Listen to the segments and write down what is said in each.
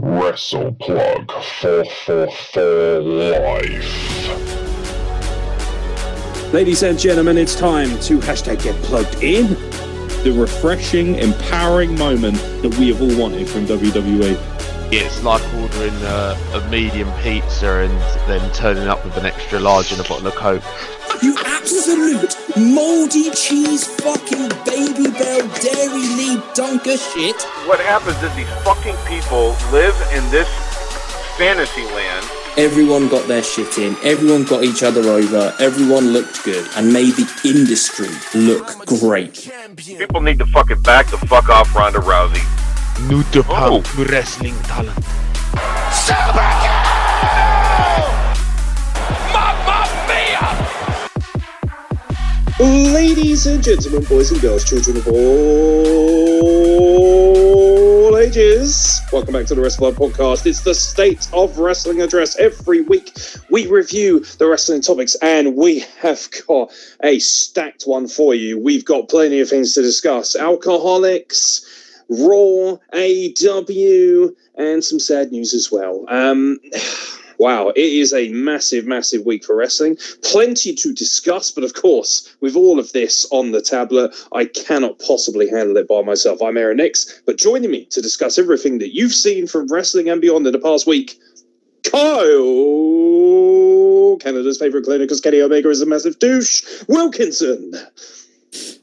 Wrestle Plug 444 Life. Ladies and gentlemen, it's time to hashtag get plugged in. The refreshing, empowering moment that we have all wanted from WWE. It's like ordering a, a medium pizza and then turning up with an extra large and a bottle of Coke. You absolute moldy cheese fucking Babybel dairy leaf dunker shit. What happens is these fucking people live in this fantasy land. Everyone got their shit in. Everyone got each other over. Everyone looked good and made the industry look great. People need to fucking back the fuck off Ronda Rousey. New to Oh. wrestling talent. Ladies and gentlemen, boys and girls, children of all ages, welcome back to the Wrestling Podcast. It's the State of Wrestling address. Every week we review the wrestling topics, and we have got a stacked one for you. We've got plenty of things to discuss alcoholics, Raw, AEW, and some sad news as well. Um, Wow, it is a massive, massive week for wrestling. Plenty to discuss, but of course, with all of this on the tablet, I cannot possibly handle it by myself. I'm Aeron Nix, but joining me to discuss everything that you've seen from wrestling and beyond in the past week, Kyle, Canada's favorite cloner because Kenny Omega is a massive douche, Wilkinson.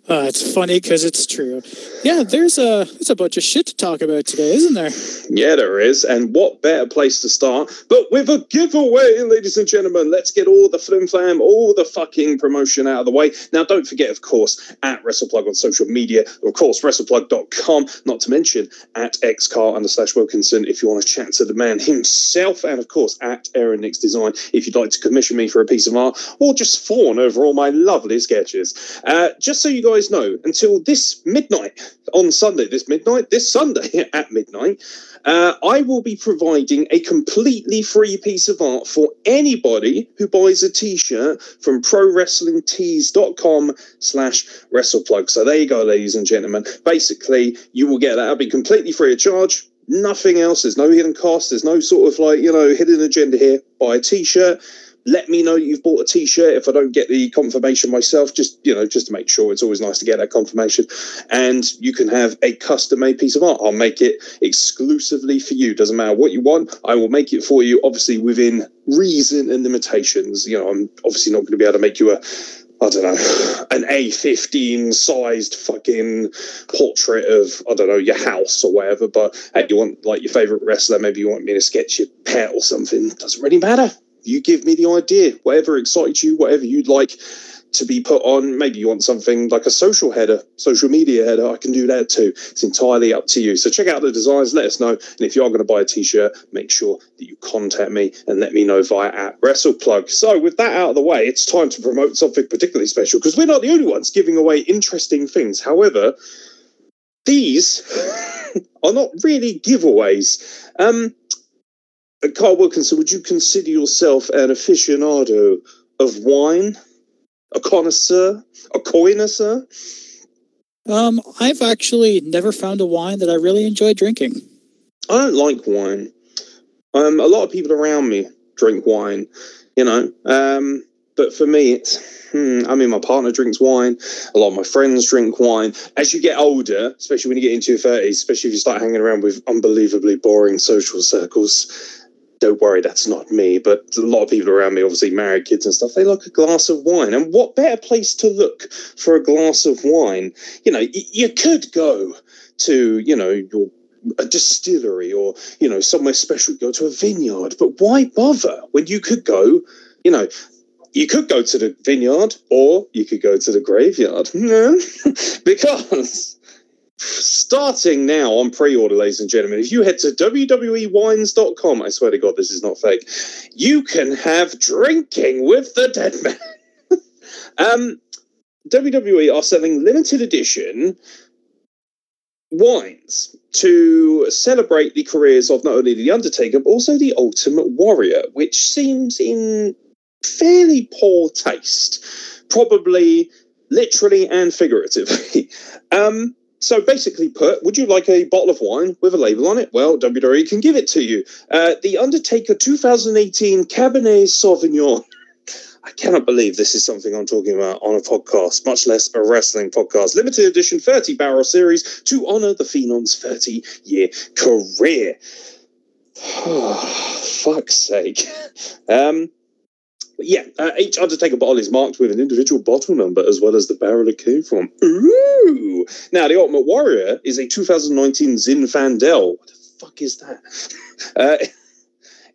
Uh, it's funny because it's true. Yeah, there's a there's a bunch of shit to talk about today, isn't there? Yeah, there is. And what better place to start but with a giveaway, ladies and gentlemen. Let's get all the flim flam, all the fucking promotion out of the way. Now, don't forget, of course, at WrestlePlug on social media, of course, WrestlePlug.com, not to mention at xcar under slash Wilkinson if you want to chat to the man himself, and of course, at Aeron Nix Design if you'd like to commission me for a piece of art or just fawn over all my lovely sketches. Uh, just so you guys know, until this midnight on Sunday, this midnight, this Sunday at midnight, uh, I will be providing a completely free piece of art for anybody who buys a t-shirt from prowrestlingtees.com slash wrestleplug. So there you go, ladies and gentlemen. Basically, you will get that. I'll be completely free of charge. Nothing else. There's no hidden cost. There's no sort of like, you know, hidden agenda here. Buy a t-shirt. Let me know you've bought a t-shirt if I don't get the confirmation myself. Just you know, just to make sure. It's always nice to get that confirmation. And you can have a custom-made piece of art. I'll make it exclusively for you. Doesn't matter what you want. I will make it for you. Obviously within reason and limitations. You know, I'm obviously not going to be able to make you a I don't know, an A15 sized fucking portrait of, I don't know, your house or whatever. But hey, you want like your favorite wrestler, maybe you want me to sketch your pet or something. Doesn't really matter. You give me the idea, whatever excites you, whatever you'd like to be put on. Maybe you want something like a social header, social media header. I can do that too. It's entirely up to you. So check out the designs, let us know. And if you are going to buy a t shirt, make sure that you contact me and let me know via at WrestlePlug. So with that out of the way, it's time to promote something particularly special because we're not the only ones giving away interesting things. However, these are not really giveaways. Um, Kyle Wilkinson, would you consider yourself an aficionado of wine? A connoisseur? A connoisseur? Um, I've actually never found a wine that I really enjoy drinking. I don't like wine. Um, a lot of people around me drink wine, you know. Um, but for me, it's. Hmm, I mean, my partner drinks wine. A lot of my friends drink wine. As you get older, especially when you get into your thirties, especially if you start hanging around with unbelievably boring social circles, don't worry, that's not me. But a lot of people around me, obviously married kids and stuff, they like a glass of wine. And what better place to look for a glass of wine? You know, you could go to, you know, your a distillery or you know somewhere special go to a vineyard but why bother when you could go you know you could go to the vineyard or you could go to the graveyard because starting now on pre-order ladies and gentlemen if you head to www.wines.com i swear to god this is not fake you can have drinking with the dead man. Um wwe are selling limited edition wines to celebrate the careers of not only the undertaker but also the ultimate warrior which seems in fairly poor taste probably literally and figuratively. Um so basically put, would you like a bottle of wine with a label on it? Well, WWE can give it to you. Uh, the Undertaker 2018 Cabernet Sauvignon. I cannot believe this is something I'm talking about on a podcast, much less a wrestling podcast. Limited edition 30 barrel series to honor the Phenom's 30 year career. Fuck's sake. Um, yeah, uh, each Undertaker bottle is marked with an individual bottle number as well as the barrel it came from. Ooh! Now, the Ultimate Warrior is a 2019 Zinfandel. What the fuck is that? Uh,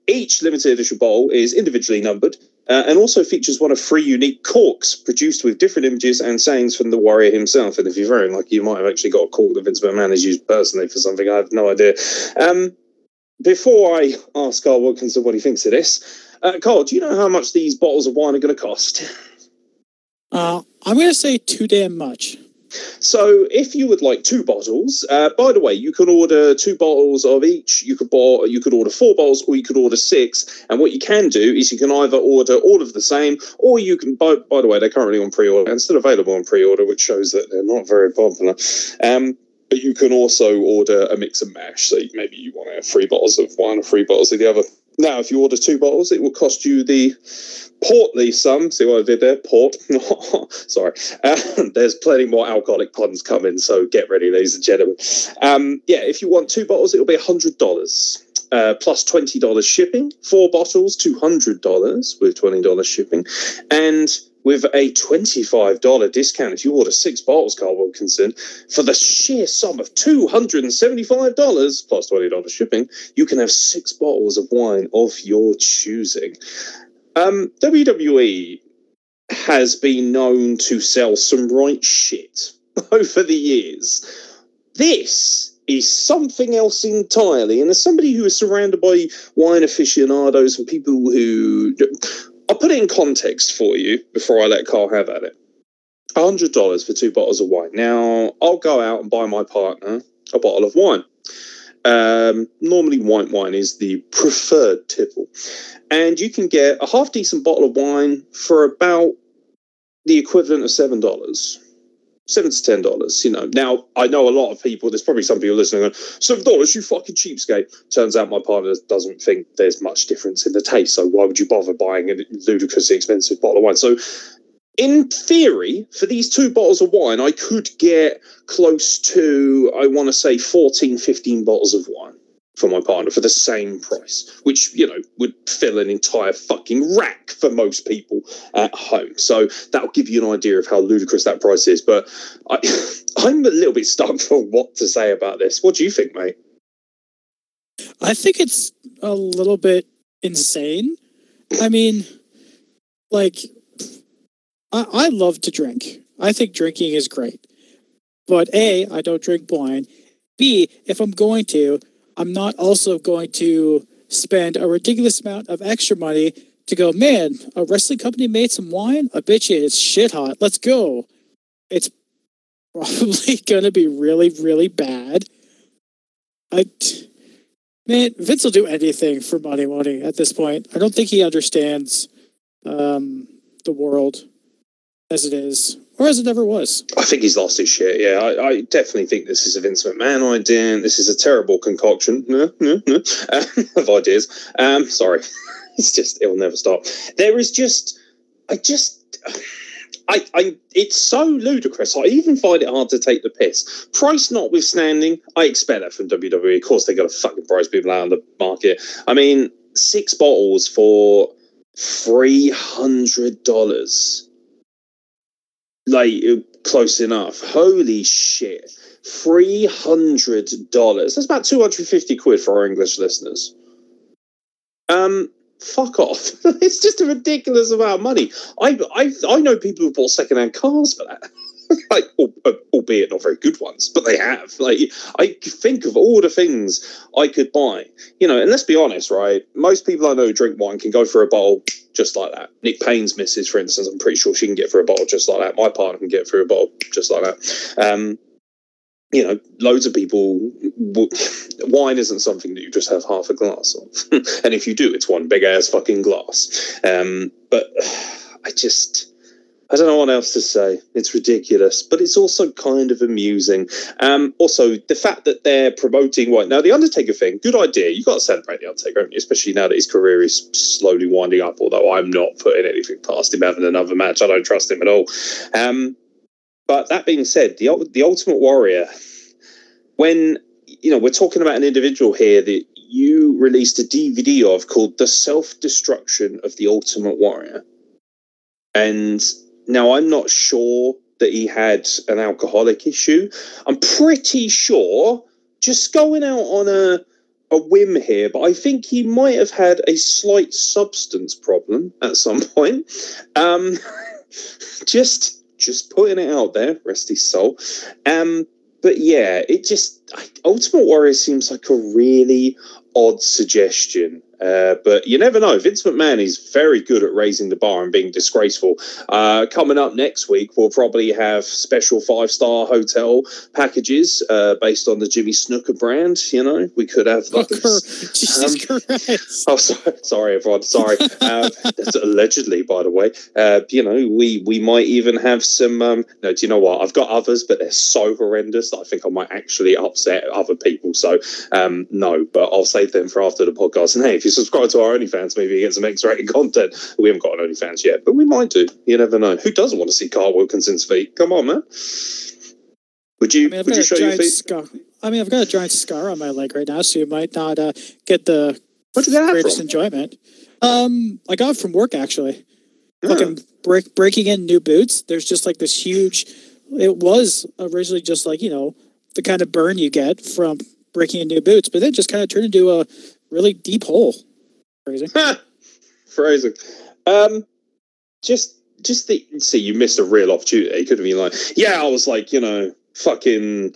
each limited edition bottle is individually numbered uh, and also features one of three unique corks produced with different images and sayings from the warrior himself. And if you're very lucky, you might have actually got a cork that Vince McMahon has used personally for something. I have no idea. Um, before I ask Kyle Wilkinson what he thinks of this, uh, Kyle, do you know how much these bottles of wine are going to cost? Uh, I'm going to say too damn much. So, if you would like two bottles, uh, by the way, you can order two bottles of each. You could buy, you could order four bottles, or you could order six. And what you can do is you can either order all of the same, or you can. By, by the way, they're currently on pre-order and still available on pre-order, which shows that they're not very popular. Um, but you can also order a mix and mash. So maybe you want to have three bottles of one or three bottles of the other. Now, if you order two bottles, it will cost you the portly sum. See what I did there? Port. Sorry. Uh, there's plenty more alcoholic puns coming, so get ready, ladies and gentlemen. Um, yeah, if you want two bottles, it'll be $100. Uh, plus $20 shipping. Four bottles, $200 with $20 shipping. And with a $25 discount if you order six bottles, Kyle Wilkinson, for the sheer sum of $275 plus $20 shipping, you can have six bottles of wine of your choosing. Um, WWE has been known to sell some right shit over the years. This is something else entirely. And as somebody who is surrounded by wine aficionados and people who I'll put it in context for you before I let Kyle have at it. hundred dollars for two bottles of wine. Now I'll go out and buy my partner a bottle of wine. Um, normally, white wine is the preferred tipple, and you can get a half decent bottle of wine for about the equivalent of seven dollars seven to ten dollars. You know, now I know a lot of people. There's probably some people listening. Going, seven dollars, you fucking cheapskate. Turns out my partner doesn't think there's much difference in the taste. So why would you bother buying a ludicrously expensive bottle of wine? So. In theory, for these two bottles of wine, I could get close to, I want to say, 14, 15 bottles of wine for my partner for the same price, which, you know, would fill an entire fucking rack for most people at home. So that'll give you an idea of how ludicrous that price is. But I, I'm a little bit stuck for what to say about this. What do you think, mate? I think it's a little bit insane. I mean, like, I, I love to drink. I think drinking is great. But A, I don't drink wine. B, if I'm going to, I'm not also going to spend a ridiculous amount of extra money to go, man, a wrestling company made some wine? I bet you it's shit hot. Let's go. It's probably going to be really, really bad. I, man, Vince will do anything for money, money at this point. I don't think he understands um, the world as it is or as it ever was. I think he's lost his shit. Yeah, I, I definitely think this is a Vince McMahon idea. This is a terrible concoction no, no, no, of ideas. Um, sorry, it's just it'll never stop. There is just, I just. I, I, it's so ludicrous. I even find it hard to take the piss. Price notwithstanding, I expect that from WWE. Of course, they got to fucking price people out on the market. I mean, six bottles for three hundred dollars like close enough. Holy shit. Three hundred dollars. That's about two hundred fifty quid for our English listeners. Um, fuck off. it's just a ridiculous amount of money. I I I know people who bought secondhand cars for that. like, albeit not very good ones, but they have. Like, I think of all the things I could buy. You know, and let's be honest, right? Most people I know who drink wine can go for a bottle just like that. Nick Payne's missus, for instance, I'm pretty sure she can get for a bottle just like that. My partner can get through a bottle just like that. Um, you know, loads of people. Wine isn't something that you just have half a glass of, and if you do, it's one big ass fucking glass. Um, but I just I don't know what else to say. It's ridiculous, but it's also kind of amusing. Um, also, the fact that they're promoting what now the Undertaker thing, good idea. You got to celebrate the Undertaker, especially now that his career is slowly winding up. Although I'm not putting anything past him having another match. I don't trust him at all. Um, but that being said, the the Ultimate Warrior, when you know we're talking about an individual here that you released a DVD of called "The Self Destruction of the Ultimate Warrior," and now I'm not sure that he had an alcoholic issue. I'm pretty sure, just going out on a a whim here, but I think he might have had a slight substance problem at some point. Um, just just putting it out there, rest his soul. Um, but yeah, it just Ultimate Warrior seems like a really odd suggestion. Uh, but you never know. Vince McMahon is very good at raising the bar and being disgraceful. Uh, coming up next week, we'll probably have special five star hotel packages uh, based on the Jimmy Snuka brand. You know, we could have Fucker. those. Jesus Christ. Oh, sorry, sorry, everyone. Sorry. Um, that's allegedly, by the way. Uh, you know, we we might even have some. Um, no, do you know what? I've got others, but they're so horrendous that I think I might actually upset other people. So, um, no, but I'll save them for after the podcast. And hey, if you subscribe to our OnlyFans, maybe you get some X-rated content. We haven't got an OnlyFans yet, but we might do. You never know. Who doesn't want to see Kyle Wilkinson's feet? Come on, man. Would you? I mean, I've would got you a show your giant feet? scar. I mean, I've got a giant scar on my leg right now, so you might not uh, get the Where'd you get that greatest from? enjoyment. Um, I got it from work actually. Yeah. Fucking break, breaking in new boots. There's just like this huge. It was originally just like you know the kind of burn you get from breaking in new boots, but then just kind of turned into a really deep hole. Crazy. Phrasing. Um, just, just the see, you missed a real opportunity. You could have been like, yeah, I was like, you know, fucking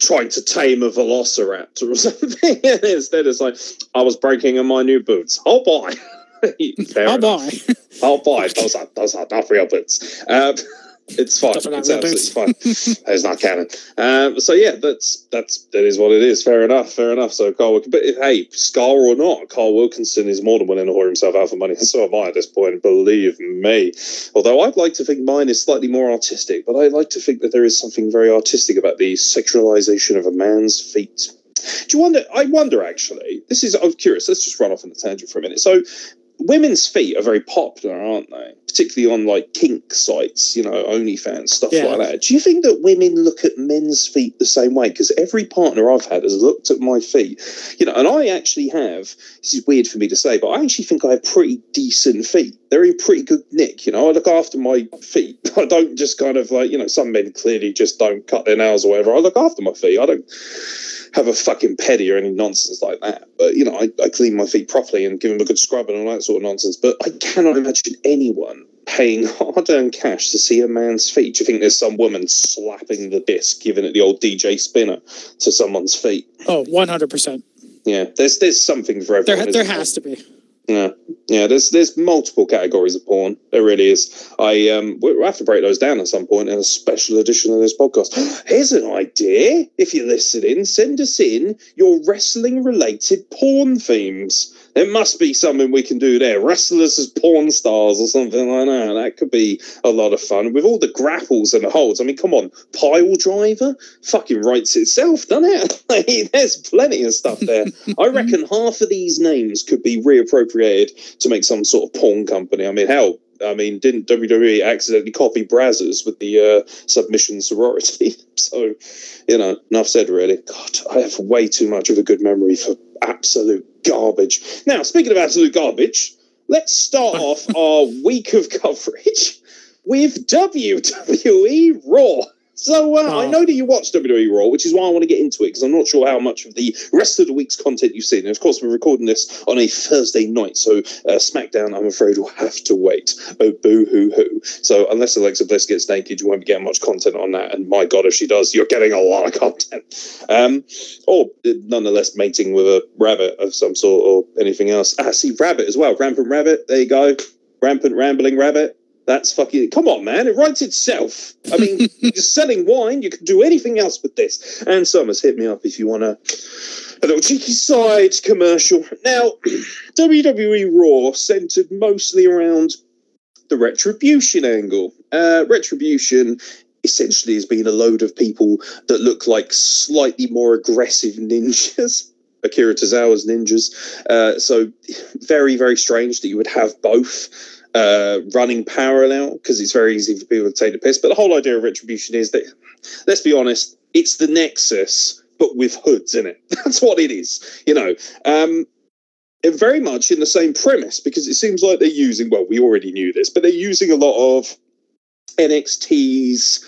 trying to tame a velociraptor or something. And Instead, it's like, I was breaking in my new boots. Oh boy. Fair Oh enough. boy. Oh boy, those are those are not real boots. Um, it's fine. It's absolutely boots. fine. It's not canon. Um, so yeah, that's that's that is what it is. Fair enough. Fair enough. So Kyle, but hey, Scar or not, Kyle Wilkinson is more than willing to whore himself out for money, and so am I at this point. Believe me. Although I'd like to think mine is slightly more artistic, but I like to think that there is something very artistic about the sexualization of a man's feet. Do you wonder? I wonder actually. This is. I'm curious. Let's just run off on a tangent for a minute. So, women's feet are very popular, aren't they? Particularly on like kink sites, you know, OnlyFans stuff Yeah. like that. Do you think that women look at men's feet the same way? Because every partner I've had has looked at my feet, you know, and I actually have. This is weird for me to say, but I actually think I have pretty decent feet. They're in pretty good nick. You know, I look after my feet. I don't just kind of like, you know, some men clearly just don't cut their nails or whatever. I look after my feet. I don't have a fucking pedi or any nonsense like that. But you know, I, I clean my feet properly and give them a good scrub and all that sort of nonsense. But I cannot imagine anyone paying hard-earned cash to see a man's feet. Do you think there's some woman slapping the disc, giving it the old DJ spinner to someone's feet? Oh, 100%. Yeah, there's there's something for There, everyone. there there? has to be. Yeah, yeah. There's there's multiple categories of porn. There really is. I um we- we'll have to break those down at some point in a special edition of this podcast. Here's an idea. If you're listening, send us in your wrestling related porn themes. There must be something we can do there. Wrestlers as porn stars or something like that. That could be a lot of fun with all the grapples and the holds. I mean, come on, pile driver fucking writes itself, doesn't it? There's plenty of stuff there. I reckon half of these names could be reappropriated to make some sort of porn company. I mean, hell, I mean, didn't WWE accidentally copy Brazzers with the uh, submission sorority? so, you know, enough said, really. God, I have way too much of a good memory for absolute garbage. Now, speaking of absolute garbage, let's start off our week of coverage with WWE Raw. So uh, I Oh. know that you watch WWE Raw, which is why I want to get into it because I'm not sure how much of the rest of the week's content you've seen. And of course, we're recording this on a Thursday night, so uh, SmackDown, I'm afraid, will have to wait. Oh, boo hoo hoo! So unless Alexa Bliss gets naked, you won't be getting much content on that. And my God, if she does, you're getting a lot of content. Um, or uh, nonetheless, mating with a rabbit of some sort or anything else. Ah, see, rabbit as well. Rampant rabbit. There you go. Rampant rambling rabbit. That's fucking. Come on, man. It writes itself. I mean, you're selling wine. You can do anything else with this. Ann Summers, hit me up if you want a, a little cheeky side commercial. Now, WWE Raw centered mostly around the retribution angle. Uh, retribution essentially has been a load of people that look like slightly more aggressive ninjas. Akira Tozawa's ninjas. Uh, so very, very strange that you would have both uh, running parallel because it's very easy for people to take the piss. But the whole idea of retribution is that, let's be honest, it's the Nexus, but with hoods in it. That's what it is. You know, um, and very much in the same premise because it seems like they're using, well, we already knew this, but they're using a lot of NXT's.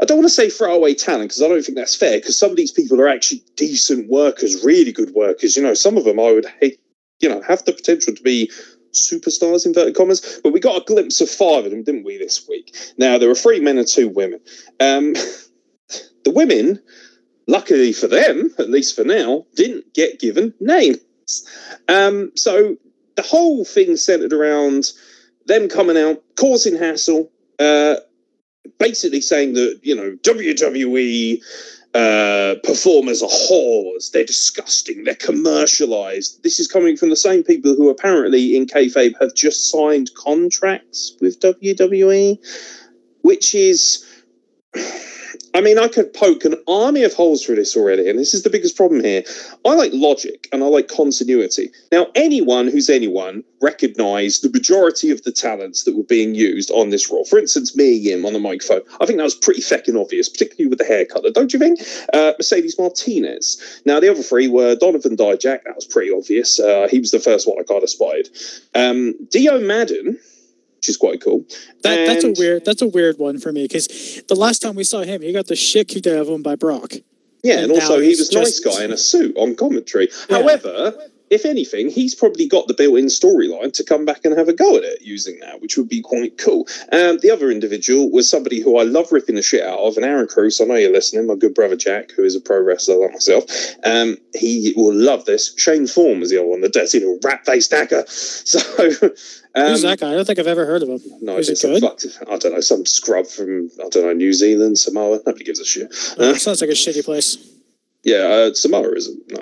I don't want to say throwaway talent because I don't think that's fair because some of these people are actually decent workers, really good workers. You know, some of them I would hate, you know, have the potential to be superstars, inverted commas. But we got a glimpse of five of them, didn't we, this week? Now, there were three men and two women. Um, the women, luckily for them, at least for now, didn't get given names. Um, so the whole thing centered around them coming out, causing hassle, uh, basically saying that, you know, WWE uh, performers are whores. They're disgusting. They're commercialized. This is coming from the same people who apparently in kayfabe have just signed contracts with WWE, which is. I mean, I could poke an army of holes through this already, and this is the biggest problem here. I like logic and I like continuity. Now, anyone who's anyone recognized the majority of the talents that were being used on this role. For instance, Mia Yim, on the microphone. I think that was pretty feckin' obvious, particularly with the hair color, don't you think? Uh, Mercedes Martinez. Now, the other three were Donovan Dijak. That was pretty obvious. Uh, he was the first one I kind of spied. Um, Dio Maddin, which is quite cool. That, that's a weird. That's a weird one for me because the last time we saw him, he got the shit kicked out of him by Brock. Yeah, and And also he was nice just- guy in a suit on commentary. Yeah. However, if anything, he's probably got the built-in storyline to come back and have a go at it using that, which would be quite cool. Um, the other individual was somebody who I love ripping the shit out of, and Aaron Cruz. I know you're listening, my good brother Jack, who is a pro wrestler like myself. Um, he will love this. Shane Thorne was the other one, the dirty little rat-faced hacker. So. Um, Who's that guy? I don't think I've ever heard of him. no, Is it's it some good? fucked, I don't know, some scrub from I don't know New Zealand, Samoa. Nobody gives a shit. Oh, sounds like a shitty place. Yeah, uh, Samoa isn't. No,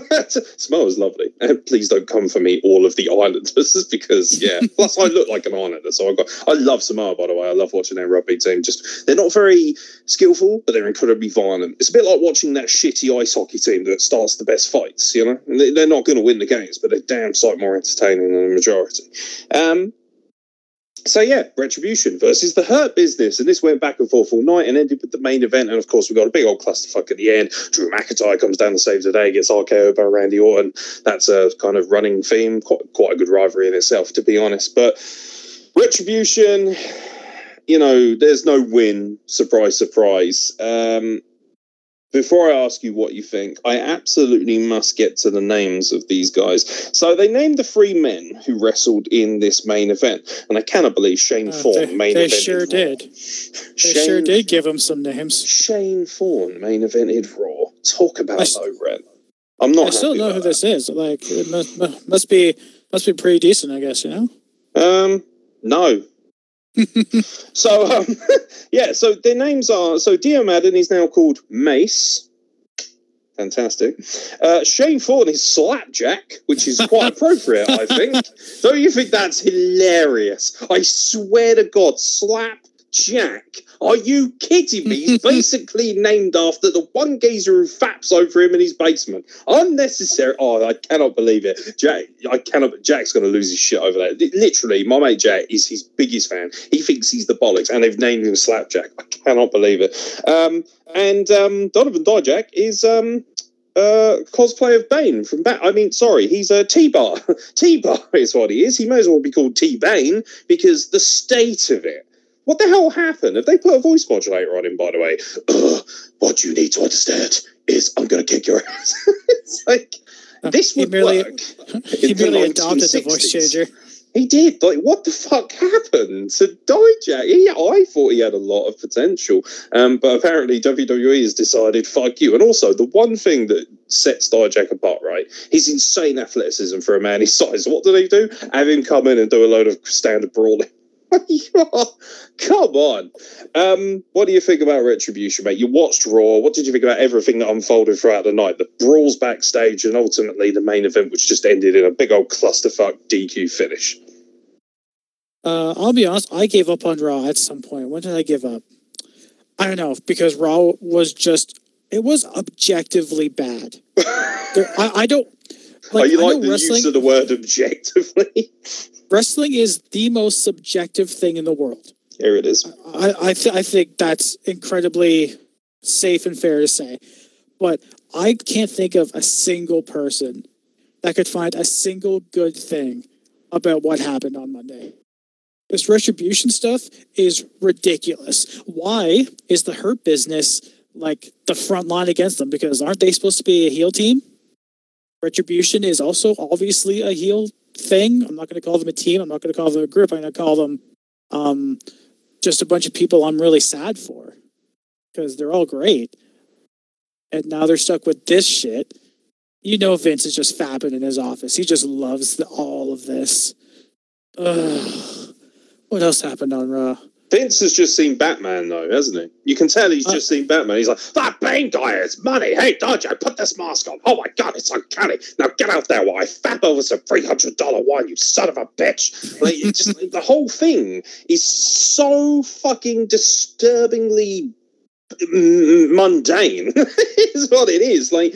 Samoa's lovely. And please don't come for me, all of the islanders, because yeah. Plus, I look like an islander, so I got. I love Samoa, by the way. I love watching their rugby team. Just they're not very skillful, but they're incredibly violent. It's a bit like watching that shitty ice hockey team that starts the best fights. You know, And they- they're not going to win the games, but they're damn sight more entertaining than the majority. Um, so yeah, Retribution versus the Hurt Business, and this went back and forth all night and ended with the main event. And of course, we got a big old clusterfuck at the end. Drew McIntyre comes down to save the day, gets RKO by Randy Orton. That's a kind of running theme, quite quite a good rivalry in itself, to be honest. But Retribution, you know, there's no win. Surprise, surprise. Um, before I ask you what you think, I absolutely must get to the names of these guys. So they named the three men who wrestled in this main event, and I cannot believe Shane Uh, Thorne they main they evented sure did. They Shane, sure did give him some names. Shane Thorne main evented Raw. Talk about I low rent. I'm not. I still know who about this is. Like, it must, must be must be pretty decent, I guess. You know. Um, no. So um, yeah, so their names are so Dio Maddin is now called Mace. Fantastic. Uh, Shane Thorne is Slapjack, which is quite appropriate, I think. Don't you think that's hilarious? I swear to God, Slapjack. Are you kidding me? He's basically named after the one geezer who faps over him in his basement. Unnecessary. Oh, I cannot believe it. Jack, I cannot. Jack's going to lose his shit over that. Literally, my mate Jack is his biggest fan. He thinks he's the bollocks, and they've named him Slapjack. I cannot believe it. Um, and um, Donovan Dijak is um, uh, cosplay of Bane from Bat. I mean, sorry, he's a T-Bar. T-Bar is what he is. He may as well be called T-Bane because the state of it. What the hell happened? Have they put a voice modulator on him, by the way? Ugh, what you need to understand is I'm going to kick your ass. it's like, this He would merely- work. He merely adopted the voice changer. He did. Like, what the fuck happened to Dijak? He, I thought he had a lot of potential, um, but apparently WWE has decided fuck you. And also, the one thing that sets Dijak apart, right, his insane athleticism for a man his size. What do they do? Have him come in and do a load of standard brawling. Come on. Um, what do you think about Retribution, mate? You watched Raw. What did you think about everything that unfolded throughout the night? The brawls backstage and ultimately the main event, which just ended in a big old clusterfuck DQ finish. Uh, I'll be honest. I gave up on Raw at some point. When did I give up? I don't know because Raw was just it was objectively bad. There, I, I don't. Like, you I like the wrestling. use of the word objectively? wrestling is the most subjective thing in the world. Here it is. I I, th- I think that's incredibly safe and fair to say, but I can't think of a single person that could find a single good thing about what happened on Monday. This retribution stuff is ridiculous. Why is the Hurt Business like the front line against them? Because aren't they supposed to be a heel team? Retribution is also obviously a heel thing. I'm not going to call them a team. I'm not going to call them a group. I'm going to call them um, just a bunch of people I'm really sad for because they're all great. And now they're stuck with this shit. You know, Vince is just fapping in his office. He just loves the, all of this. Ugh. What else happened on Raw? Vince has just seen Batman, though, hasn't he? You can tell he's Uh, just seen Batman. He's like, that Bane guy is money. Hey, Dojo, put this mask on. Oh my God, it's uncanny. Now get out there while I fap over some $300 wine, you son of a bitch. Like, just, the whole thing is so fucking disturbingly mundane, is what it is. Like,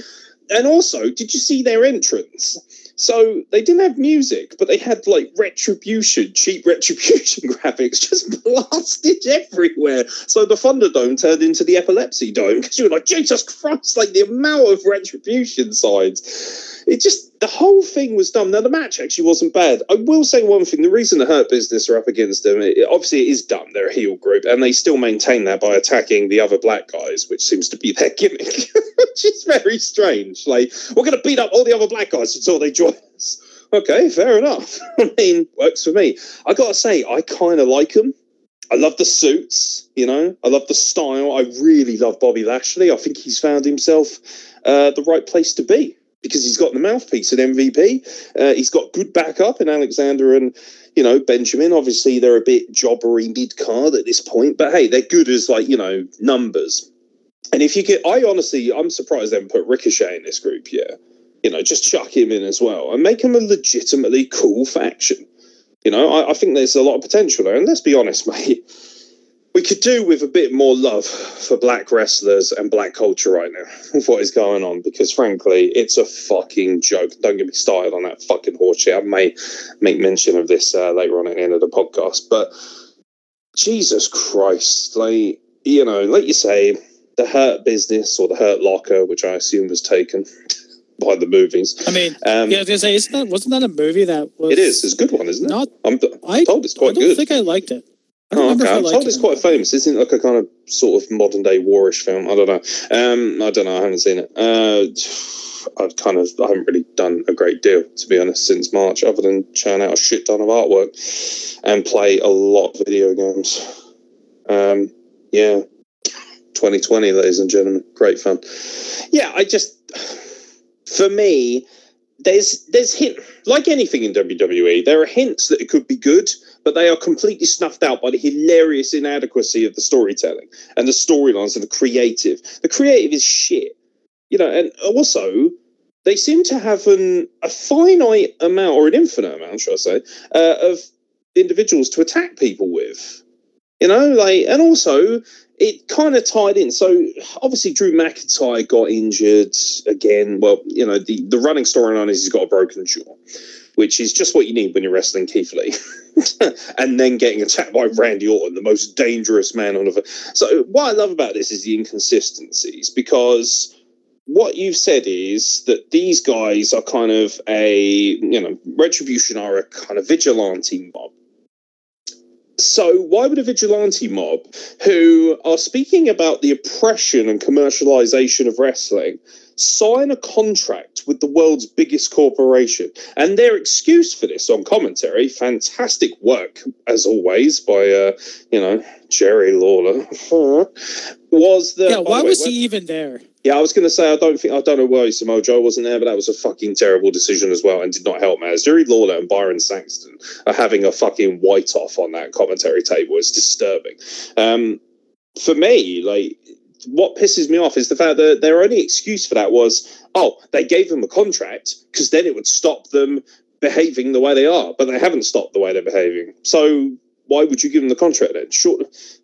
and also, did you see their entrance? So they didn't have music, but they had like retribution, cheap retribution graphics just blasted everywhere. So the Thunderdome turned into the Epilepsy Dome because you were like, Jesus Christ, like the amount of retribution signs. It just, the whole thing was dumb. Now, the match actually wasn't bad. I will say one thing the reason the Hurt Business are up against them, it, obviously, it is dumb. They're a heel group, and they still maintain that by attacking the other black guys, which seems to be their gimmick, which is very strange. Like, we're going to beat up all the other black guys until they join us. Okay, fair enough. I mean, works for me. I gotta say, I kind of like them. I love the suits, you know. I love the style. I really love Bobby Lashley. I think he's found himself uh, the right place to be because he's got the mouthpiece at MVP. Uh, he's got good backup in Alexander and you know Benjamin. Obviously, they're a bit jobbery mid card at this point, but hey, they're good as like you know numbers. And if you get, I honestly, I'm surprised they haven't put Ricochet in this group Yeah, You know, just chuck him in as well and make him a legitimately cool faction. You know, I, I think there's a lot of potential there. And let's be honest, mate, we could do with a bit more love for black wrestlers and black culture right now with what is going on because, frankly, it's a fucking joke. Don't get me started on that fucking horseshit. I may make mention of this uh, later on at the end of the podcast, but Jesus Christ, like, you know, like you say, the Hurt business or the Hurt Locker, which I assume was taken by the movies. I mean, Um, yeah, I was gonna say, isn't that wasn't that a movie that was? It is. It's a good one, isn't it? Not. I'm, I, told it's quite good. I don't good. think I liked it. Oh, okay. I'm told it. it's quite famous. Isn't it like a kind of sort of modern day warish film? I don't know. Um, I don't know. I haven't seen it. Uh, I've kind of I haven't really done a great deal to be honest since March, other than churn out a shit ton of artwork and play a lot of video games. Um, yeah, 2020, ladies and gentlemen, great fun. Yeah, I just for me, there's there's hint like anything in WWE. There are hints that it could be good, but they are completely snuffed out by the hilarious inadequacy of the storytelling and the storylines and the creative. The creative is shit, you know. And also, they seem to have an a finite amount or an infinite amount, should I say, uh, of individuals to attack people with. You know, like, and also it kind of tied in. So obviously, Drew McIntyre got injured again. Well, you know, the, the running storyline is he's got a broken jaw, which is just what you need when you're wrestling Keith Lee. and then getting attacked by Randy Orton, the most dangerous man on earth. So what I love about this is the inconsistencies because what you've said is that these guys are kind of a you know retribution are a kind of vigilante mob so why would a vigilante mob who are speaking about the oppression and commercialization of wrestling sign a contract with the world's biggest corporation and their excuse for this on commentary fantastic work as always by uh you know jerry lawler was that Yeah, why way, was he even there? yeah, I was going to say I don't think I don't know why Samoa Joe wasn't there, but that was a fucking terrible decision as well, and did not help matters. Jerry Lawler and Byron Saxton are having a fucking white off on that commentary table. It's disturbing. Um, for me, like what pisses me off is the fact that their only excuse for that was, oh, they gave them a contract because then it would stop them behaving the way they are, but they haven't stopped the way they're behaving. So why would you give them the contract then? Sure,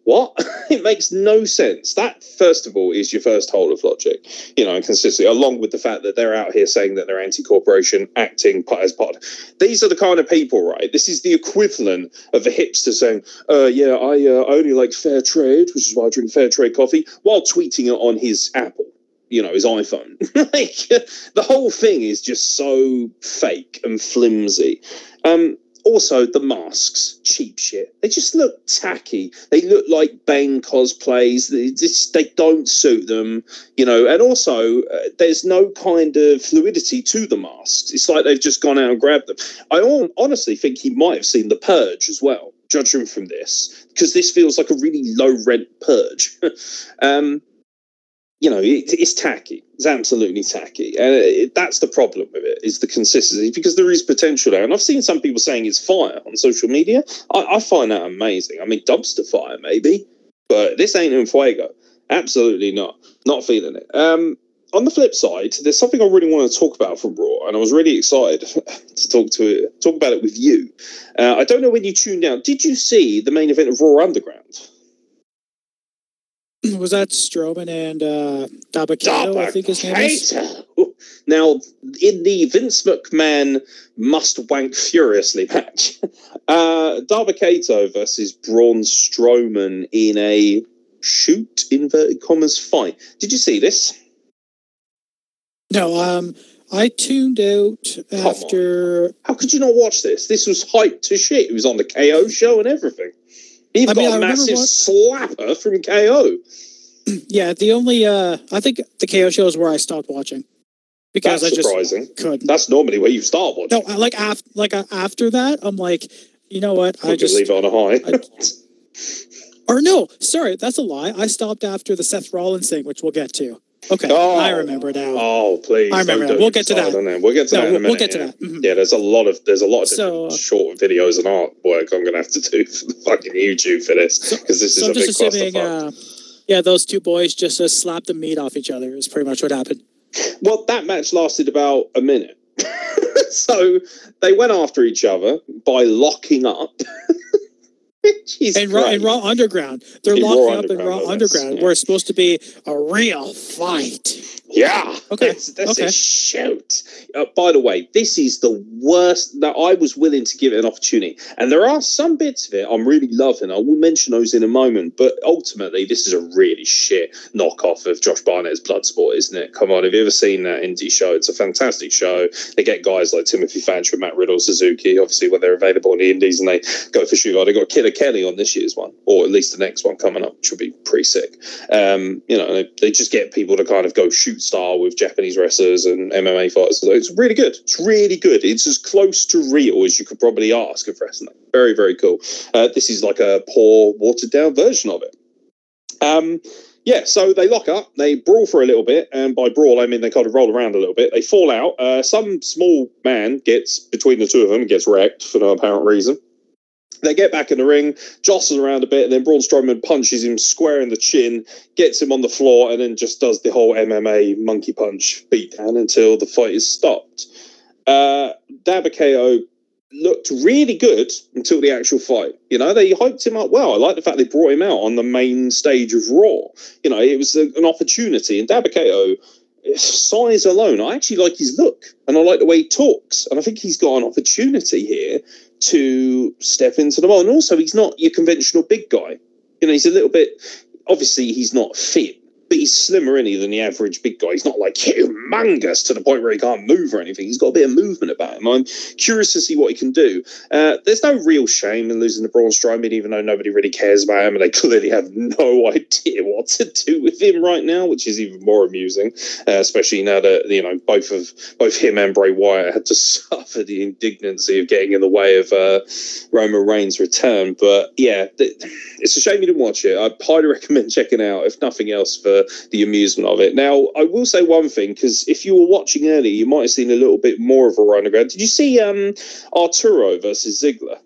what? it makes no sense. That first of all is your first hole of logic, you know, and consistency, along with the fact that they're out here saying that they're anti-corporation, acting as part. These are the kind of people, right? This is the equivalent of a hipster saying, uh, "Yeah, I uh, only like fair trade, which is why I drink fair trade coffee," while tweeting it on his Apple you know his iphone like the whole thing is just so fake and flimsy um also the masks cheap shit. They just look tacky. They look like bane cosplays. They just they don't suit them you know. And also uh, there's no kind of fluidity to the masks. It's like they've just gone out and grabbed them. I honestly think he might have seen the purge as well judging from this because this feels like a really low rent purge. Um you know, it, it's tacky. It's absolutely tacky, and it, that's the problem with it is the consistency because there is potential there. And I've seen some people saying it's fire on social media. I, I find that amazing. I mean, dumpster fire maybe, but this ain't in fuego. Absolutely not. Not feeling it. Um, on the flip side, there's something I really want to talk about from Raw, and I was really excited to talk to talk about it with you. Uh, I don't know when you tuned out. Did you see the main event of Raw Underground? Was that Strowman and uh, Dabba-Kato, I think his name is? Now, in the Vince McMahon must wank furiously match, uh, Dabba-Kato versus Braun Strowman in a shoot inverted commas fight. Did you see this? No, um, I tuned out after. How could you not watch this? This was hyped to shit. It was on the KO show and everything. He I mean, got I a remember massive slapper from KO. Yeah, the only. uh I think the KO show is where I stopped watching because That's I just surprising. couldn't. That's normally where you start watching. No, I- like after like uh, after that, I'm like, you know what? I We'll just just leave it on a high. or no, sorry, that's a lie. I stopped after the Seth Rollins thing, which we'll get to. Okay, Oh. I remember now. Oh, please! I remember. We'll get to that. We'll get to No, that in a we'll- we'll get to yeah. that. Mhm. Yeah, there's a lot of there's a lot of So, uh, short videos and artwork I'm going to have to do for the fucking YouTube for this because this is so a I'm big just assuming, uh, yeah, those two boys just uh, slapped the meat off each other. Is pretty much what happened. Well, that match lasted about a minute. so they went after each other by locking up. Jeez And Raw, and Raw Underground, they're In locking up in Raw no Underground, yeah. where it's supposed to be a real fight. Yeah. Okay, This, this okay. is shoot. Uh, by the way, this is the worst that I was willing to give it an opportunity. And there are some bits of it I'm really loving. I will mention those in a moment. But ultimately, this is a really shit knockoff of Josh Barnett's Bloodsport, isn't it? Come on, have you ever seen that indie show? It's a fantastic show. They get guys like Timothy Thatcher, Matt Riddle, Suzuki, obviously, when they're available in the indies and they go for shoot. They got Killer Kelly on this year's one, or at least the next one coming up, which be pretty sick. Um, you know, they, they just get people to kind of go shoot style with Japanese wrestlers and MMA fighters. So it's really good. It's really good. It's as close to real as you could probably ask of wrestling. Very, very cool. Uh, this is like a poor, watered down version of it. Um, yeah, so they lock up, they brawl for a little bit, and by brawl I mean they kind of roll around a little bit. They fall out. Uh, some small man gets between the two of them, and gets wrecked for no apparent reason. They get back in the ring, jostles around a bit, and then Braun Strowman punches him square in the chin, gets him on the floor, and then just does the whole MMA monkey punch beatdown until the fight is stopped. Uh, Dabba-Kato looked really good until the actual fight. You know, they hyped him up well. I like the fact they brought him out on the main stage of Raw. You know, it was a, an opportunity, and Dabba-Kato size alone, I actually like his look and I like the way he talks. And I think he's got an opportunity here to step into the role. And also, he's not your conventional big guy. You know, he's a little bit, obviously, he's not fit, but he's slimmer in he than the average big guy. He's not like humongous to the point where he can't move or anything. He's got a bit of movement about him. I'm curious to see what he can do. Uh, there's no real shame in losing to Braun Strowman, even though nobody really cares about him and they clearly have no idea what to do with him right now, which is even more amusing, uh, especially now that you know both of both him and Bray Wyatt had to suffer the indignancy of getting in the way of uh, Roman Reigns' return. But yeah, th- it's a shame you didn't watch it. I highly recommend checking out, if nothing else, for the amusement of it. Now, I will say one thing because if you were watching earlier, you might have seen a little bit more of a run around. Did you see um, Arturo versus Ziggler?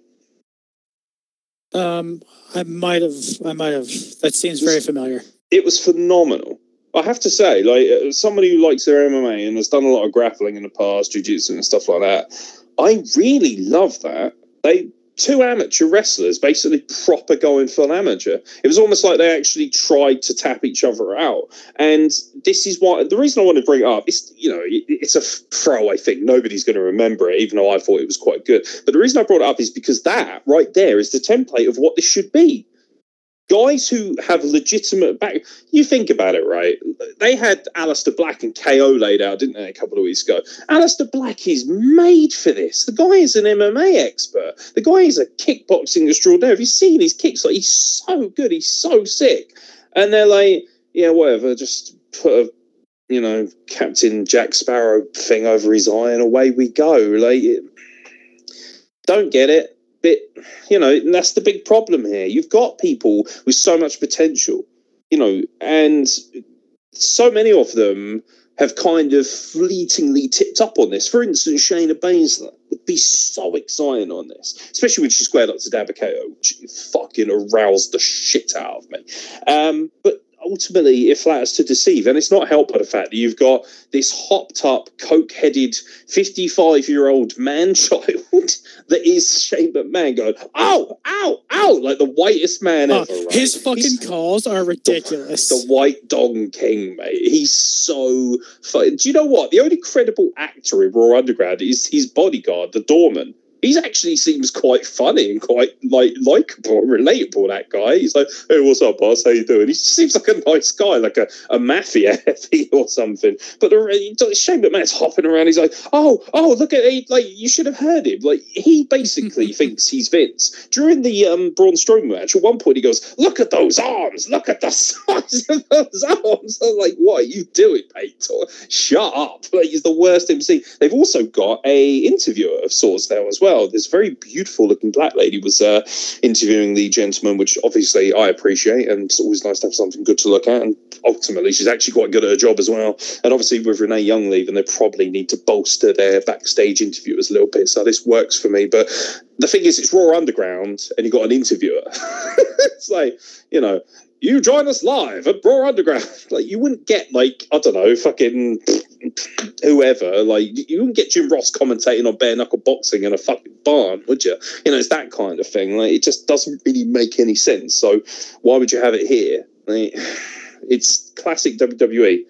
Um, I might have, I might have. That seems very familiar. It was phenomenal. I have to say, like uh, somebody who likes their MMA and has done a lot of grappling in the past, jiu-jitsu and stuff like that, I really love that. They two amateur wrestlers basically proper going full amateur. It was almost like they actually tried to tap each other out. And this is why the reason I want to bring it up is, you know, it's a throwaway thing. Nobody's going to remember it, even though I thought it was quite good. But the reason I brought it up is because that right there is the template of what this should be. Guys who have legitimate back, you think about it, right? They had Aleister Black and KO laid out, didn't they, a couple of weeks ago? Aleister Black is made for this. The guy is an MMA expert. The guy is a kickboxing extraordinaire. Have you seen his kicks? Like he's so good. He's so sick. And they're like, yeah, whatever. Just put a, you know, Captain Jack Sparrow thing over his eye, and away we go. Like, don't get it. But you know, and that's the big problem here. You've got people with so much potential, you know, and so many of them have kind of fleetingly tipped up on this. For instance, Shayna Baszler would be so exciting on this, especially when she squared up to Dabba-Kato, which fucking aroused the shit out of me. Um, but ultimately, it flatters to deceive, and it's not helped by the fact that you've got this hopped up, coke headed, 55 year old man child that is Shane McMahon going, ow, ow, ow, like the whitest man Uh, ever. right? his fucking He's- calls are ridiculous. the White Dong King, mate. He's so fun. Do you know what? The only credible actor in Raw Underground is his bodyguard, the doorman. He actually seems quite funny and quite like likable, relatable. That guy. He's like, "Hey, what's up, boss? How you doing?" He seems like a nice guy, like a, a mafia heavy or something. But the shame that man's hopping around. He's like, "Oh, oh, look at he, like you should have heard him." Like he basically thinks he's Vince. During the um, Braun Strowman match, at one point he goes, "Look at those arms! Look at the size of those arms!" I'm like, "What are you doing, mate? Shut up!" Like he's the worst MC. They've also got a interviewer of sorts now as well. This very beautiful looking black lady was uh, interviewing the gentleman, which obviously I appreciate, and it's always nice to have something good to look at. And ultimately, she's actually quite good at her job as well. And obviously, with Renee Young leaving, they probably need to bolster their backstage interviewers a little bit. So this works for me. But the thing is, it's Raw Underground, and you've got an interviewer. it's like, you know, you join us live at Raw Underground. Like, you wouldn't get, like, I don't know, fucking whoever. Like, you wouldn't get Jim Ross commentating on bare knuckle boxing in a fucking barn, would you? You know, it's that kind of thing. Like, it just doesn't really make any sense. So, why would you have it here? Like, it's classic WWE.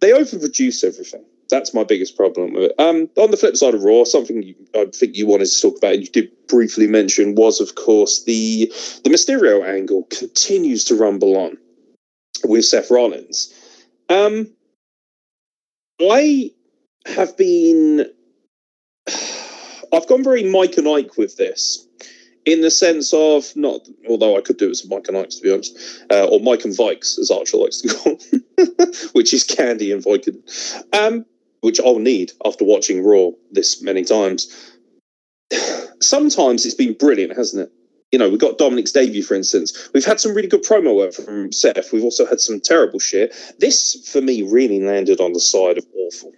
They overproduce everything. That's my biggest problem with it. Um, on the flip side of Raw, something you, I think you wanted to talk about, and you did briefly mention, was of course the the Mysterio angle continues to rumble on with Seth Rollins. Um, I have been, I've gone very Mike and Ike with this. In the sense of not, although I could do it as Mike and Ike to be honest, uh, or Mike and Vikes as Archer likes to call, which is Candy and Viking. Um, which I'll need after watching Raw this many times. Sometimes it's been brilliant, hasn't it? You know, we've got Dominic's debut, for instance. We've had some really good promo work from Seth. We've also had some terrible shit. This, for me, really landed on the side of awful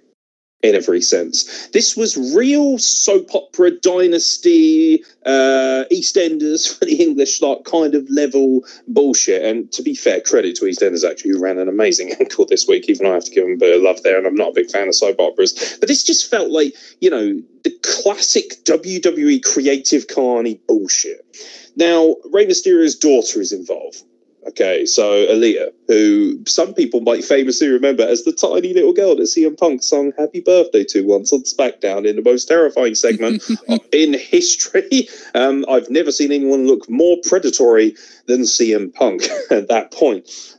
in every sense. This was real soap opera dynasty, uh, EastEnders for the English, like kind of level bullshit. And to be fair, credit to EastEnders actually, who ran an amazing ankle this week. Even I have to give them a bit of love there, and I'm not a big fan of soap operas. But this just felt like you know the classic WWE creative carny bullshit. Now, Rey Mysterio's daughter is involved. Okay, so Aalyah, who some people might famously remember as the tiny little girl that CM Punk sung "Happy Birthday" to once on SmackDown in the most terrifying segment in history. Um, I've never seen anyone look more predatory than CM Punk at that point.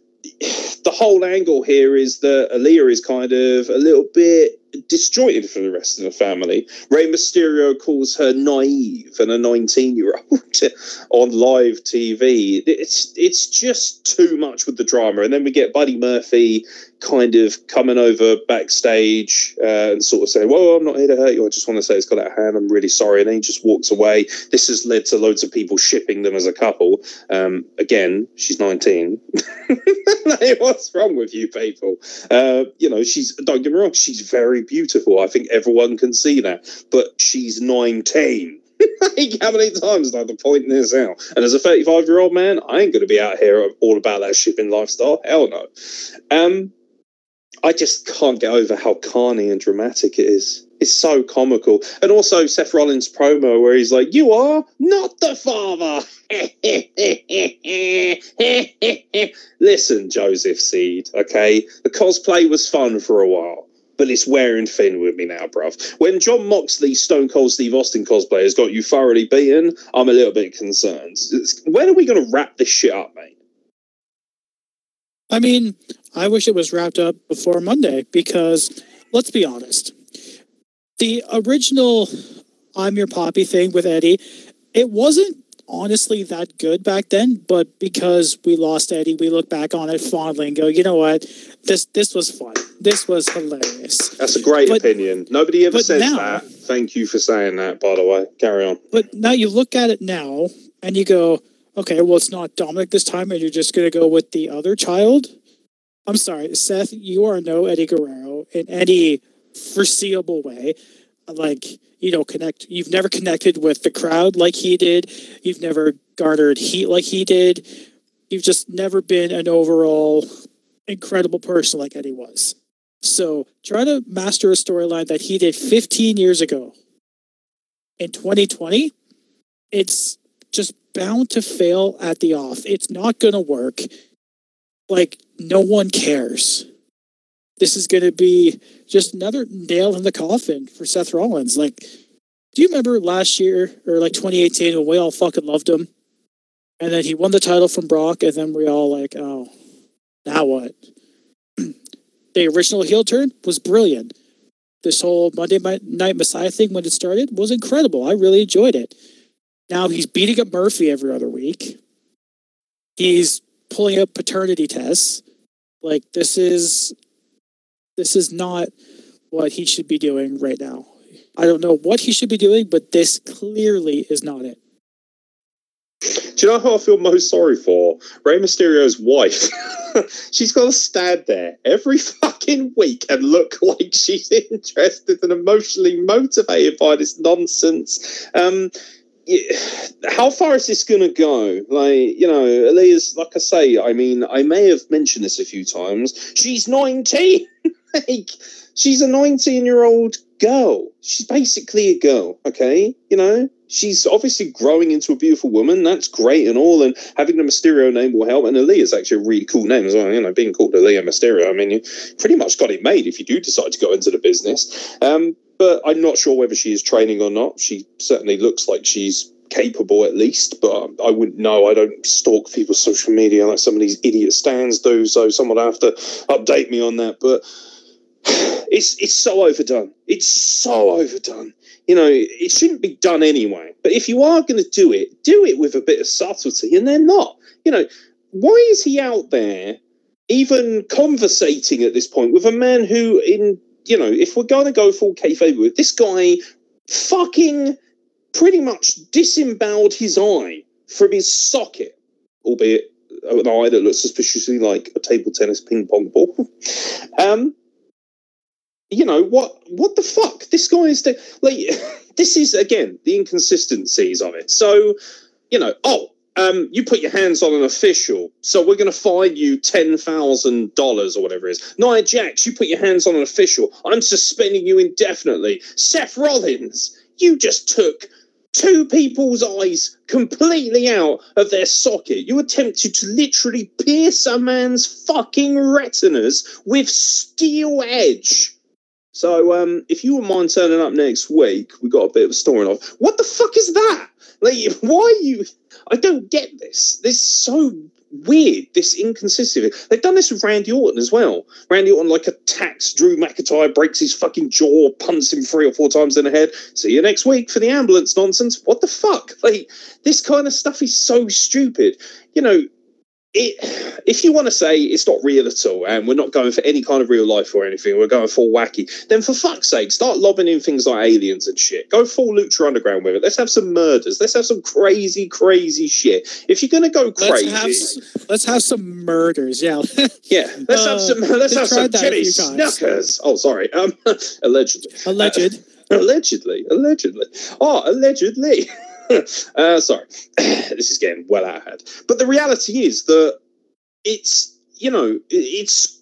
The whole angle here is that Aalyah is kind of a little bit disjointed from the rest of the family. Rey Mysterio calls her naive and a 19 year old on live TV. It's it's just too much with the drama. And then we get Buddy Murphy kind of coming over backstage uh, and sort of saying, Well, I'm not here to hurt you. I just want to say it's got out of hand. I'm really sorry. And then he just walks away. This has led to loads of people shipping them as a couple. Um, again, she's 19. What's wrong with you people? Uh, you know, she's, don't get me wrong, she's very beautiful. I think everyone can see that. But she's 19. like, how many times do I have to point this out? And as a 35 year old man, I ain't going to be out here all about that shipping lifestyle. Hell no. Um, I just can't get over how carny and dramatic it is. It's so comical. And also Seth Rollins' promo where he's like, You are not the father. Listen, Joseph Seed, okay? The cosplay was fun for a while, but it's wearing thin with me now, bruv. When Jon Moxley, Stone Cold Steve Austin cosplay has got you thoroughly beaten, I'm a little bit concerned. It's- when are we going to wrap this shit up, mate? I mean, I wish it was wrapped up before Monday because let's be honest. The original I'm your poppy thing with Eddie, it wasn't honestly that good back then, but because we lost Eddie, we look back on it fondly and go, you know what? This this was fun. This was hilarious. That's a great But- opinion. Nobody ever says now- that. Thank you for saying that, by the way. Carry on. But now you look at it now and you go, okay, well, it's not Dominic this time, and you're just going to go with the other child. I'm sorry, Seth, you are no Eddie Guerrero in any foreseeable way. Like, you don't connect, you've never connected with the crowd like he did. You've never garnered heat like he did. You've just never been an overall incredible person like Eddie was. So try to master a storyline that he did 15 years ago in 2020, it's just bound to fail at the off. It's not going to work. Like, no one cares. This is going to be just another nail in the coffin for Seth Rollins. Like, do you remember last year or like 2018 when we all fucking loved him? And then he won the title from Brock, and then we all like, oh, now what? the original heel turn was brilliant this whole Monday Night Messiah thing when it started was incredible. I really enjoyed it. Now he's beating up Murphy every other week. He's pulling up paternity tests. Like this is this is not what he should be doing right now. I don't know what he should be doing, but this clearly is not it. Do you know who I feel most sorry for? Rey Mysterio's wife. she's got to stand there every fucking week and look like she's interested and emotionally motivated by this nonsense. Um, yeah, how far is this going to go? Like, you know, Aalyah's, like I say, I mean, I may have mentioned this a few times. She's 19. like, she's a 19 year old girl. She's basically a girl, okay? You know, she's obviously growing into a beautiful woman. That's great and all. And having the Mysterio name will help. And Aalyah's actually a really cool name as well. You know, being called Aalyah Mysterio, I mean, you pretty much got it made if you do decide to go into the business. Um, but I'm not sure whether she is training or not. She certainly looks like she's capable at least, but I wouldn't know. I don't stalk people's social media like some of these idiot stands do. So someone have to update me on that. But it's it's so overdone. It's so overdone. You know, it shouldn't be done anyway. But if you are going to do it, do it with a bit of subtlety. And they're not. You know, why is he out there even conversating at this point with a man who, in you know, if we're going to go full kayfabe with this guy, fucking pretty much disemboweled his eye from his socket, albeit an eye that looks suspiciously like a table tennis ping pong ball. um, you know what? What the fuck? This guy is like. This is again the inconsistencies of it. So, you know, oh, um, you put your hands on an official, so we're going to fine you ten thousand dollars or whatever it is. Nia Jax, you put your hands on an official, I'm suspending you indefinitely. Seth Rollins, you just took two people's eyes completely out of their socket. You attempted to literally pierce a man's fucking retinas with steel edge. So, um, if you wouldn't mind turning up next week, we got a bit of a story off. What the fuck is that? Like, why are you? I don't get this. This is so weird. This inconsistency. They've done this with Randy Orton as well. Randy Orton like attacks Drew McIntyre, breaks his fucking jaw, punts him three or four times in the head. See you next week for the ambulance nonsense. What the fuck? Like, this kind of stuff is so stupid. You know, it, if you want to say it's not real at all and we're not going for any kind of real life or anything, we're going full wacky, then for fuck's sake, start lobbing in things like aliens and shit. Go full Lucha Underground with it. Let's have some murders. Let's have some crazy, crazy shit. If you're going to go Let's crazy, have let's have some murders. Yeah. yeah, let's Uh, have some. Let's they've some tried that a Jenny few times. Snuka. Oh, sorry. Um, allegedly. Alleged. allegedly, allegedly. Oh, allegedly. uh, sorry, this is getting well out of hand. But the reality is that it's you know it's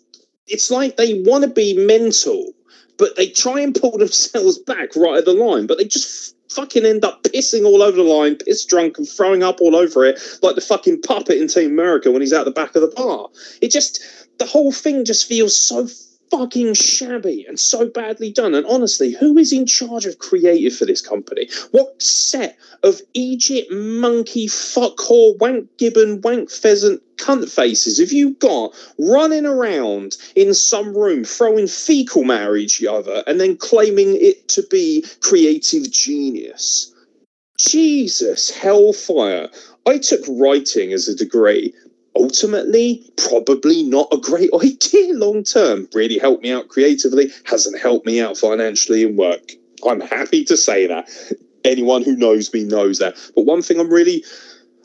it's like they want to be mental, but they try and pull themselves back right at the line, but they just fucking end up pissing all over the line, piss drunk and throwing up all over it, like the fucking puppet in Team America when he's out the back of the bar. It just, the whole thing just feels so fucking shabby and so badly done. And honestly, who is in charge of creative for this company? What set of Egypt monkey fuck whore wank gibbon wank pheasant cunt faces have you got running around in some room throwing fecal matter at each other and then claiming it to be creative genius? Jesus, hellfire. I took writing as a degree ultimately probably not a great idea long term. Really helped me out creatively, hasn't helped me out financially in work. I'm happy to say that. Anyone who knows me knows that. But one thing I'm really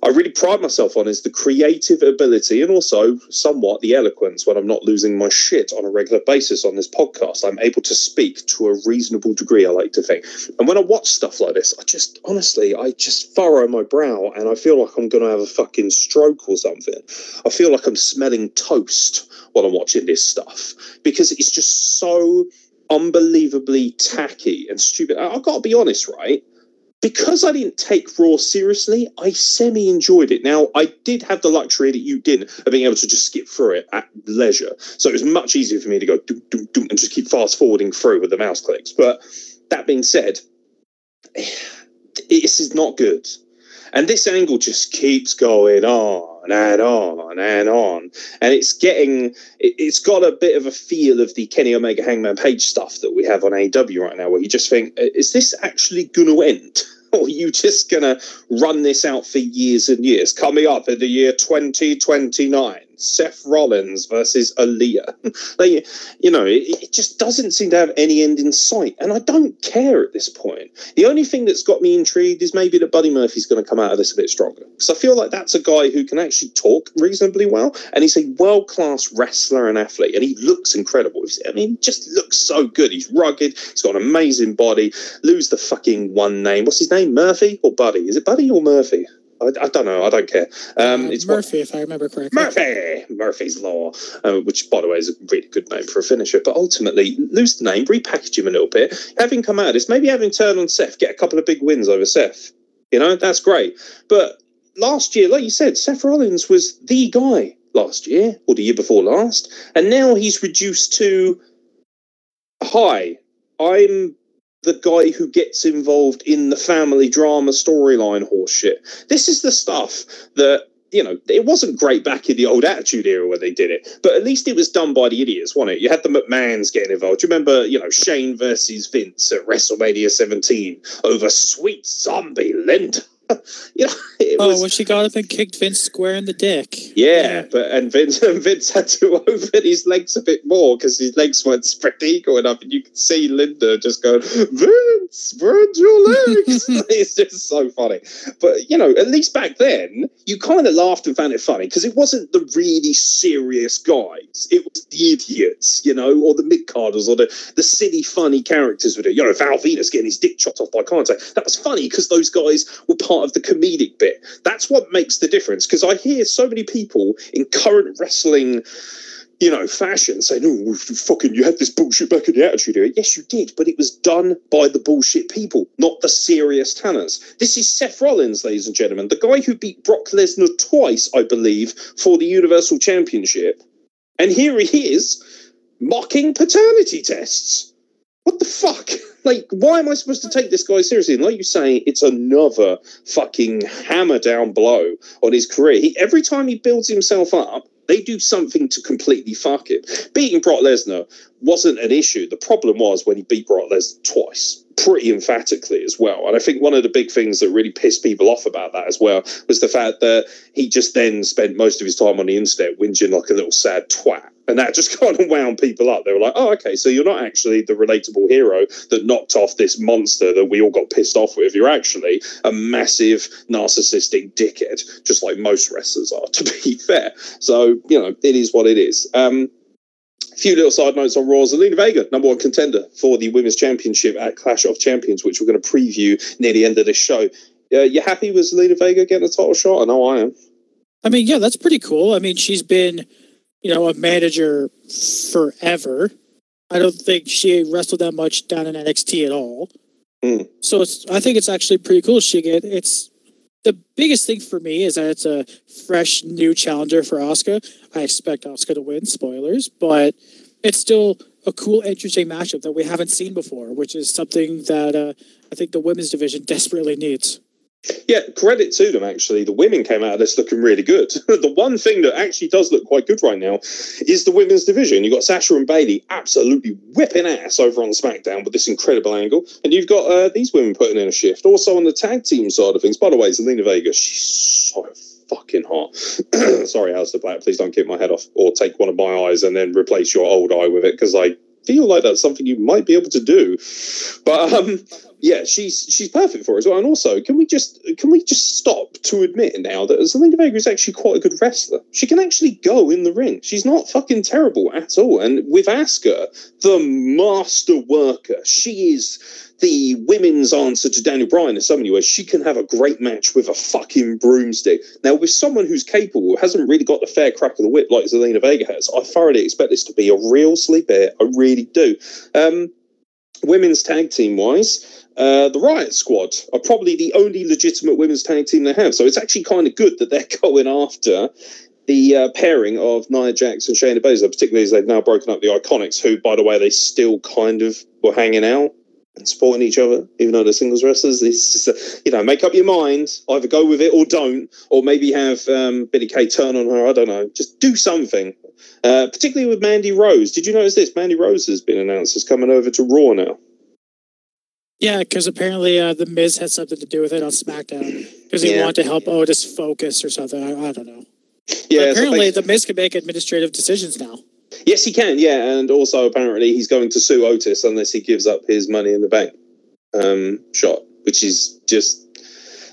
I really pride myself on is the creative ability and also somewhat the eloquence when I'm not losing my shit on a regular basis on this podcast. I'm able to speak to a reasonable degree, I like to think. And when I watch stuff like this, I just honestly, I just furrow my brow and I feel like I'm going to have a fucking stroke or something. I feel like I'm smelling toast while I'm watching this stuff because it's just so unbelievably tacky and stupid. I've got to be honest, right? Because I didn't take Raw seriously, I semi enjoyed it. Now, I did have the luxury that you didn't of being able to just skip through it at leisure. So it was much easier for me to go doom, doom, doom, and just keep fast forwarding through with the mouse clicks. But that being said, this is not good. And this angle just keeps going on and on and on. And it's getting, it, it's got a bit of a feel of the Kenny Omega Hangman Page stuff that we have on AEW right now, where you just think, uh, is this actually going to end? Or you just going to run this out for years and years? Coming up in the year 2029, Seth Rollins versus Aalyah. like, you know, it, it just doesn't seem to have any end in sight. And I don't care at this point. The only thing that's got me intrigued is maybe that Buddy Murphy's going to come out of this a bit stronger. Because I feel like that's a guy who can actually talk reasonably well. And he's a world class wrestler and athlete. And he looks incredible. I mean, he just looks so good. He's rugged. He's got an amazing body. Lose the fucking one name. What's his name? Murphy or Buddy? Is it Buddy or Murphy? I, I don't know. I don't care. Um, Uh, it's what- Murphy, if I remember correctly. Murphy, Murphy's Law, uh, which, by the way, is a really good name for a finisher. But ultimately, lose the name, repackage him a little bit, Having come out of this, maybe having him turn on Seth, get a couple of big wins over Seth. You know, that's great. But last year, like you said, Seth Rollins was the guy last year or the year before last, and now he's reduced to, hi, I'm the guy who gets involved in the family drama storyline horseshit. This is the stuff that you know, it wasn't great back in the old Attitude era when they did it, but at least it was done by the idiots, wasn't it? You had the McMahons getting involved. You remember, you know, Shane versus Vince at WrestleMania 17 over Sweet Zombie Linda? you know, Oh, was. when she got up and kicked Vince square in the dick. Yeah, but and Vince and Vince had to open his legs a bit more because his legs weren't spread eagle enough, and you could see Linda just going, "Vince, spread your legs." it's just so funny. But you know, at least back then, you kind of laughed and found it funny because it wasn't the really serious guys; it was the idiots, you know, or the mid carders or the the silly, funny characters with it. You know, Val Venis getting his dick chopped off by Kaientai. That was funny because those guys were part of the comedic bit. That's what makes the difference. Because I hear so many people in current wrestling, you know, fashion saying, "Oh, fucking, you had this bullshit back in the Attitude Era." Yes, you did, but it was done by the bullshit people, not the serious talents. This is Seth Rollins, ladies and gentlemen, the guy who beat Brock Lesnar twice, I believe, for the Universal Championship, and here he is mocking paternity tests. What the fuck? Like, why am I supposed to take this guy seriously? And like you say, it's another fucking hammer down blow on his career. He, every time he builds himself up, they do something to completely fuck him. Beating Brock Lesnar wasn't an issue. The problem was when he beat Brock Lesnar twice, pretty emphatically as well. And I think one of the big things that really pissed people off about that as well was the fact that he just then spent most of his time on the internet whinging like a little sad twat. And that just kind of wound people up. They were like, oh, okay, so you're not actually the relatable hero that knocked off this monster that we all got pissed off with. You're actually a massive narcissistic dickhead, just like most wrestlers are, to be fair. So, you know, it is what it is. Um, a few little side notes on Raw. Zelina Vega, number one contender for the Women's Championship at Clash of Champions, which we're going to preview near the end of this show. Uh, you happy with Zelina Vega getting a title shot? I know I am. I mean, yeah, that's pretty cool. I mean, she's been you know, a manager forever. I don't think she wrestled that much down in NXT at all. Hmm. So it's I think it's actually pretty cool. She get it's the biggest thing for me is that it's a fresh new challenger for Asuka. I expect Asuka to win, spoilers, but it's still a cool, interesting matchup that we haven't seen before, which is something that uh, I think the women's division desperately needs. Yeah, credit to them, actually. The women came out of this looking really good. the one thing that actually does look quite good right now is the women's division. You've got Sasha and Bayley absolutely whipping ass over on SmackDown with this incredible angle. And you've got uh, these women putting in a shift. Also on the tag team side of things, by the way, Zelina Vega, she's so fucking hot. Sorry, Aleister Black, please don't keep my head off or take one of my eyes and then replace your old eye with it because I feel like that's something you might be able to do. But um, yeah, she's she's perfect for it as well. And also, can we just can we just stop to admit now that Zelina Vega is actually quite a good wrestler? She can actually go in the ring. She's not fucking terrible at all. And with Asuka, the master worker, she is the women's answer to Daniel Bryan in so many ways. She can have a great match with a fucking broomstick. Now, with someone who's capable, hasn't really got the fair crack of the whip like Zelina Vega has, I thoroughly expect this to be a real sleeper. I really do. Um, women's tag team wise, uh, the Riot Squad are probably the only legitimate women's tag team they have. So it's actually kind of good that they're going after the uh, pairing of Nia Jax and Shayna Baszler, particularly as they've now broken up the Iconics, who, by the way, they still kind of were hanging out and supporting each other, even though they're singles wrestlers. It's just, a, you know, make up your mind. Either go with it or don't, or maybe have um, Billie Kay turn on her. I don't know. Just do something. Uh, particularly with Mandy Rose. Did you notice this? Mandy Rose has been announced as coming over to Raw now. Yeah, because apparently uh, the Miz had something to do with it on SmackDown because he Yeah. wanted to help Otis focus or something. I, I don't know. But Yeah, so apparently basi- the Miz can make administrative decisions now. Yes, he can. Yeah, and also apparently he's going to sue Otis unless he gives up his Money in the Bank um, shot, which is just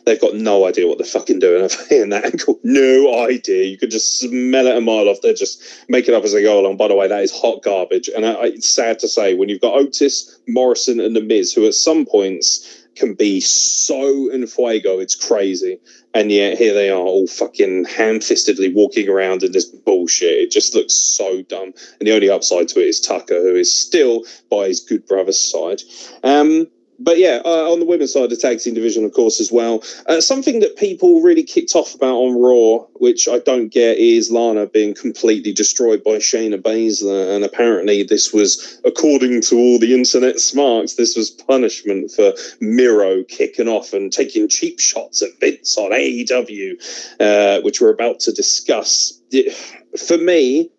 they've got no idea what they're fucking doing over here in that angle. No idea. You could just smell it a mile off. They're just making up as they go along. By the way, that is hot garbage, and I, I- it's sad to say when you've got Otis, Morrison, and the Miz, who at some points can be so in fuego, it's crazy. And yet here they are, all fucking ham-fistedly walking around in this bullshit. It just looks so dumb. And the only upside to it is Tucker, who is still by his good brother's side. Um, but yeah, uh, on the women's side, of the tag team division, of course, as well. Uh, something that people really kicked off about on Raw, which I don't get, is Lana being completely destroyed by Shayna Baszler. And apparently, this was, according to all the internet smarts, this was punishment for Miro kicking off and taking cheap shots at Vince on AEW, uh, which we're about to discuss. For me,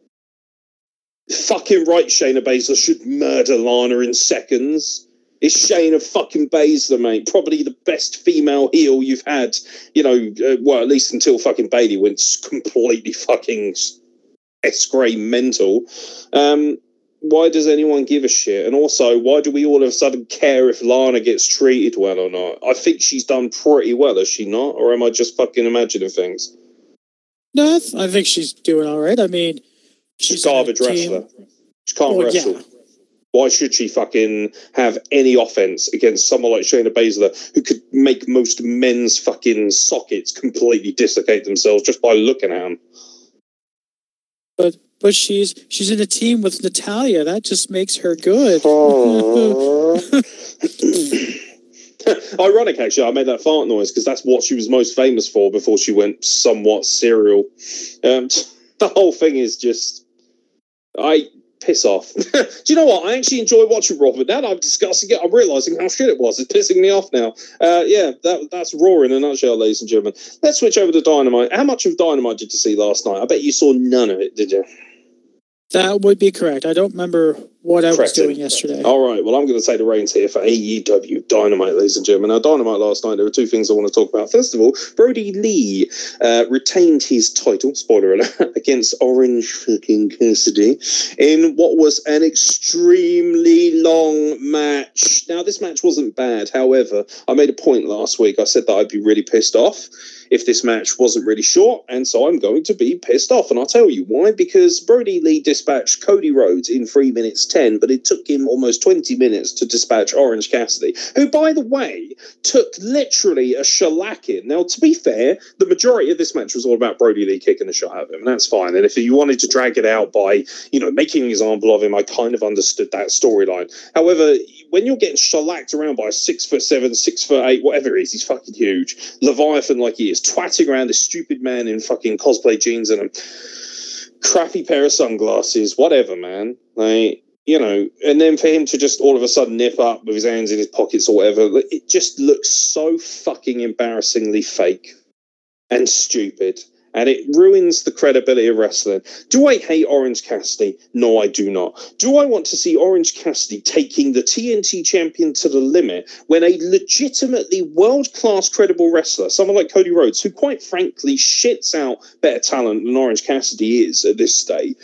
fucking right, Shayna Baszler should murder Lana in seconds. It's Shayna fucking Baszler, mate. Probably the best female heel you've had, you know, uh, well, at least until fucking Bayley went completely fucking escray mental. Um, why does anyone give a shit? And also, why do we all of a sudden care if Lana gets treated well or not? I think she's done pretty well, has she not? Or am I just fucking imagining things? No, I think she's doing all right. I mean, She's she's a garbage wrestler. She can't Well, wrestle. yeah. Why should she fucking have any offense against someone like Shayna Baszler who could make most men's fucking sockets completely dislocate themselves just by looking at them? But but she's she's in a team with Natalya. That just makes her good. Ironic, actually, I made that fart noise because that's what she was most famous for before she went somewhat serial. Um, the whole thing is just, I piss off. Do you know what? I actually enjoy watching Raw, but now that I'm discussing it, I'm realizing how shit it was. It's pissing me off now. Uh, yeah, that, that's Raw in a nutshell, ladies and gentlemen. Let's switch over to Dynamite. How much of Dynamite did you see last night? I bet you saw none of it, did you? That would be correct. I don't remember what I was doing yesterday. All right. Well, I'm going to take the reins here for AEW Dynamite, ladies and gentlemen. Now, Dynamite last night, there are two things I want to talk about. First of all, Brodie Lee uh, retained his title, spoiler alert, against Orange fucking Cassidy in what was an extremely long match. Now, this match wasn't bad. However, I made a point last week. I said that I'd be really pissed off if this match wasn't really short, and so I'm going to be pissed off. And I'll tell you why. Because Brodie Lee dispatched Cody Rhodes in three minutes 10, but it took him almost 20 minutes to dispatch Orange Cassidy, who, by the way, took literally a shellacking. Now, to be fair, the majority of this match was all about Brodie Lee kicking the shot out of him, and that's fine. And if you wanted to drag it out by, you know, making an example of him, I kind of understood that storyline. However, when you're getting shellacked around by a six foot seven, six foot eight, whatever he is, he's fucking huge, Leviathan like he is, twatting around this stupid man in fucking cosplay jeans and a crappy pair of sunglasses, whatever, man. Like, you know, and then for him to just all of a sudden nip up with his hands in his pockets or whatever, it just looks so fucking embarrassingly fake and stupid. And it ruins the credibility of wrestling. Do I hate Orange Cassidy? No, I do not. Do I want to see Orange Cassidy taking the TNT champion to the limit when a legitimately world class credible wrestler, someone like Cody Rhodes, who quite frankly shits out better talent than Orange Cassidy is at this stage,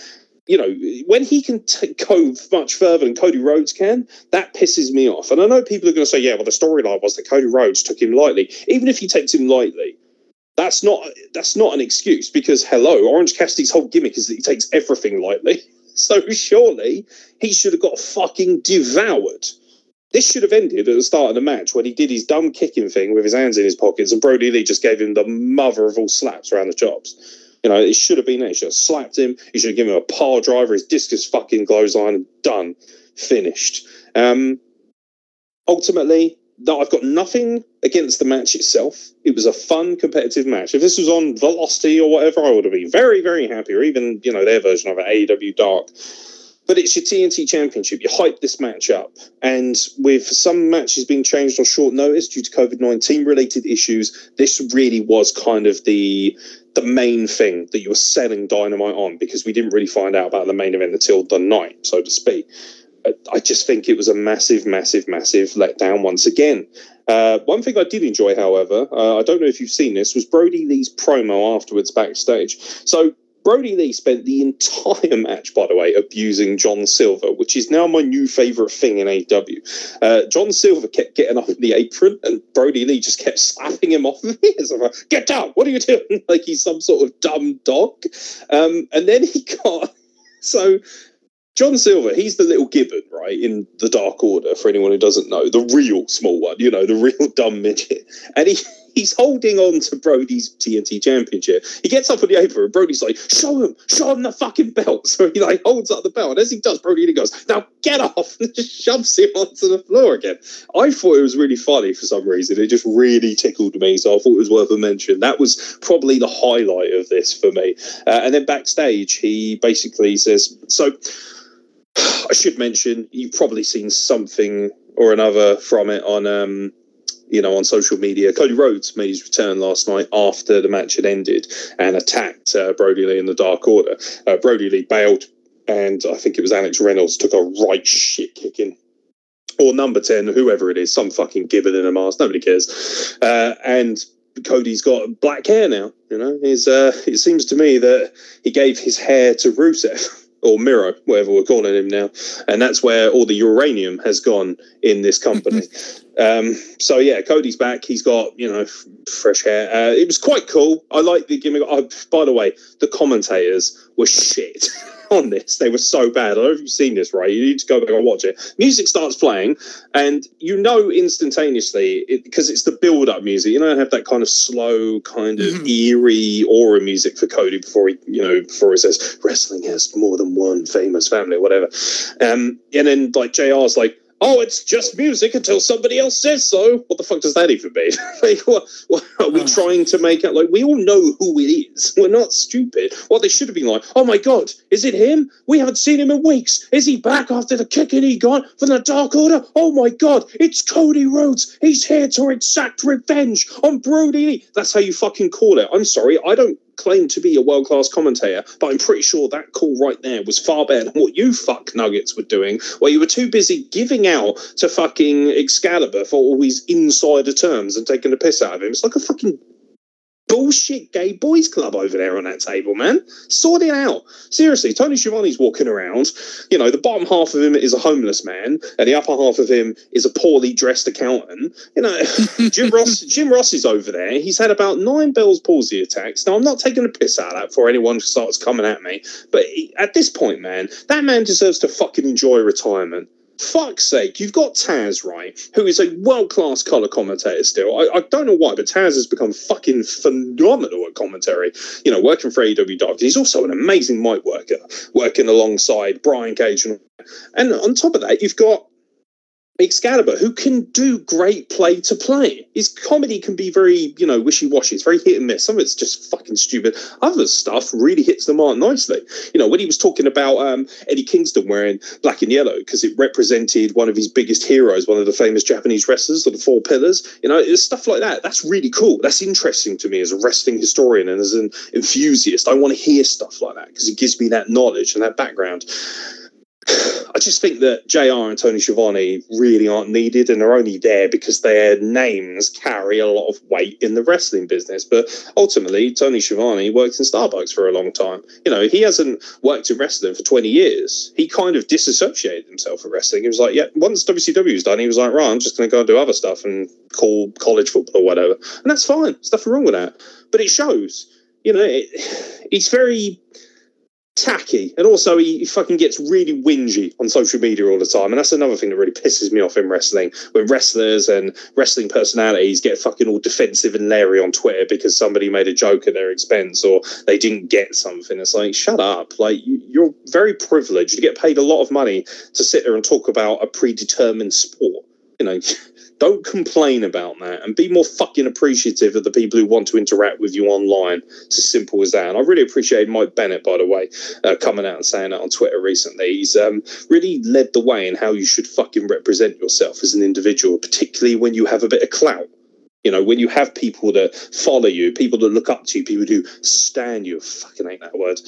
you know, when he can t- go much further than Cody Rhodes can, that pisses me off. And I know people are going to say, yeah, well, the storyline was that Cody Rhodes took him lightly. Even if he takes him lightly, that's not that's not an excuse because hello, Orange Cassidy's whole gimmick is that he takes everything lightly. So surely he should have got fucking devoured. This should have ended at the start of the match when he did his dumb kicking thing with his hands in his pockets and Brodie Lee just gave him the mother of all slaps around the chops. You know, it should have been there. He should have slapped him. He should have given him a power driver, his discus fucking glows clothesline, done, finished. Um, ultimately, no, I've got nothing against the match itself. It was a fun, competitive match. If this was on Velocity or whatever, I would have been very, very happy, or even, you know, their version of it, AEW Dark. But it's your TNT Championship. You hype this match up. And with some matches being changed on short notice due to COVID 19 related issues, this really was kind of the the main thing that you were selling Dynamite on because we didn't really find out about the main event until the night, so to speak. I just think it was a massive, massive, massive letdown once again. Uh, one thing I did enjoy, however, uh, I don't know if you've seen this, was Brodie Lee's promo afterwards backstage. So Brodie Lee spent the entire match, by the way, abusing John Silver, which is now my new favourite thing in AEW. Uh, John Silver kept getting up in the apron, and Brodie Lee just kept slapping him off of it. like, Get down! What are you doing? like he's some sort of dumb dog. Um, and then he got so John Silver, he's the little gibbon, right, in the Dark Order, for anyone who doesn't know, the real small one, you know, the real dumb midget. And he, he's holding on to Brodie's TNT championship. He gets up on the apron and Brodie's like, show him, show him the fucking belt. So he like holds up the belt. And as he does, Brodie goes, now get off and just shoves him onto the floor again. I thought it was really funny for some reason. It just really tickled me. So I thought it was worth a mention. That was probably the highlight of this for me. Uh, and then backstage, he basically says, so I should mention you've probably seen something or another from it on um, you know on social media. Cody Rhodes made his return last night after the match had ended and attacked uh, Brodie Lee in the Dark Order. Uh, Brodie Lee bailed, and I think it was Alex Reynolds took a right shit kicking. Or number 10, whoever it is, some fucking gibbon in a mask, nobody cares. Uh, and Cody's got black hair now. You know, he's. Uh, it seems to me that he gave his hair to Rusev or Miro, whatever we're calling him now, and that's where all the uranium has gone in this company. um, so yeah, Cody's back. He's got you know f- fresh hair. Uh, it was quite cool. I like the gimmick. Oh, by the way, the commentators were shit. On this, they were so bad. I don't know if you've seen this, right? You need to go back and watch it. Music starts playing, and you know instantaneously because it, it's the build-up music. You know, I have that kind of slow, kind of eerie aura music for Cody before he, you know, before he says wrestling has more than one famous family or whatever. Um, and then like JR's like, oh, it's just music until somebody else says so. What the fuck does that even mean? like, what, what are we oh. trying to make it? Like, we all know who it is. We're not stupid. What they should have been like, oh my god, is it him? We haven't seen him in weeks. Is he back after the kicking he got from the Dark Order? Oh my god, it's Cody Rhodes. He's here to exact revenge on Brodie Lee. That's how you fucking call it. I'm sorry, I don't claim to be a world class commentator, but I'm pretty sure that call right there was far better than what you fuck nuggets were doing, where you were too busy giving out to fucking Excalibur for all his insider terms and taking the piss out of him. It's like a fucking bullshit gay boys club over there on that table, man. Sort it out. Seriously, Tony Schiavone's walking around. You know, the bottom half of him is a homeless man, and the upper half of him is a poorly dressed accountant. You know, Jim Ross. Jim Ross is over there. He's had about nine Bell's palsy attacks. Now, I'm not taking a piss out of that before anyone starts coming at me, but he- at this point, man, that man deserves to fucking enjoy retirement fuck's sake, you've got Taz, right, who is a world class colour commentator still. I, I don't know why, but Taz has become fucking phenomenal at commentary, you know, working for AEW Dark. He's also an amazing mic worker, working alongside Brian Cage. And, and on top of that, you've got Excalibur, who can do great play to play. His comedy can be very, you know, wishy washy. It's very hit and miss. Some of it's just fucking stupid. Other stuff really hits the mark nicely. You know, when he was talking about um, Eddie Kingston wearing black and yellow because it represented one of his biggest heroes, one of the famous Japanese wrestlers, or the Four Pillars. You know, it's stuff like that. That's really cool. That's interesting to me as a wrestling historian and as an enthusiast. I want to hear stuff like that because it gives me that knowledge and that background. I just think that JR and Tony Schiavone really aren't needed and are only there because their names carry a lot of weight in the wrestling business. But ultimately, Tony Schiavone worked in Starbucks for a long time. You know, he hasn't worked in wrestling for 20 years. He kind of disassociated himself from wrestling. He was like, yeah, once WCW was done, he was like, right, I'm just going to go and do other stuff and call college football or whatever. And that's fine. There's nothing wrong with that. But it shows, you know, it, it's very tacky. And also he, he fucking gets really whingy on social media all the time. And that's another thing that really pisses me off in wrestling when wrestlers and wrestling personalities get fucking all defensive and leery on twitter because somebody made a joke at their expense or they didn't get something. It's like shut up. Like you, you're very privileged. You get paid a lot of money to sit there and talk about a predetermined sport you know don't complain about that and be more fucking appreciative of the people who want to interact with you online. It's as simple as that. And I really appreciate Mike Bennett, by the way, uh, coming out and saying that on Twitter recently. He's um, really led the way in how you should fucking represent yourself as an individual, particularly when you have a bit of clout. You know, when you have people that follow you, people that look up to you, people who stand you, fucking hate that word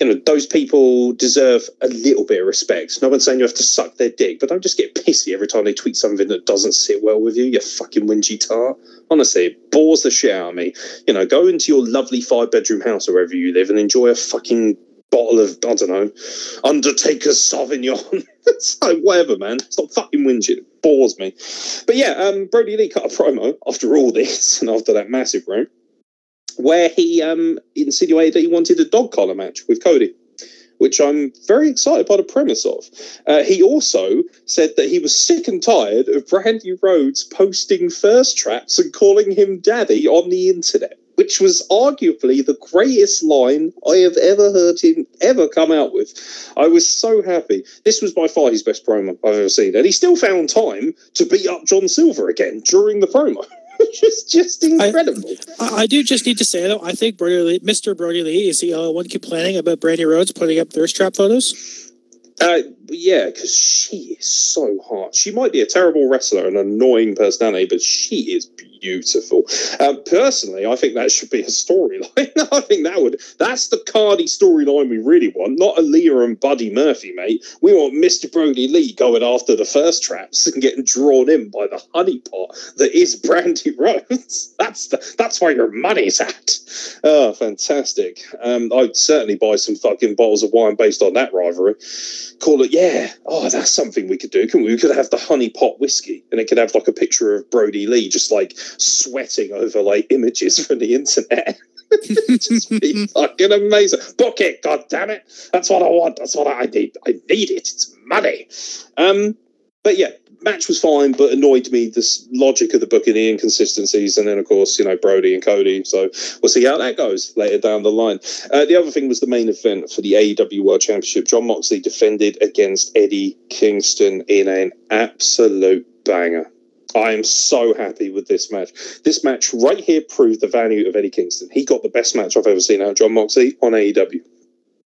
you know, those people deserve a little bit of respect. No one's saying you have to suck their dick, but don't just get pissy every time they tweet something that doesn't sit well with you, you fucking whingy tart. Honestly, it bores the shit out of me. You know, go into your lovely five bedroom house or wherever you live and enjoy a fucking bottle of, I don't know, Undertaker's Sauvignon. like, whatever, man. Stop fucking whinging. It bores me. But yeah, um, Brodie Lee cut a promo after all this and after that massive rant where he um, insinuated that he wanted a dog collar match with Cody, which I'm very excited by the premise of. Uh, he also said that he was sick and tired of Brandi Rhodes posting thirst traps and calling him daddy on the internet. Which was arguably the greatest line I have ever heard him ever come out with. I was so happy. This was by far his best promo I've ever seen. And he still found time to beat up John Silver again during the promo, which is just incredible. I, I do just need to say though, I think Brodie Lee, Mr. Brodie Lee is the only one complaining about Brandi Rhodes putting up thirst trap photos. Uh, yeah, because she is so hot. She might be a terrible wrestler, an annoying personality, but she is beautiful. Um, personally, I think that should be a storyline. I think that would that's the Cardi storyline we really want, not Aalyah and Buddy Murphy, mate. We want Mr. Brodie Lee going after the first traps and getting drawn in by the honeypot that is Brandi Rhodes. That's the that's where your money's at. Oh, fantastic. Um, I'd certainly buy some fucking bottles of wine based on that rivalry call it, yeah, oh, that's something we could do. Can we? We could have the honey pot whiskey and it could have like a picture of Brodie Lee just like sweating over like images from the internet. just be fucking amazing. Book it, god damn it. That's what I want. That's what I need. I need it. It's money. Um, but yeah, match was fine, but annoyed me this logic of the booking, the inconsistencies, and then of course you know Brodie and Cody. So we'll see how that goes later down the line. Uh, the other thing was the main event for the AEW World Championship. Jon Moxley defended against Eddie Kingston in an absolute banger. I am so happy with this match. This match right here proved the value of Eddie Kingston. He got the best match I've ever seen out of Jon Moxley on AEW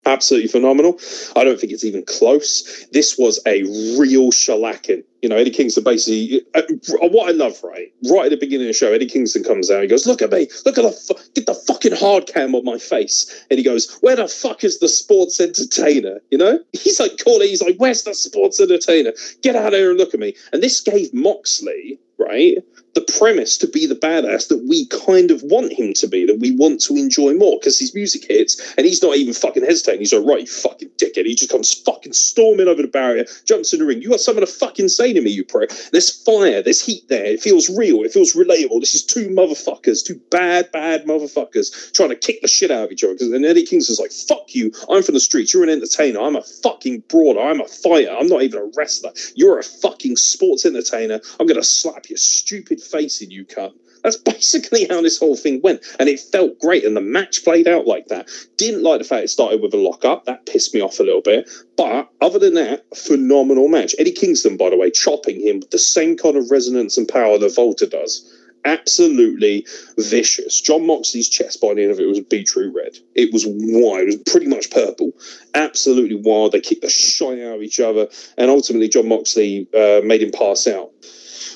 absolutely phenomenal. I don't think it's even close. This was a real shellacking. You know, Eddie Kingston basically, uh, what I love, right? Right at the beginning of the show, Eddie Kingston comes out. He goes, "Look at me! Look at the fu- get the fucking hard cam on my face." And he goes, "Where the fuck is the sports entertainer?" You know, he's like calling. He's like, "Where's the sports entertainer? Get out here and look at me." And this gave Moxley right the premise to be the badass that we kind of want him to be, that we want to enjoy more because his music hits and he's not even fucking hesitating. He's like, right, you fucking dickhead. He just comes fucking storming over the barrier, jumps in the ring. You got something to fucking say to me, you pro. There's fire, there's heat there. It feels real, it feels relatable. This is two motherfuckers, two bad, bad motherfuckers trying to kick the shit out of each other. And Eddie Kingston's like, fuck you. I'm from the streets. You're an entertainer. I'm a fucking brawler. I'm a fighter. I'm not even a wrestler. You're a fucking sports entertainer. I'm going to slap your stupid face in, you cunt. That's basically how this whole thing went. And it felt great. And the match played out like that. Didn't like the fact it started with a lock up. That pissed me off a little bit. But other than that, phenomenal match. Eddie Kingston, by the way, chopping him with the same kind of resonance and power that WALTER does. Absolutely vicious. Jon Moxley's chest by the end of it was beetroot red. It was wild. It was pretty much purple. Absolutely wild. They kicked the shine out of each other. And ultimately, Jon Moxley uh, made him pass out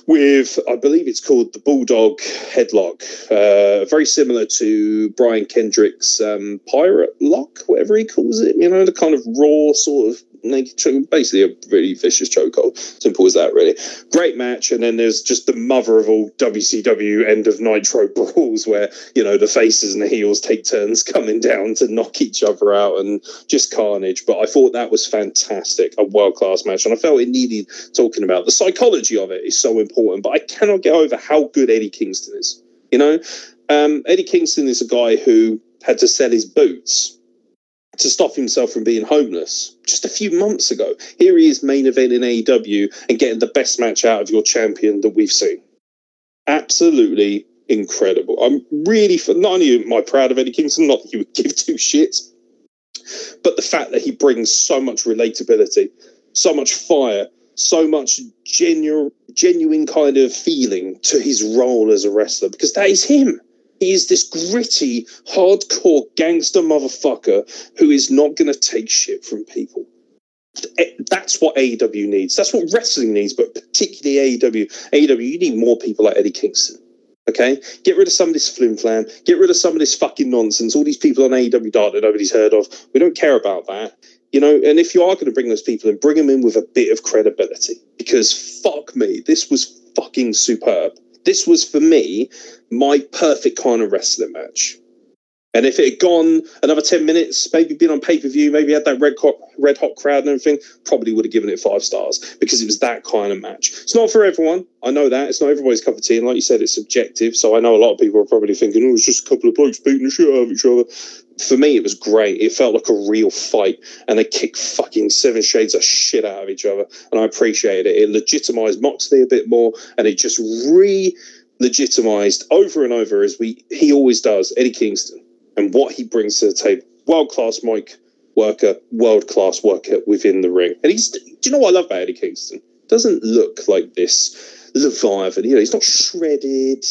with, I believe it's called the Bulldog Headlock, uh, very similar to Brian Kendrick's um, Pirate Lock, whatever he calls it. You know, the kind of raw sort of naked choke, basically a really vicious chokehold. Simple as that, really. Great match. And then there's just the mother of all WCW end of Nitro brawls where, you know, the faces and the heels take turns coming down to knock each other out and just carnage. But I thought that was fantastic, a world class match. And I felt it needed talking about. The psychology of it is so important, but I cannot get over how good Eddie Kingston is. You know, um, Eddie Kingston is a guy who had to sell his boots to stop himself from being homeless just a few months ago. Here he is main event in AEW and getting the best match out of your champion that we've seen. Absolutely incredible. I'm really, not only am I proud of Eddie Kingston, not that he would give two shits, but the fact that he brings so much relatability, so much fire, so much genuine, genuine kind of feeling to his role as a wrestler, because that is him. Is this gritty, hardcore gangster motherfucker who is not going to take shit from people. Eh, That's what AEW needs. That's what wrestling needs, but particularly AEW. AEW, you need more people like Eddie Kingston. Okay, get rid of some of this flim flam. Get rid of some of this fucking nonsense. All these people on AEW that nobody's heard of. We don't care about that. You know, and if you are going to bring those people in, bring them in with a bit of credibility. Because fuck me, this was fucking superb. This was for me my perfect kind of wrestling match. And if it had gone another 10 minutes, maybe been on pay per view, maybe had that red hot, red hot crowd and everything, probably would have given it five stars because it was that kind of match. It's not for everyone. I know that. It's not everybody's cup of tea. And like you said, it's subjective. So I know a lot of people are probably thinking, oh, it's just a couple of blokes beating the shit out of each other. For me, it was great. It felt like a real fight. And they kicked fucking seven shades of shit out of each other. And I appreciated it. It legitimized Moxley a bit more. And it just re legitimized over and over as we he always does, Eddie Kingston and what he brings to the table. World class mic worker, world class worker within the ring. And he's, do you know what I love about Eddie Kingston? Doesn't look like this Leviathan. You know, he's not shredded.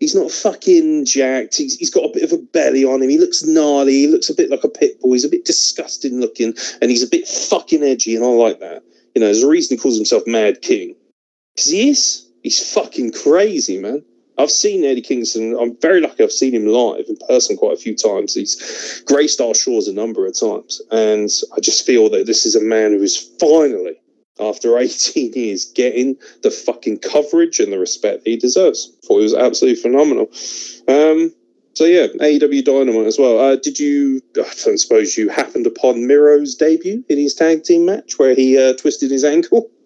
He's not fucking jacked. He's, he's got a bit of a belly on him. He looks gnarly. He looks a bit like a pit bull. He's a bit disgusting looking and he's a bit fucking edgy. And I like that. You know, there's a reason he calls himself Mad King. Because he is. He's fucking crazy, man. I've seen Eddie Kingston. I'm very lucky. I've seen him live in person quite a few times. He's graced our shores a number of times, and I just feel that this is a man who is finally, after 18 years, getting the fucking coverage and the respect that he deserves. Thought it was absolutely phenomenal. Um, so yeah, AEW Dynamite as well. Uh, did you? I don't suppose you happened upon Miro's debut in his tag team match where he uh, twisted his ankle.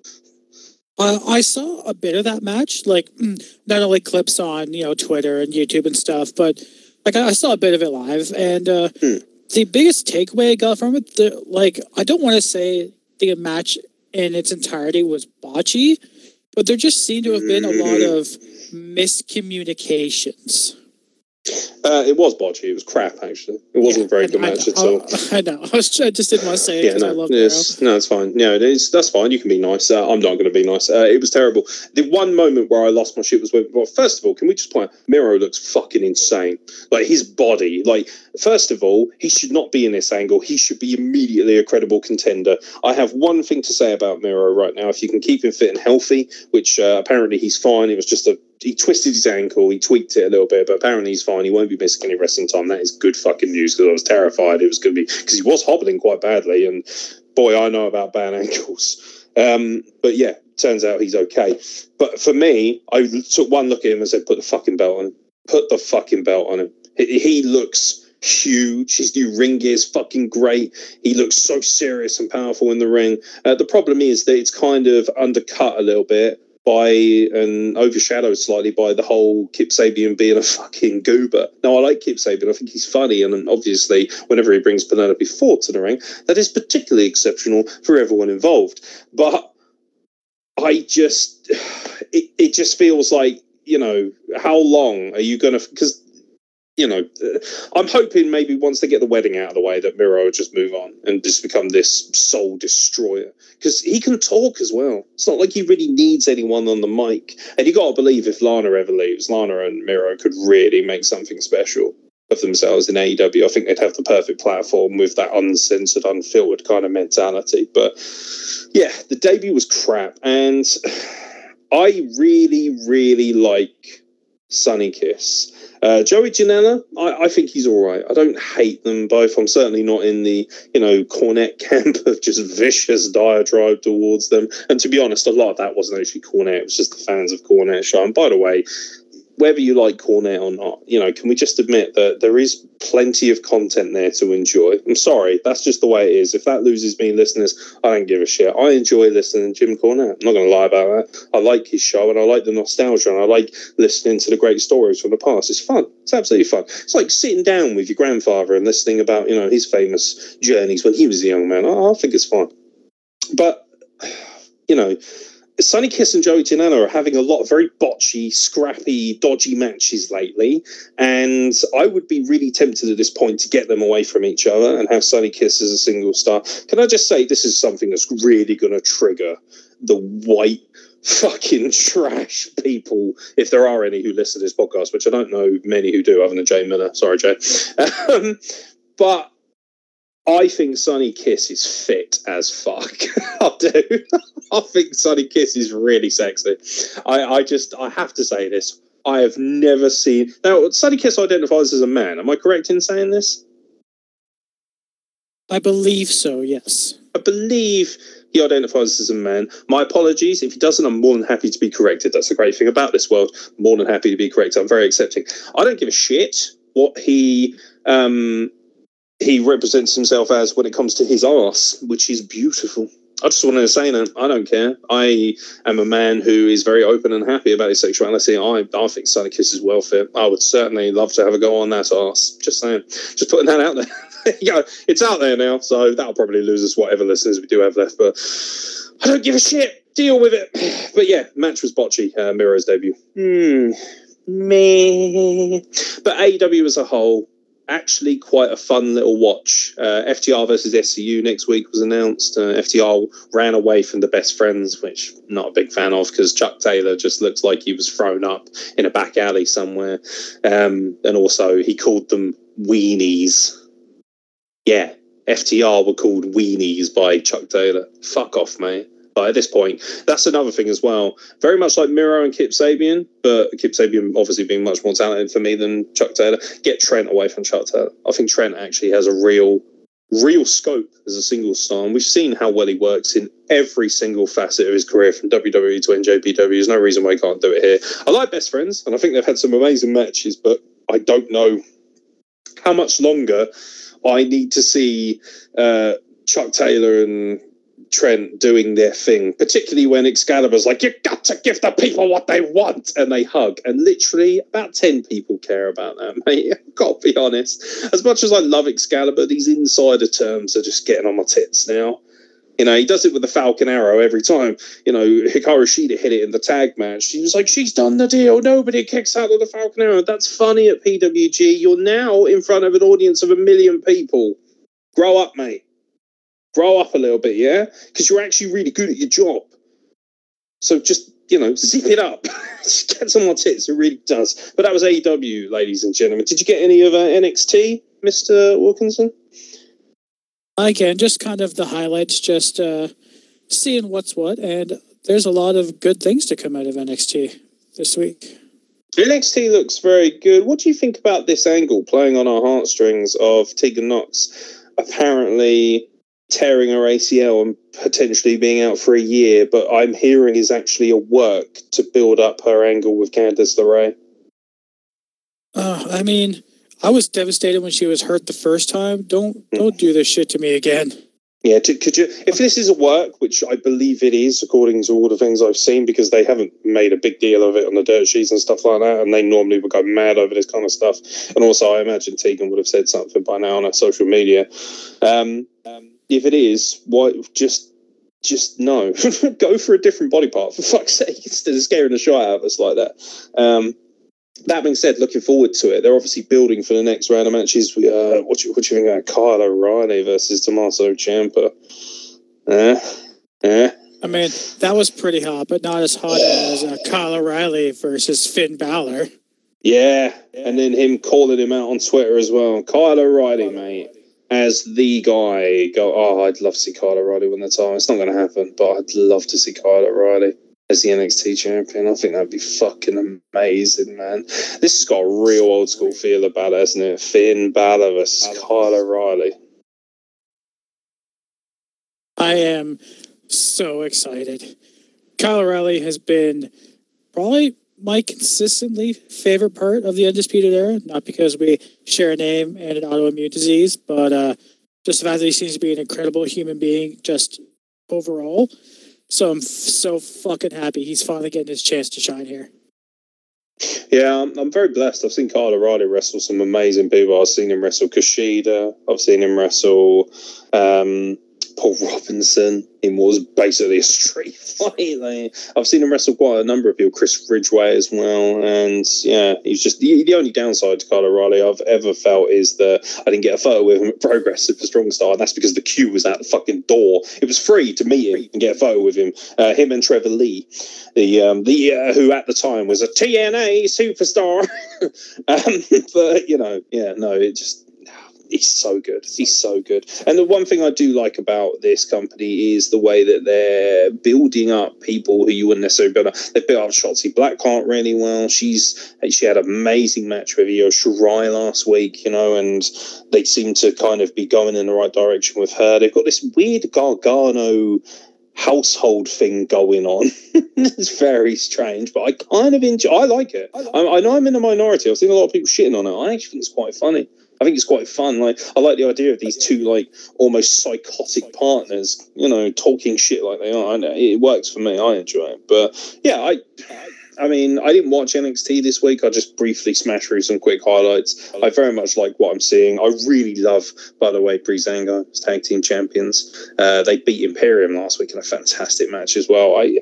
Uh, I saw a bit of that match, like mm, not only clips on you know Twitter and YouTube and stuff, but like I I saw a bit of it live. And uh, Hmm. the biggest takeaway I got from it, the, like I don't want to say the match in its entirety was botchy, but there just seemed to have been a lot of miscommunications. Uh, it was botchy. It was crap, actually. It wasn't a very good I- match at all. I know. I, was, I just didn't want to say it Yeah, because I no, love Miro. no, it's fine. No, it is, that's fine. You can be nice. Uh, I'm not going to be nice. Uh, it was terrible. The one moment where I lost my shit was when, well, first of all, can we just point out, Miro looks fucking insane. Like his body, like, first of all, he should not be in this angle. He should be immediately a credible contender. I have one thing to say about Miro right now. If you can keep him fit and healthy, which uh, apparently he's fine, it was just a he twisted his ankle, he tweaked it a little bit, but apparently he's fine. He won't be missing any wrestling time. That is good fucking news because I was terrified it was going to be because he was hobbling quite badly, and boy, I know about bad ankles. Um, but yeah, turns out he's okay. But for me, I took one look at him and said, "Put the fucking belt on. Put the fucking belt on him." He looks huge. His new ring gear is fucking great. He looks so serious and powerful in the ring. Uh, the problem is that it's kind of undercut a little bit by and overshadowed slightly by the whole Kip Sabian being a fucking goober. Now I like Kip Sabian. I think he's funny, and obviously whenever he brings Penelope Ford to the ring, that is particularly exceptional for everyone involved. But I just, it, it just feels like you know how long are you going to because you know, I'm hoping maybe once they get the wedding out of the way that Miro will just move on and just become this soul destroyer because he can talk as well. It's not like he really needs anyone on the mic. And you got to believe if Lana ever leaves, Lana and Miro could really make something special of themselves in AEW. I think they'd have the perfect platform with that uncensored, unfiltered kind of mentality. But yeah, the debut was crap, and I really, really like Sunny Kiss. Uh, Joey Janela, I, I, think he's all right. I don't hate them both. I'm certainly not in the you know Cornette camp of just vicious diatribe towards them. And to be honest, a lot of that wasn't actually Cornette. It was just the fans of Cornette show. And by the way, whether you like Cornette or not, you know, can we just admit that there is plenty of content there to enjoy? I'm sorry, that's just the way it is. If that loses me listeners, I don't give a shit. I enjoy listening to Jim Cornette. I'm not going to lie about that. I like his show and I like the nostalgia and I like listening to the great stories from the past. It's fun. It's absolutely fun. It's like sitting down with your grandfather and listening about, you know, his famous journeys when he was a young man. I, I think it's fun. But, you know, Sunny Kiss and Joey Janela are having a lot of very botchy, scrappy, dodgy matches lately, and I would be really tempted at this point to get them away from each other and have Sunny Kiss as a single star. Can I just say this is something that's really going to trigger the white fucking trash people, if there are any who listen to this podcast, which I don't know many who do, other than Jay Miller. Sorry, Jay. Um, but I think Sunny Kiss is fit as fuck. I do. I think Sunny Kiss is really sexy. I, I just I have to say this. I have never seen now Sunny Kiss identifies as a man. Am I correct in saying this? I believe so, yes. I believe he identifies as a man. My apologies. If he doesn't, I'm more than happy to be corrected. That's the great thing about this world. More than happy to be corrected. I'm very accepting. I don't give a shit what he um he represents himself as when it comes to his arse, which is beautiful. I just wanted to say that I don't care. I am a man who is very open and happy about his sexuality. I, I think Sunny Kiss is well fit. I would certainly love to have a go on that arse. Just saying. Just putting that out there. you it's out there now, so that'll probably lose us whatever listeners we do have left. But I don't give a shit. Deal with it. But yeah, match was botchy. Uh, Miro's debut. Hmm. Me. But AEW as a whole, actually quite a fun little watch. Uh, FTR versus SCU next week was announced. Uh, FTR ran away from the best friends, which I'm not a big fan of because Chuck Taylor just looks like he was thrown up in a back alley somewhere. Um, and also, he called them weenies. Yeah, FTR were called weenies by Chuck Taylor. Fuck off, mate. But at this point, that's another thing as well. Very much like Miro and Kip Sabian, but Kip Sabian obviously being much more talented for me than Chuck Taylor. Get Trent away from Chuck Taylor. I think Trent actually has a real, real scope as a single star, and we've seen how well he works in every single facet of his career, from WWE to NJPW. There's no reason why he can't do it here. I like Best Friends, and I think they've had some amazing matches, but I don't know how much longer I need to see uh, Chuck Taylor and Trent doing their thing, particularly when Excalibur's like, you got to give the people what they want, and they hug. And literally, about 10 people care about that, mate. I've got to be honest. As much as I love Excalibur, these insider terms are just getting on my tits now. You know, he does it with the Falcon Arrow every time. You know, Hikaru Shida hit it in the tag match. She was like, she's done the deal. Nobody kicks out of the Falcon Arrow. That's funny at PWG. You're now in front of an audience of a million people. Grow up, mate grow up a little bit, yeah? Because you're actually really good at your job. So just, you know, zip it up. get some more tits. It really does. But that was AEW, ladies and gentlemen. Did you get any of uh, NXT, Mr. Wilkinson? Again, just kind of the highlights, just uh, seeing what's what. And there's a lot of good things to come out of NXT this week. NXT looks very good. What do you think about this angle playing on our heartstrings of Tegan Nox? Apparently, tearing her ACL and potentially being out for a year, but I'm hearing is actually a work to build up her angle with Candice LeRae. Uh, I mean, I was devastated when she was hurt the first time. Don't don't do this shit to me again. Yeah, to, could you? If this is a work, which I believe it is, according to all the things I've seen, because they haven't made a big deal of it on the dirt sheets and stuff like that, and they normally would go mad over this kind of stuff. And also, I imagine Tegan would have said something by now on her social media. Um, um, if it is, why just just no, go for a different body part for fuck's sake instead of scaring the shit out of us like that. Um, that being said, looking forward to it. They're obviously building for the next round of matches. We, uh, what do you, what do you think about Kyle O'Reilly versus Tommaso Ciampa? Eh? Eh? I mean, that was pretty hot, but not as hot as uh, Kyle O'Reilly versus Finn Balor. Yeah, and then him calling him out on Twitter as well. Kyle O'Reilly, mate, as the guy. Go, oh, I'd love to see Kyle O'Reilly win the title. It's not going to happen, but I'd love to see Kyle O'Reilly as the NXT champion. I think that'd be fucking amazing, man. This has got a real old school feel about it, hasn't it? Finn Balor versus Kyle O'Reilly. I am so excited. Kyle O'Reilly has been probably my consistently favorite part of the Undisputed Era, not because we share a name and an autoimmune disease, but uh, just the fact that he seems to be an incredible human being just overall. So I'm f- so fucking happy he's finally getting his chance to shine here. Yeah, I'm, very blessed. I've seen Kyle O'Reilly wrestle some amazing people. I've seen him wrestle Kushida. I've seen him wrestle um, Paul Robinson in was basically a street fight. Like, I've seen him wrestle quite a number of people, Chris Ridgeway as well. And yeah, he's just the, the only downside to Kyle O'Reilly I've ever felt is that I didn't get a photo with him at Progressive for Strong Style. And that's because the queue was out the fucking door. It was free to meet him and get a photo with him. Uh, him and Trevor Lee, the um, the uh, who at the time was a TNA superstar. um, but you know, yeah, no, it just he's so good. He's so good. And the one thing I do like about this company is the way that they're building up people who you wouldn't necessarily build up. They built up Shotzi Blackheart really well. She's she had an amazing match with Io Shirai last week, you know, and they seem to kind of be going in the right direction with her. They've got this weird Gargano household thing going on. it's very strange, but I kind of enjoy. I like it. I, I know I'm in a minority. I've seen a lot of people shitting on it. I actually think it's quite funny. I think it's quite fun. Like I like the idea of these two like almost psychotic partners, you know, talking shit like they are. It works for me. I enjoy it. But yeah, I. I mean, I didn't watch NXT this week. I just briefly smashed through some quick highlights. I very much like what I'm seeing. I really love, by the way, Breezango as tag team champions. Uh, they beat Imperium last week in a fantastic match as well. I,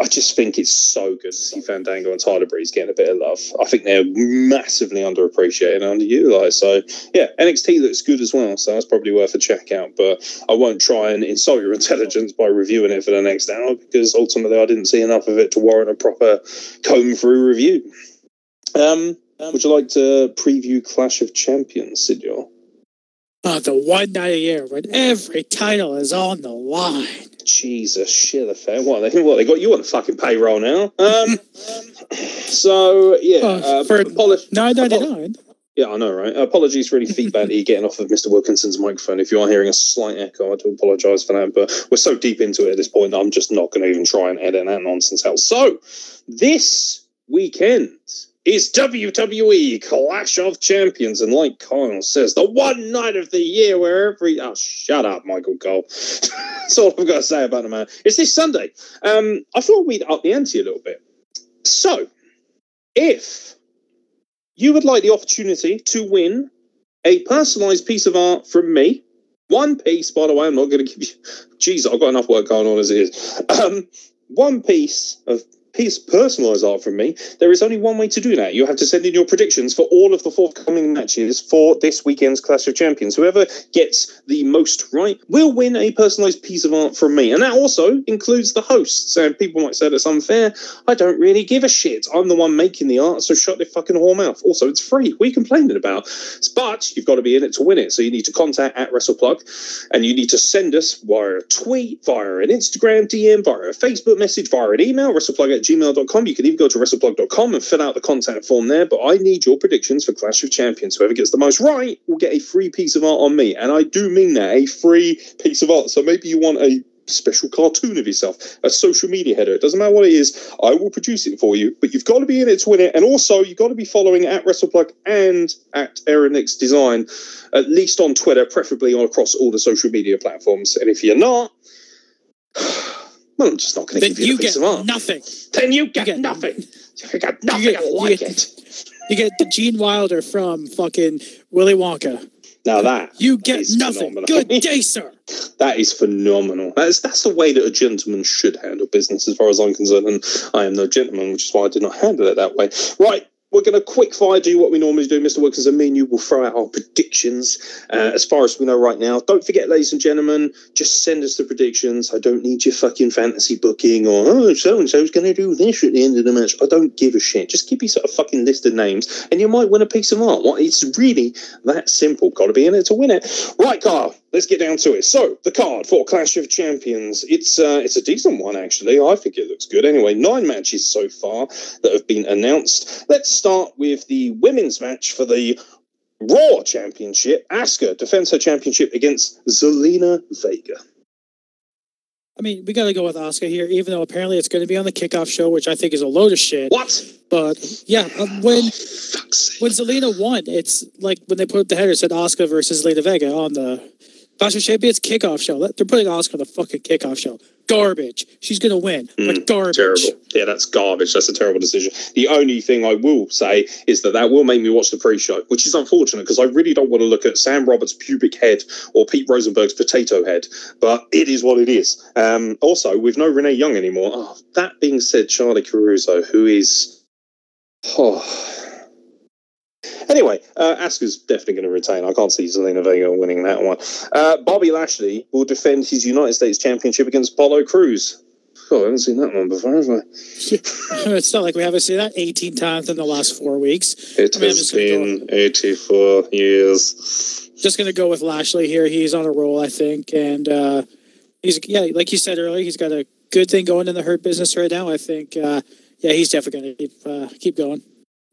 I just think it's so good to see Fandango and Tyler Breeze getting a bit of love. I think they're massively underappreciated and underutilized. So yeah, NXT looks good as well. So that's probably worth a check out. But I won't try and insult your intelligence by reviewing it for the next hour because ultimately I didn't see enough of it to warrant a proper comb through review. Um, would you like to preview Clash of Champions, Sidor? Oh, the one night a year when every title is on the line. Jesus, shit, affair. What they what they got you on the fucking payroll now? Um, so yeah, Oh, uh, for apolo- nine ninety nine. yeah, I know, right? Apologies for any feedback that you're getting off of Mr. Wilkinson's microphone. If you are hearing a slight echo, I do apologise for that. But we're so deep into it at this point, I'm just not going to even try and edit that nonsense out. So this weekend is WWE Clash of Champions, and like Kyle says, the one night of the year where every oh, shut up, Michael Cole. That's all I've got to say about the man. It's this Sunday. Um, I thought we'd up the ante a little bit. So, if you would like the opportunity to win a personalized piece of art from me. One piece, by the way, I'm not going to give you. Jeez, I've got enough work going on as it is. Um, one piece of piece personalized art from me. There is only one way to do that. You have to send in your predictions for all of the forthcoming matches for this weekend's Clash of Champions. Whoever gets the most right will win a personalized piece of art from me, and that also includes the hosts. And people might say that's unfair. I don't really give a shit. I'm the one making the art, so shut your fucking whore mouth. Also, it's free. What are you complaining about? But you've got to be in it to win it. So you need to contact at WrestlePlug, and you need to send us via a tweet, via an Instagram DM, via a Facebook message, via an email, WrestlePlug at gmail.com. You can even go to wrestleplug.com and fill out the contact form there. But I need your predictions for Clash of Champions. Whoever gets the most right will get a free piece of art on me. And I do mean that a free piece of art. So maybe you want a special cartoon of yourself, a social media header. It doesn't matter what it is. I will produce it for you, but you've got to be in it to win it. And also, you've got to be following at WrestlePlug and at Aeron Nix Design, at least on Twitter, preferably on across all the social media platforms. And if you're not, well, I'm just not going to Then give you, you get nothing. Then you get, get- nothing. You got nothing get- you like get- it. You get the Gene Wilder from fucking Willy Wonka. Now that You get nothing. phenomenal. Good day, sir. That is phenomenal. That's that's the way that a gentleman should handle business, as far as I'm concerned. And I am no gentleman, which is why I did not handle it that way. Right. We're going to quick fire do what we normally do, Mr. Wilkins and me, and you will throw out our predictions uh, as far as we know right now. Don't forget, ladies and gentlemen, just send us the predictions. I don't need your fucking fantasy booking or, oh, so and so's going to do this at the end of the match. I don't give a shit. Just give me sort of fucking list of names and you might win a piece of art. It's really that simple. Got to be in it to win it. Right, Carl, let's get down to it. So, the card for Clash of Champions. It's uh, it's a decent one, actually. I think it looks good. Anyway, nine matches so far that have been announced. Let's start with the women's match for the Raw Championship. Asuka defends her championship against Zelina Vega. I mean, we got to go with Asuka here, even though apparently it's going to be on the kickoff show, which I think is a load of shit. What? But yeah, um, when sake. when Zelina won, it's like when they put the header it said Asuka versus Zelina Vega on the Of Champions kickoff show. They're putting Asuka on the fucking kickoff show. Garbage. She's going to win, but garbage. Terrible. Yeah, that's garbage. That's a terrible decision. The only thing I will say is that that will make me watch the pre-show, which is unfortunate because I really don't want to look at Sam Roberts' pubic head or Pete Rosenberg's potato head. But it is what it is. Um, also, with no Renee Young anymore. Oh, that being said, Charly Caruso, who is, oh. Anyway, uh, Asuka's definitely going to retain. I can't see Zelina Vega winning that one. Uh, Bobby Lashley will defend his United States Championship against Apollo Crews. Oh, I haven't seen that one before, have I? it's not like we haven't seen that 18 times in the last four weeks. It I mean, has been 84 years. Just going to go with Lashley here. He's on a roll, I think, and uh, he's yeah, like you said earlier, he's got a good thing going in the hurt business right now. I think, uh, yeah, he's definitely going to keep uh, keep going.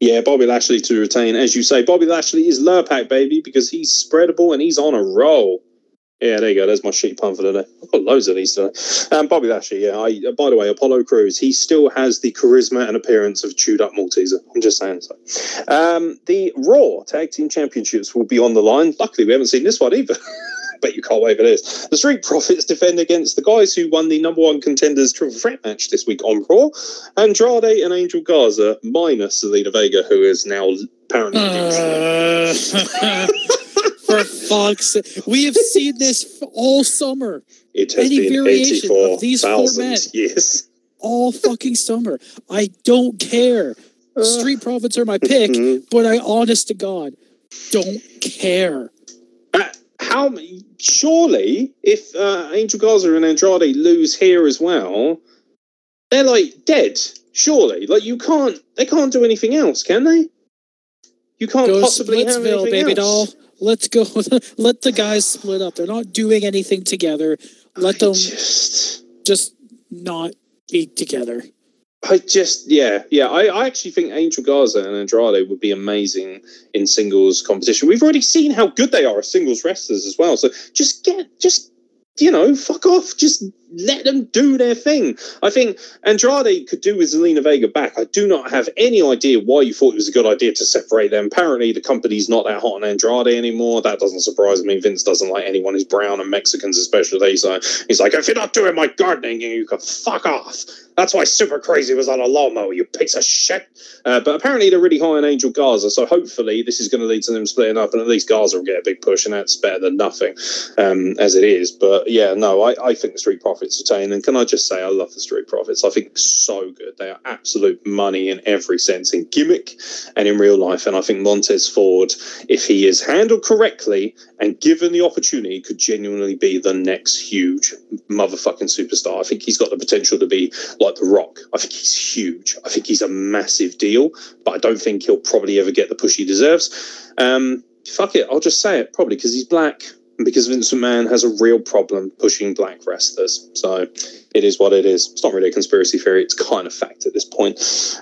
Yeah, Bobby Lashley to retain. As you say, Bobby Lashley is Lurpak, baby, because he's spreadable and he's on a roll. Yeah, there you go. There's my sheet pun for today. I've got loads of these today. Um, Bobby Lashley, yeah. I, by the way, Apollo Crews, he still has the charisma and appearance of chewed up Malteser. I'm just saying so. Um, the Raw Tag Team Championships will be on the line. Luckily, we haven't seen this one either. Bet you can't wait for this. The Street Profits defend against the guys who won the number one contenders triple threat match this week on Raw. Andrade and Angel Garza, minus Zelina Vega, who is now apparently. Uh, for fuck's sake. We have seen this all summer, it has any been variation of these four men. Yes. all fucking summer. I don't care. Street Profits are my pick, Mhm. but I, honest to God, don't care. How surely if uh, Angel Garza and Andrade lose here as well, they're like dead. Surely, like you can't, they can't do anything else, can they? You can't Go possibly have anything baby else. doll. Let's go. Let the guys split up. They're not doing anything together. Let I them just, just not be together. I just, yeah, yeah. I, I actually think Angel Garza and Andrade would be amazing in singles competition. We've already seen how good they are as singles wrestlers as well. So just get, just you know, fuck off. Just let them do their thing. I think Andrade could do with Zelina Vega back. I do not have any idea why you thought it was a good idea to separate them. Apparently, the company's not that hot on Andrade anymore. That doesn't surprise me. Vince doesn't like anyone who's brown and Mexicans, especially. So he's like, if you're not doing my gardening, you can fuck off. That's why Super Crazy was on a lawnmower, you piece of shit. Uh, but apparently, they're really high on Angel Garza. So hopefully, this is going to lead to them splitting up, and at least Garza will get a big push, and that's better than nothing um, as it is. But yeah, no, I, I think the Street Profits retain. And can I just say, I love the Street Profits. I think so good. They are absolute money in every sense, in gimmick and in real life. And I think Montez Ford, if he is handled correctly and given the opportunity, could genuinely be the next huge motherfucking superstar. I think he's got the potential to be like The Rock. I think he's huge. I think he's a massive deal, but I don't think he'll probably ever get the push he deserves. Um, fuck it, I'll just say it. Probably because he's black. and because Vince McMahon has a real problem pushing black wrestlers. So it is what it is. It's not really a conspiracy theory. It's kind of fact at this point.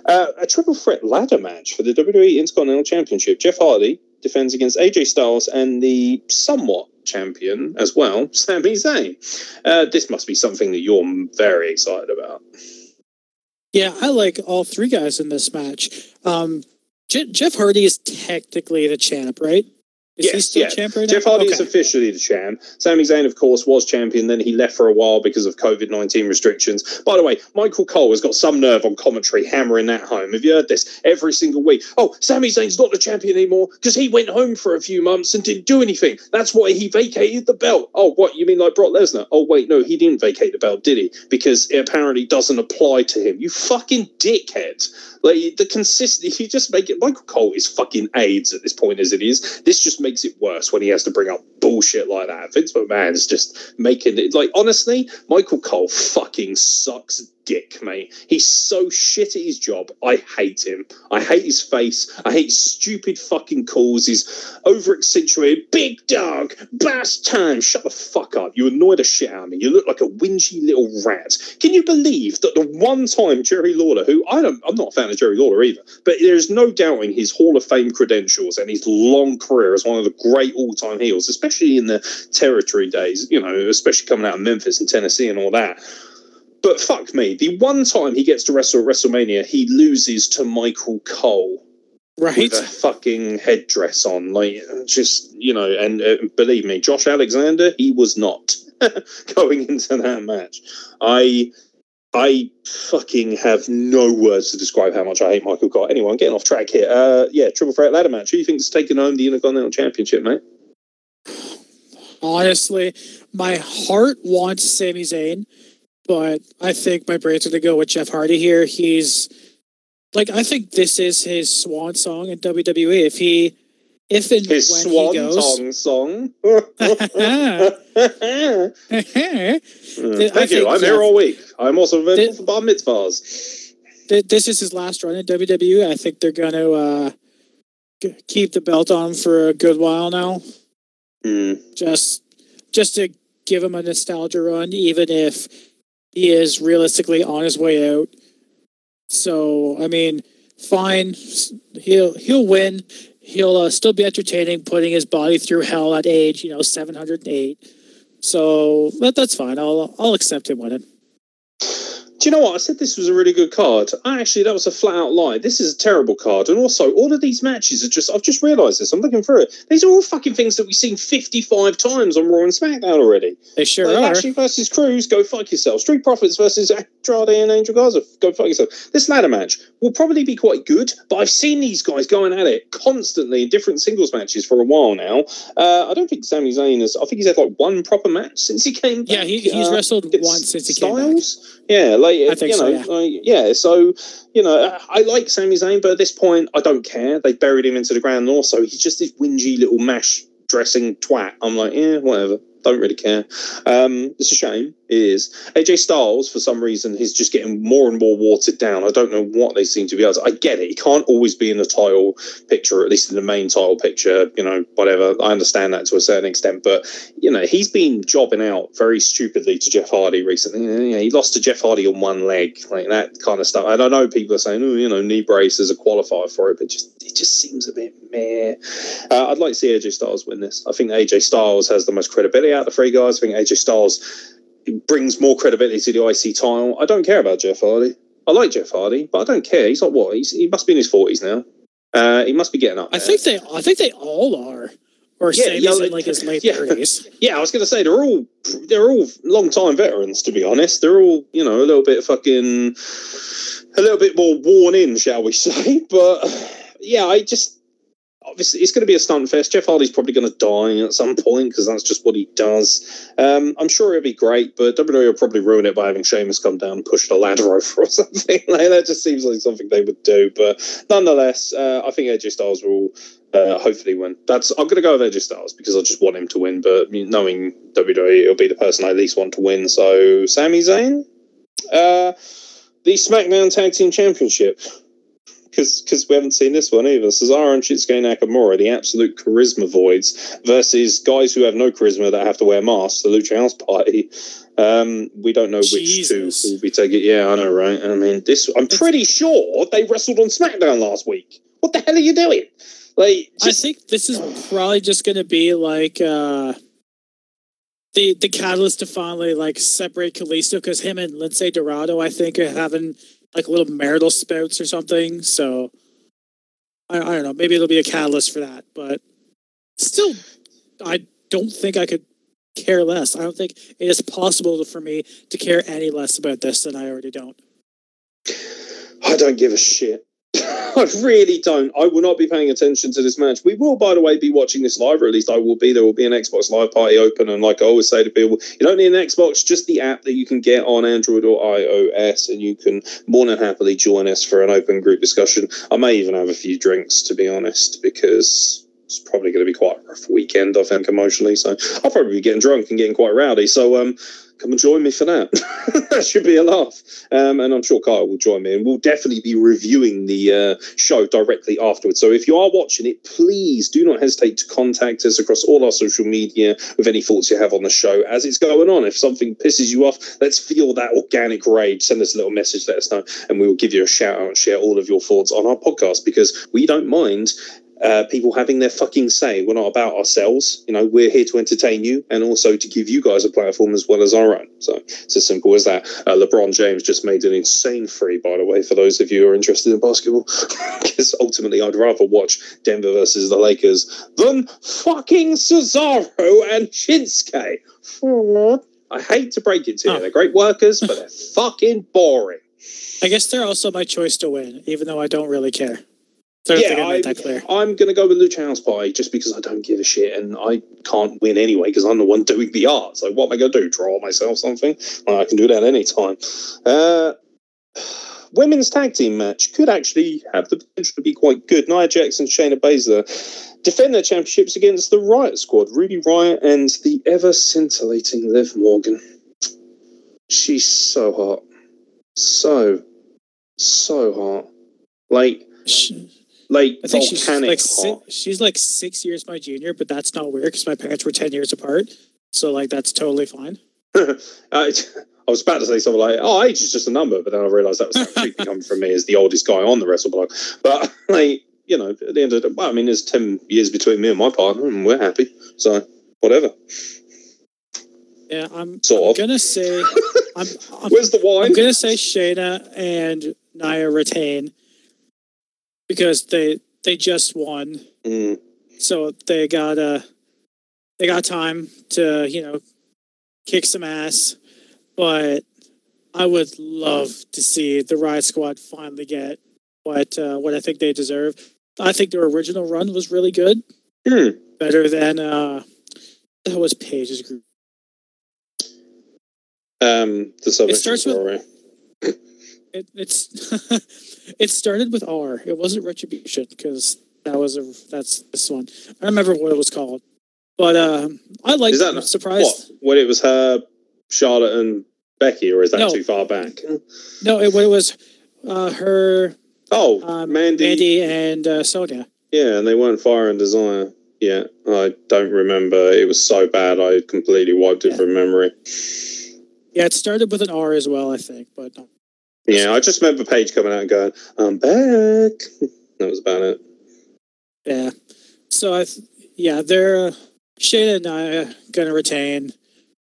Uh, a triple threat ladder match for the WWE Intercontinental Championship. Jeff Hardy defends against AJ Styles and the somewhat champion as well, Sami Zayn. Uh, this must be something that you're very excited about. Yeah, I like all three guys in this match. Um, Je- Jeff Hardy is technically the champ, right? Is he Yes, still yeah. champ right Jeff? Hardy is officially the champ. Sami Zayn, of course, was champion. Then he left for a while because of COVID 19 restrictions. By the way, Michael Cole has got some nerve on commentary hammering that home. Have you heard this? Every single week. Oh, Sami Zayn's not the champion anymore because he went home for a few months and didn't do anything. That's why he vacated the belt. Oh, what? You mean like Brock Lesnar? Oh, wait, no, he didn't vacate the belt, did he? Because it apparently doesn't apply to him. You fucking dickhead. Like the consistency, you just make it. Michael Cole is fucking AIDS at this point, as it is. This just makes it worse when he has to bring up bullshit like that. Vince McMahon is just making it like honestly, Michael Cole fucking sucks dick, mate. He's so shit at his job. I hate him. I hate his face. I hate his stupid fucking calls. He's over accentuated big dog, bass time. Shut the fuck up. You annoy the shit out of me. You look like a whingy little rat. Can you believe that the one time Jerry Lawler, who I don't, I'm not a fan of Jerry Lawler either, but there's no doubting his Hall of Fame credentials and his long career as one of the great all-time heels, especially in the territory days. You know, especially coming out of Memphis and Tennessee and all that. But fuck me, the one time he gets to wrestle at WrestleMania, he loses to Michael Cole right? with a fucking headdress on. Like, just, you know, and uh, believe me, Josh Alexander, he was not going into that match. I. I fucking have no words to describe how much I hate Michael Cole. Anyway, I'm getting off track here. Uh, yeah, triple threat ladder match. Who do you think's taking home the Intercontinental Championship, mate? Honestly, my heart wants Sami Zayn, but I think my brain's going to go with Jeff Hardy here. He's like, I think this is his swan song in WWE. If he, if and His when swan he goes, song song. I Thank you. I'm yeah. here all week. I'm also available for bar mitzvahs. th- this is his last run in WWE. I think they're going to uh, g- keep the belt on for a good while now. Hmm. just just to give him a nostalgia run, even if he is realistically on his way out. So I mean, fine, he'll he'll win. He'll uh, still be entertaining, putting his body through hell at age you know seven hundred and eight. So that, that's fine. I'll I'll accept him winning. Do you know what? I said this was a really good card. I actually, that was a flat out lie. This is a terrible card. And also, all of these matches are just, I've just realised this. I'm looking through it. These are all fucking things that we've seen 55 times on Raw and SmackDown already. They sure Like, are. Lashley versus Crews, go fuck yourself. Street Profits versus Andrade and Angel Garza, go fuck yourself. This ladder match will probably be quite good, but I've seen these guys going at it constantly in different singles matches for a while now. Uh, I don't think Sami Zayn has, I think he's had like one proper match since he came back. yeah, he, he's Uh, wrestled once since he came back. Yeah, like I think you so, know, yeah. like, yeah. So you know, I like Sami Zayn, but at this point, I don't care. They buried him into the ground, and also he's just this whingy little mash dressing twat. I'm like, yeah, whatever. Don't really care. Um, it's a shame. It is. AJ Styles, for some reason, he's just getting more and more watered down. I don't know what they seem to be able to. I get it. He can't always be in the title picture, at least in the main title picture. You know, whatever. I understand that to a certain extent, but you know, he's been jobbing out very stupidly to Jeff Hardy recently. He lost to Jeff Hardy on one leg, like that kind of stuff. And I know people are saying, oh, you know, knee braces are qualified for it, but just it just seems a bit meh. Uh, I'd like to see AJ Styles win this. I think AJ Styles has the most credibility out of the three guys. I think AJ Styles brings more credibility to the IC title. I don't care about Jeff Hardy. I like Jeff Hardy, but I don't care. He's like what? He's, he must be in his forties now. Uh, he must be getting up. I think they I think they all are. Or Yeah, yeah, in like- his late yeah. thirties. Yeah, I was going to say they're all they're all long time veterans. To be honest, they're all you know a little bit fucking a little bit more worn in, shall we say? But yeah, I just obviously it's going to be a stunt fest. Jeff Hardy's probably going to die at some point because that's just what he does. Um, I'm sure it'll be great, but WWE will probably ruin it by having Sheamus come down and push the ladder over or something. like that just seems like something they would do. But nonetheless, uh, I think AJ Styles will uh, hopefully win. That's I'm going to go with AJ Styles because I just want him to win. But knowing WWE, it'll be the person I least want to win. So Sami Zayn, uh, the SmackDown Tag Team Championship. Because we haven't seen this one either. Cesaro and Shinsuke Nakamura, the absolute charisma voids, versus guys who have no charisma that have to wear masks, the Lucha House Party. Um, we don't know which Jesus. two will be taking. Yeah, I know, right? I mean, this. I'm pretty sure they wrestled on SmackDown last week. What the hell are you doing? Like, I think this is probably just going to be like uh, the the catalyst to finally like separate Kalisto because him and Lince Dorado, I think, are having like little marital spouts or something. So I, I don't know. Maybe it'll be a catalyst for that, but still, I don't think I could care less. I don't think it is possible for me to care any less about this than I already don't. I don't give a shit. I really don't. I will not be paying attention to this match. We will, by the way, be watching this live, or at least I will be. There will be an Xbox Live party open, and like I always say to people, you don't need an Xbox, just the app that you can get on Android or iOS, and you can more than happily join us for an open group discussion. I may even have a few drinks, to be honest, because it's probably going to be quite a rough weekend, I think, emotionally. So I'll probably be getting drunk and getting quite rowdy. So um, come and join me for that. that should be a laugh. Um, and I'm sure Kyle will join me. And we'll definitely be reviewing the uh, show directly afterwards. So if you are watching it, please do not hesitate to contact us across all our social media with any thoughts you have on the show as it's going on. If something pisses you off, let's feel that organic rage. Send us a little message, let us know, and we will give you a shout out and share all of your thoughts on our podcast because we don't mind uh, people having their fucking say. We're not about ourselves. You know, we're here to entertain you and also to give you guys a platform as well as our own. So it's as simple as that. Uh, LeBron James just made an insane free, by the way, for those of you who are interested in basketball. Because ultimately, I'd rather watch Denver versus the Lakers than fucking Cesaro and Shinsuke. I hate to break it to you. Oh. They're great workers, but they're fucking boring. I guess they're also my choice to win, even though I don't really care. Don't think I made that clear. I'm going to go with Lucha House Party just because I don't give a shit and I can't win anyway because I'm the one doing the art. So what am I going to do? Draw myself something? Well, I can do that anytime. Uh, women's tag team match could actually have the potential to be quite good. Nia Jax and Shayna Baszler defend their championships against the Riot Squad, Ruby Riot and the ever scintillating Liv Morgan. She's so hot. So, so hot. Like, She- like I think she's volcanic like si- she's like six years my junior, but that's not weird because my parents were ten years apart. So like that's totally fine. I, I was about to say something like, "Oh, age is just a number," but then I realised that was actually coming from me as the oldest guy on the Wrestle Plug. But like, you know, at the end of the well, I mean, there's ten years between me and my partner, and we're happy. So whatever. Yeah, I'm, Sort I'm of. gonna say I'm, I'm, Where's the wine? I'm gonna say Shayna and Nia retain because they they just won, Mm, so they got uh they got time to you know kick some ass. But I would love to see the Riot Squad finally get what uh, what I think they deserve. I think their original run was really good, hmm. better than uh that was Paige's group. Um, the Salvation starts with- Story. It, it's it started with R. It wasn't Retribution because that was a that's this one. I remember what it was called, but um, I like. Is that I'm what? When it was her, Charlotte, and Becky, or is that No. too far back? No, it, it was uh, her, Oh, um, Mandy. Mandy, and uh, Sonya. Yeah, and they weren't Fire and Desire. Yeah, I don't remember. It was so bad, I completely wiped it Yeah. from memory. Yeah, it started with an R as well, I think. But. Yeah, I just remember Paige coming out and going, "I'm back." that was about it. yeah, so I yeah they're uh, Shayna and I are gonna retain.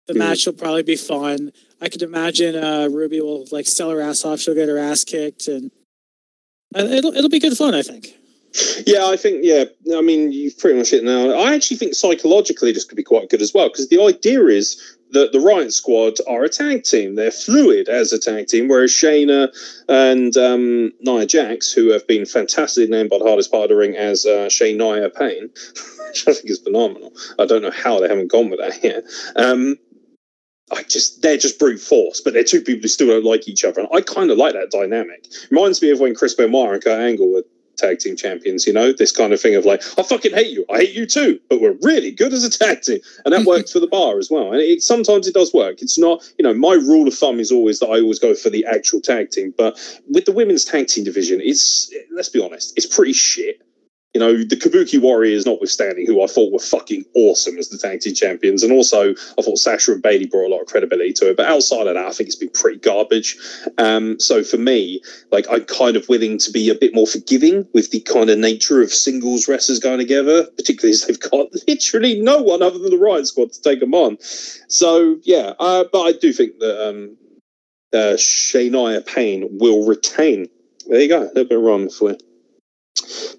The Hmm. match will probably be fun. I could imagine uh, Ruby will like sell her ass off. She'll get her ass kicked, and uh, it'll it'll be good fun. I think. Yeah, I think. Yeah, I mean, you've pretty much hit it now. I actually think psychologically this could be quite good as well because the idea is that the Riot Squad are a tag team. They're fluid as a tag team, whereas Shayna and um, Nia Jax, who have been fantastically named by the hardest part of the ring as uh, Shay Nia Payne, which I think is phenomenal. I don't know how they haven't gone with that yet. Um, I just they're just brute force, but they're two people who still don't like each other. And I kind of like that dynamic. Reminds me of when Chris Benoit and Kurt Angle were tag team champions. You know, this kind of thing of like, I fucking hate you, I hate you too, but we're really good as a tag team, and that works for the bar as well. And it, sometimes it does work. It's not, you know, my rule of thumb is always that I always go for the actual tag team, but with the women's tag team division, it's let's be honest, it's pretty shit. You know, the Kabuki Warriors, notwithstanding, who I thought were fucking awesome as the tag team champions, and also I thought Sasha and Bayley brought a lot of credibility to it. But outside of that, I think it's been pretty garbage. Um, so for me, like I'm kind of willing to be a bit more forgiving with the kind of nature of singles wrestlers going together, particularly as they've got literally no one other than the Riot Squad to take them on. So yeah, uh, but I do think that um, uh, Shania Payne will retain. There you go, a little bit wrong for you.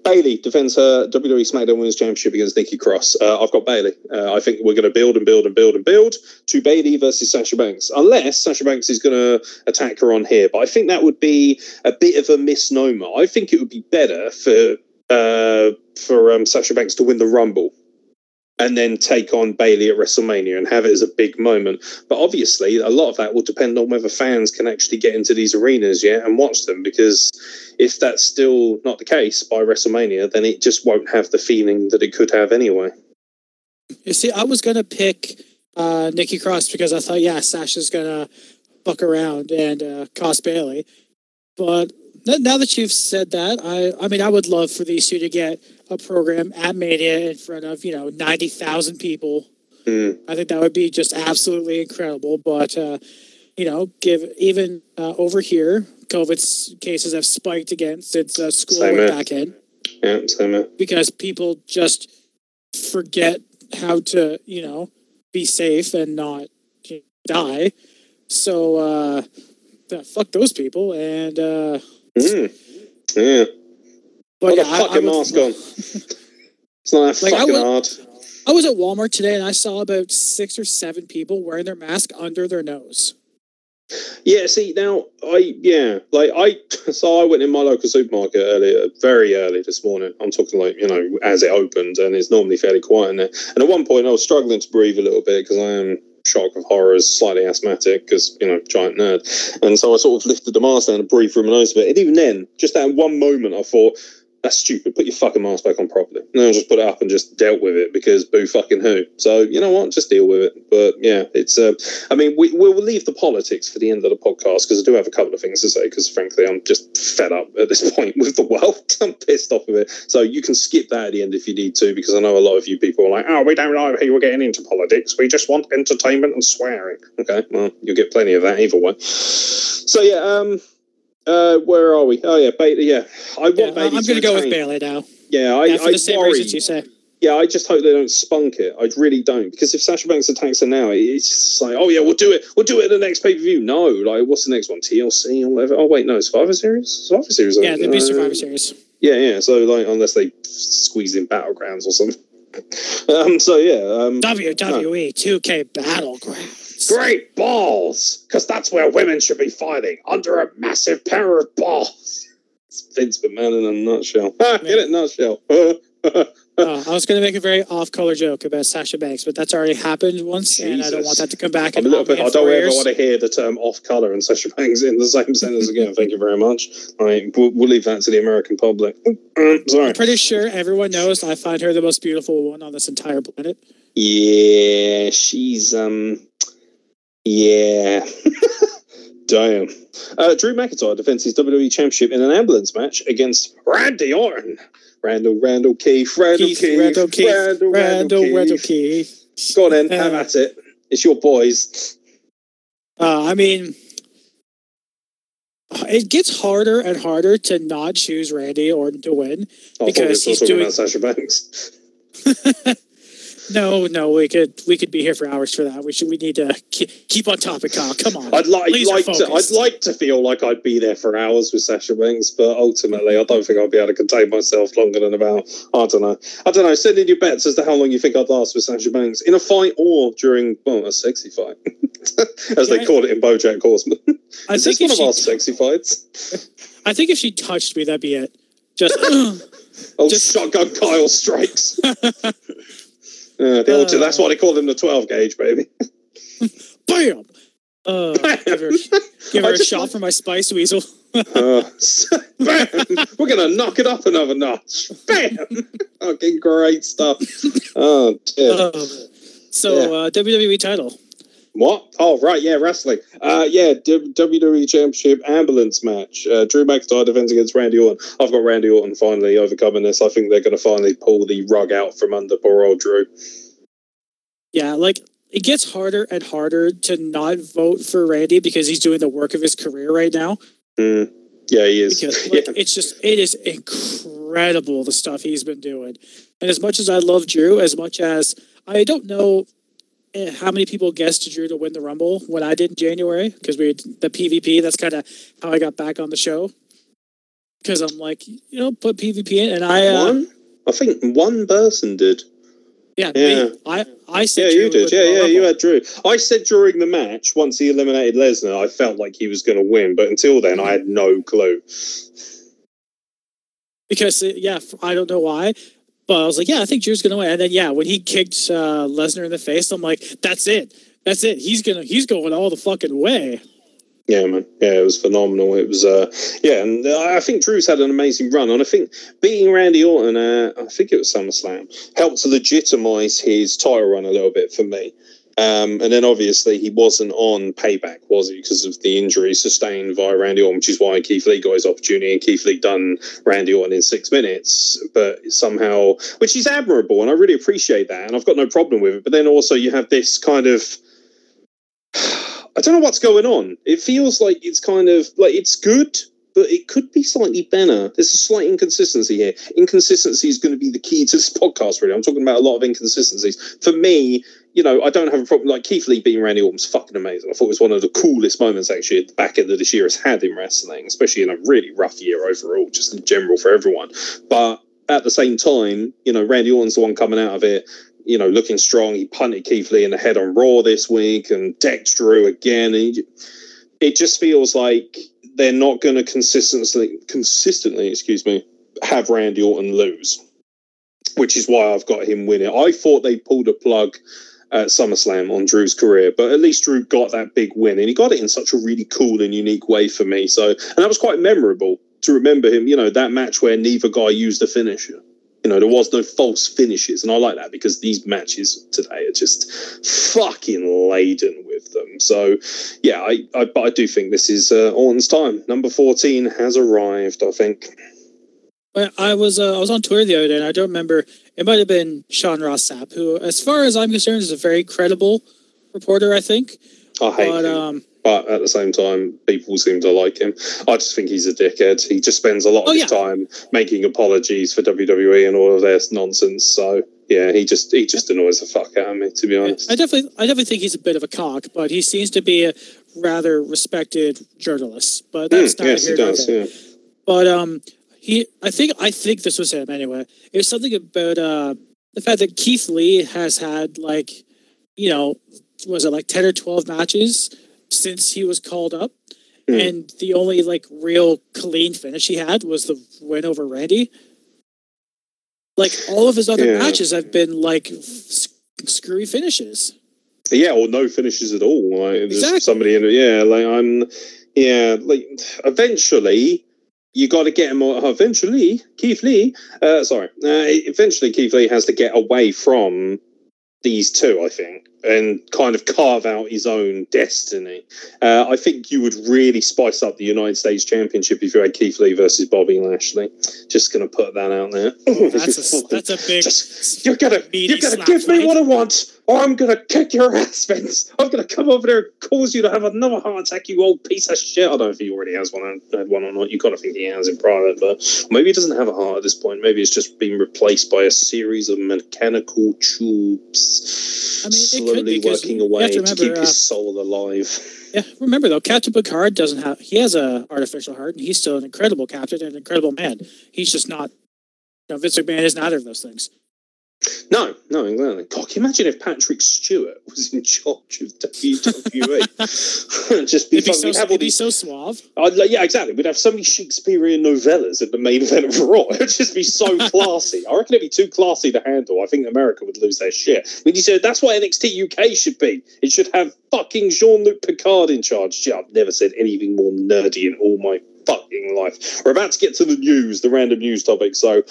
Bayley defends her WWE SmackDown Women's Championship against Nikki Cross. Uh, I've got Bayley. Uh, I think we're going to build and build and build and build to Bayley versus Sasha Banks, unless Sasha Banks is going to attack her on here. But I think that would be a bit of a misnomer. I think it would be better for uh, for um, Sasha Banks to win the Rumble and then take on Bayley at WrestleMania and have it as a big moment. But obviously, a lot of that will depend on whether fans can actually get into these arenas yet and watch them. Because if that's still not the case by WrestleMania, then it just won't have the feeling that it could have anyway. You see, I was gonna pick uh, Nikki Cross because I thought, yeah, Sasha's gonna fuck around and uh, cost Bayley. But now that you've said that, I, I mean, I would love for these two to get a program at Mania in front of you know ninety thousand people. Mm. I think that would be just absolutely incredible. But uh, you know, give even uh, over here, COVID cases have spiked again since uh, school Same went here. back in Yeah, same here. because people just forget how to, you know, be safe and not die. So, uh, fuck those people. And, uh, Mm. Yeah. But Put a I- I fucking would- mask on. It's not that Like, I fucking hard. I was at Walmart today and I saw about six or seven people wearing their mask under their nose. Yeah, see now I yeah, like I so I went in my local supermarket earlier, very early this morning. I'm talking like, you know, as it opened and it's normally fairly quiet in there. And at one point I was struggling to breathe a little bit because I am shock of horrors, slightly asthmatic because, you know, giant nerd. And so I sort of lifted the mask down and breathed through my nose a bit. And even then, just that one moment I thought, that's stupid. Put your fucking mask back on properly. Then I just put it up and just dealt with it because boo fucking who. So you know what? Just deal with it. But yeah, it's. Uh, I mean, we we'll leave the politics for the end of the podcast because I do have a couple of things to say. Because frankly, I'm just fed up at this point with the world. I'm pissed off of it. So you can skip that at the end if you need to, because I know a lot of you people are like, oh, we don't who we're getting into politics. We just want entertainment and swearing. Okay, well, you'll get plenty of that either way. So yeah, um. Uh, where are we? Oh yeah, Bayley. Yeah, I want Yeah, Bayley. I'm going to go with. Bayley now. Yeah, I, Yeah, for I the same worry. reasons you say. Yeah, I just hope they don't spunk it. I really don't because if Sasha Banks attacks her now, it's like, oh yeah, we'll do it. We'll do it at the next pay per view. No, like, what's the next one? TLC or whatever. Oh wait, no, Survivor Series. Survivor Series. Yeah, there'd be Survivor Series. Yeah, yeah. So like, unless they squeeze in battlegrounds or something. um. So yeah. Um. WWE 2K Battlegrounds. Great balls, because that's where women should be fighting under a massive pair of balls. It's Vince McMahon in a nutshell. Get it, nutshell. Uh, I was going to make a very off-color joke about Sasha Banks, but that's already happened once, and I don't want that to come back. I'm and a little bit. in I don't ever want to hear the term "off color" and Sasha Banks in the same sentence again. Thank you very much. All right, we'll, we'll leave that to the American public. Sorry. I'm pretty sure everyone knows I find her the most beautiful one on this entire planet. Yeah, she's um, yeah. Damn. Uh, Drew McIntyre defends his WWE Championship in an ambulance match against Randy Orton. Randall, Randall Keith, Randall Keith, Keith, Randall Keith, Randall, Randall, Keith. Randall Keith. Go on then, have Uh, at it. It's your boys. Uh, I mean, it gets harder and harder to not choose Randy Orton to win. I we were Because he's doing- about Sasha Banks. No, no, we could we could be here for hours for that. We should we need to keep, on topic, Kyle. Come on. I'd like, like to, I'd like to feel like I'd be there for hours with Sasha Banks, but ultimately, I don't think I'll be able to contain myself longer than about. I don't know. I don't know. Send in your bets as to how long you think I'd last with Sasha Banks in a fight or during well a sexy fight, as they Yeah. call it in BoJack Horseman. I Is this think one of our sexy fights? I think if she touched me, that'd be it. Just Oh, Just- shotgun Kyle strikes. Yeah, the old, Uh. that's why they call him the twelve gauge, baby. bam. Uh, give her, give her a shot like- for my spice weasel. Uh, bam! We're gonna knock it up another notch. Bam! Fucking great stuff. Oh dear. Um, so uh, WWE title. What? Oh, right, yeah, wrestling. Uh, yeah, D- WWE Championship ambulance match. Uh, Drew McIntyre defends against Randy Orton. I've got Randy Orton finally overcoming this. I think they're going to finally pull the rug out from under poor old Drew. Yeah, like it gets harder and harder to not vote for Randy because he's doing the work of his career right now. Mm. Yeah, he is. Because like, yeah. it's just it is incredible the stuff he's been doing. And as much as I love Drew, as much as I don't know how many people guessed Drew to win the Rumble when I did in January because we had the PvP. That's kind of how I got back on the show. Because I'm like, you know, put PvP in, and I, uh, one? I think one person did. yeah, Yeah. me, I, I said, Yeah, you did. Yeah, yeah, you had Drew. I said during the match, once he eliminated Lesnar, I felt like he was going to win, but until then, I had no clue. because uh, yeah, I don't know why, but I was like, yeah, I think Drew's gonna win. And then yeah, when he kicked uh, Lesnar in the face, I'm like, that's it, that's it. He's gonna he's going all the fucking way. Yeah, man. Yeah, it was phenomenal. It was, uh, yeah, and uh, I think Drew's had an amazing run, and I think beating Randy Orton, uh, I think it was SummerSlam, helped to legitimize his title run a little bit for me. Um, and then obviously he wasn't on payback, was he? Because of the injury sustained by Randy Orton, which is why Keith Lee got his opportunity, and Keith Lee done Randy Orton in six minutes. But somehow, which is admirable, and I really appreciate that, and I've got no problem with it. But then also you have this kind of I don't know what's going on. It feels like it's kind of like it's good, but it could be slightly better. There's a slight inconsistency here. Inconsistency is going to be the key to this podcast, really. I'm talking about a lot of inconsistencies. For me, you know, I don't have a problem. Like Keith Lee beating Randy Orton's fucking amazing. I thought it was one of the coolest moments actually at the back end of this year has had in wrestling, especially in a really rough year overall, just in general for everyone. But at the same time, you know, Randy Orton's the one coming out of it you know, looking strong. He punted Keith Lee in the head on Raw this week and decked Drew again. And it just feels like they're not going to consistently, consistently, excuse me, have Randy Orton lose, which is why I've got him winning. I thought they pulled a plug at SummerSlam on Drew's career, but at least Drew got that big win, and he got it in such a really cool and unique way for me. So, and that was quite memorable to remember him. You know, that match where neither guy used a finisher. You know, there was no false finishes, and I like that because these matches today are just fucking laden with them. So, yeah, I, I but I do think this is uh, Orton's time. Number fourteen has arrived. I think. I was uh, I was on Twitter the other day, and I don't remember. It might have been Sean Ross Sapp, who, as far as I'm concerned, is a very credible reporter. I think, I hate but him, um, but at the same time, people seem to like him. I just think he's a dickhead. He just spends a lot of Oh, his yeah. time making apologies for WWE and all of their nonsense. So yeah, he just he just annoys the fuck out of me, to be honest. I definitely I definitely think he's a bit of a cock, but he seems to be a rather respected journalist. But that's Mm, not yes, he does. Yeah. But um, he I think I think this was him anyway. It was something about uh the fact that Keith Lee has had like you know was it like ten or twelve matches since he was called up, Hmm. and the only like real clean finish he had was the win over Randy. Like all of his other Yeah. matches have been like s- screwy finishes. Yeah, or no finishes at all. Like there's Exactly. somebody in it. Yeah, like I'm. Yeah, like eventually you got to get him. Eventually, Keith Lee. Uh, sorry. Uh, eventually, Keith Lee has to get away from these two. I think. And kind of carve out his own destiny. Uh, I think you would really spice up the United States Championship if you had Keith Lee versus Bobby Lashley. Just going to put that out there. That's a that's a big. Just- you're gonna you're gonna give me what I want, or I'm gonna kick your ass, Vince. I'm gonna come over there and cause you to have another heart attack, you old piece of shit. I don't know if he already has one, had one or not. You gotta think he has in private, but maybe he doesn't have a heart at this point. Maybe it's just been replaced by a series of mechanical tubes, I mean, could slowly working away to to, remember, keep uh, his soul alive. Yeah, remember though, Captain Picard doesn't have. He has a artificial heart, and he's still an incredible captain and an incredible man. He's just not. You know, Vince McMahon is neither of those things. No, no, exactly. You imagine if Patrick Stewart was in charge of WWE? just be It'd be so, have all it'd be these so suave. I'd like, yeah, exactly. We'd have so many Shakespearean novellas at the main event of Raw. It'd just be so classy. I reckon it'd be too classy to handle. I think America would lose their shit. I mean, you said that's what NXT UK should be. It should have fucking Jean Luc Picard in charge. Gee, I've never said anything more nerdy in all my fucking life. We're about to get to the news, the random news topic. So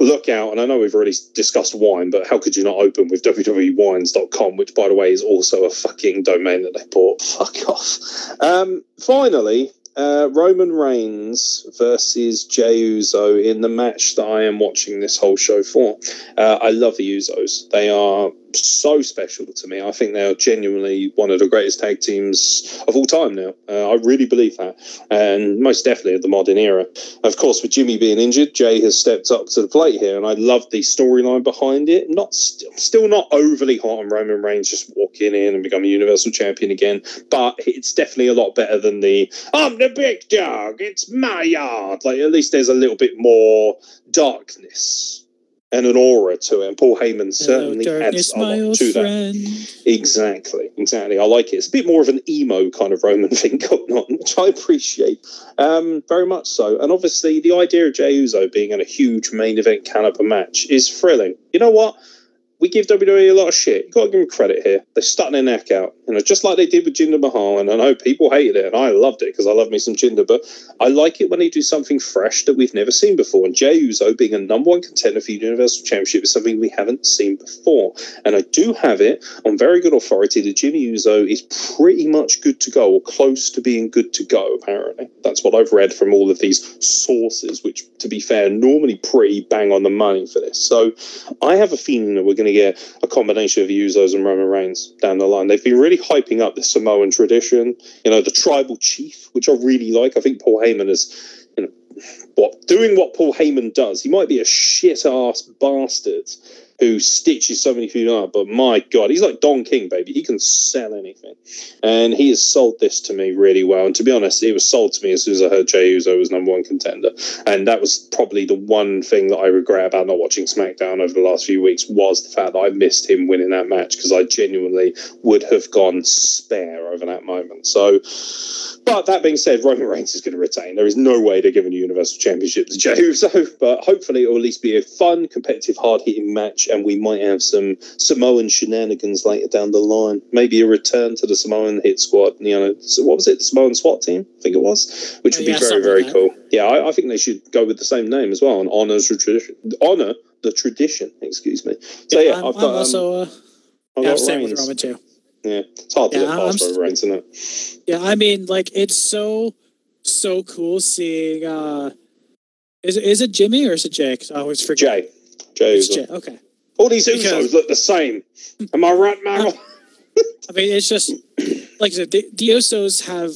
look out. And I know we've already discussed wine, but how could you not open with www.wines.com, which, by the way, is also a fucking domain that they bought? Fuck off. Um, finally, uh, Roman Reigns versus Jey Uso in the match that I am watching this whole show for. Uh, I love the Usos. They are so special to me. I think they are genuinely one of the greatest tag teams of all time now. Uh, I really believe that. And most definitely of the modern era. Of course, with Jimmy being injured, Jey has stepped up to the plate here. And I love the storyline behind it. Not st- Still not overly hot on Roman Reigns just walking in and becoming Universal Champion again. But it's definitely a lot better than the, I'm the big dog, it's my yard. Like, at least there's a little bit more darkness and an aura to it. And Paul Heyman certainly Hello, adds a lot to that. friend. Exactly, exactly. I like it. It's a bit more of an emo kind of Roman thing going on, which I appreciate um, very much so. And obviously, the idea of Jey Uso being in a huge main event caliber match is thrilling. You know what? We give WWE a lot of shit. You've got to give them credit here. They're stuck their neck out, you know, just like they did with Jinder Mahal. And I know people hated it, and I loved it because I love me some Jinder. But I like it when they do something fresh that we've never seen before. And Jey Uso being a number one contender for the Universal Championship is something we haven't seen before. And I do have it on very good authority that Jimmy Uso is pretty much good to go or close to being good to go, apparently. That's what I've read from all of these sources, which, to be fair, normally pretty bang on the money for this. So I have a feeling that we're going to get a combination of Usos and Roman Reigns down the line. They've been really hyping up the Samoan tradition, you know, the tribal chief, which I really like. I think Paul Heyman is, you know, what doing what Paul Heyman does. He might be a shit ass bastard who stitches so many people up, but my god, he's like Don King, baby. He can sell anything, and he has sold this to me really well. And to be honest, it was sold to me as soon as I heard Jey Uso was number one contender, and that was probably the one thing that I regret about not watching SmackDown over the last few weeks was the fact that I missed him winning that match because I genuinely would have gone spare over that moment. So. But that being said, Roman Reigns is going to retain. There is no way they're giving a Universal Championship to Jey Uso, but hopefully it will at least be a fun, competitive, hard-hitting match, and we might have some Samoan shenanigans later down the line. Maybe a return to the Samoan Hit Squad. You know, so what was it? The Samoan SWAT team, I think it was, which would Oh, be very, very like cool. Yeah, I, I think they should go with the same name as well and honor the tradition. Honor the tradition. Excuse me. So yeah, I'm, I've I'm got. um, also uh, I've yeah, I'm got staying with Roman too. Yeah, it's hard to Yeah, look I'm past s- Roman Reigns, isn't it? Yeah, I mean, like it's so so cool seeing. uh Is it is it Jimmy or is it Jake? I always forget. Jey, Jey Jey. Okay. All these Because- Usos look the same. Am I right, Meryl? I mean, it's just like I said, the, the Usos have.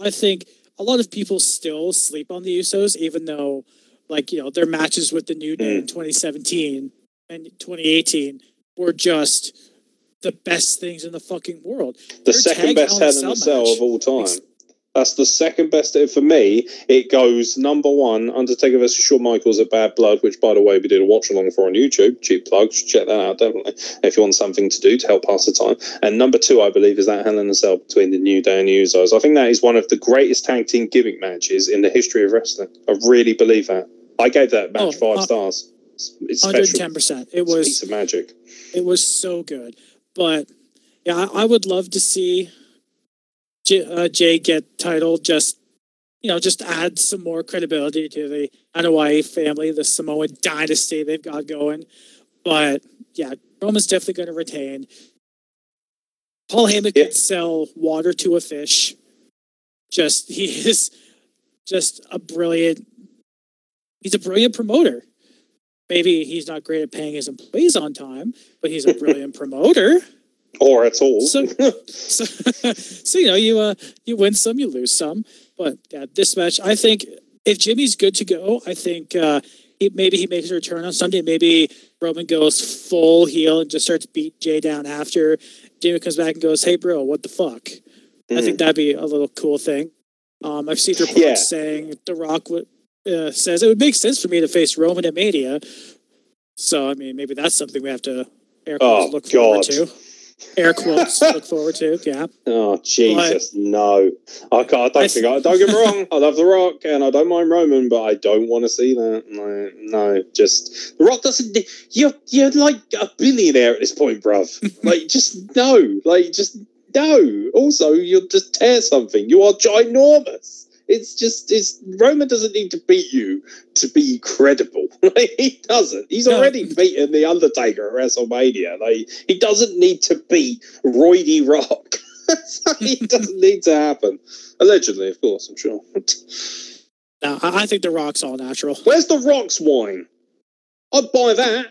I think a lot of people still sleep on the Usos, even though, like you know, their matches with the New Day hmm. in 2017 and 2018 were just the best things in the fucking world. the Their second best Hell in a Cell Cell of all time. Ex- That's the second best. For me, it goes number one, Undertaker versus Shawn Michaels at Bad Blood, which, by the way, we did a watch along for on YouTube. Cheap plug. Check that out, definitely, if you want something to do to help pass the time. And number two, I believe, is that Hell in a Cell between the New Day and the Usos. I think that is one of the greatest tag team gimmick matches in the history of wrestling. I really believe that. I gave that match Oh, five uh, stars. It's, it's Hundred special. ten percent. It It's a was piece of magic. it was so good. But yeah, I, I would love to see J, uh, Jey get title. Just you know, just add some more credibility to the Anoa'i family, the Samoan dynasty they've got going. But yeah, Roman's definitely going to retain. Paul Heyman Yeah. could sell water to a fish. Just he is just a brilliant. He's a brilliant promoter. Maybe he's not great at paying his employees on time, but he's a brilliant promoter. Or at all. So, so, so you know, you uh, you win some, you lose some. But yeah, this match, I think if Jimmy's good to go, I think uh, he, maybe he makes a return on Sunday. Maybe Roman goes full heel and just starts beat Jey down after. Jimmy comes back and goes, "Hey, bro, what the fuck?" I think that'd be a little cool thing. Um, I've seen reports Yeah. saying The Rock would, uh, says it would make sense for me to face Roman at Mania. So I mean, maybe that's something we have to air Oh, look forward God. to. Air quotes look forward to. Yeah. Oh Jesus, no! I can't. I don't I think. I, don't get me wrong. I love The Rock and I don't mind Roman, but I don't want to see that. No, no. Just The Rock doesn't. You're you're like a billionaire at this point, bruv. like just no. Like just no. Also, you'll just tear something. You are ginormous. It's just it's Roman doesn't need to beat you to be credible. Like, he doesn't. He's No. already beaten the Undertaker at WrestleMania. Like he doesn't need to beat Roy Rock. it doesn't need to happen. Allegedly, of course, I'm sure. No, I, I think The Rock's all natural. Where's the Rock's wine? I'd buy that.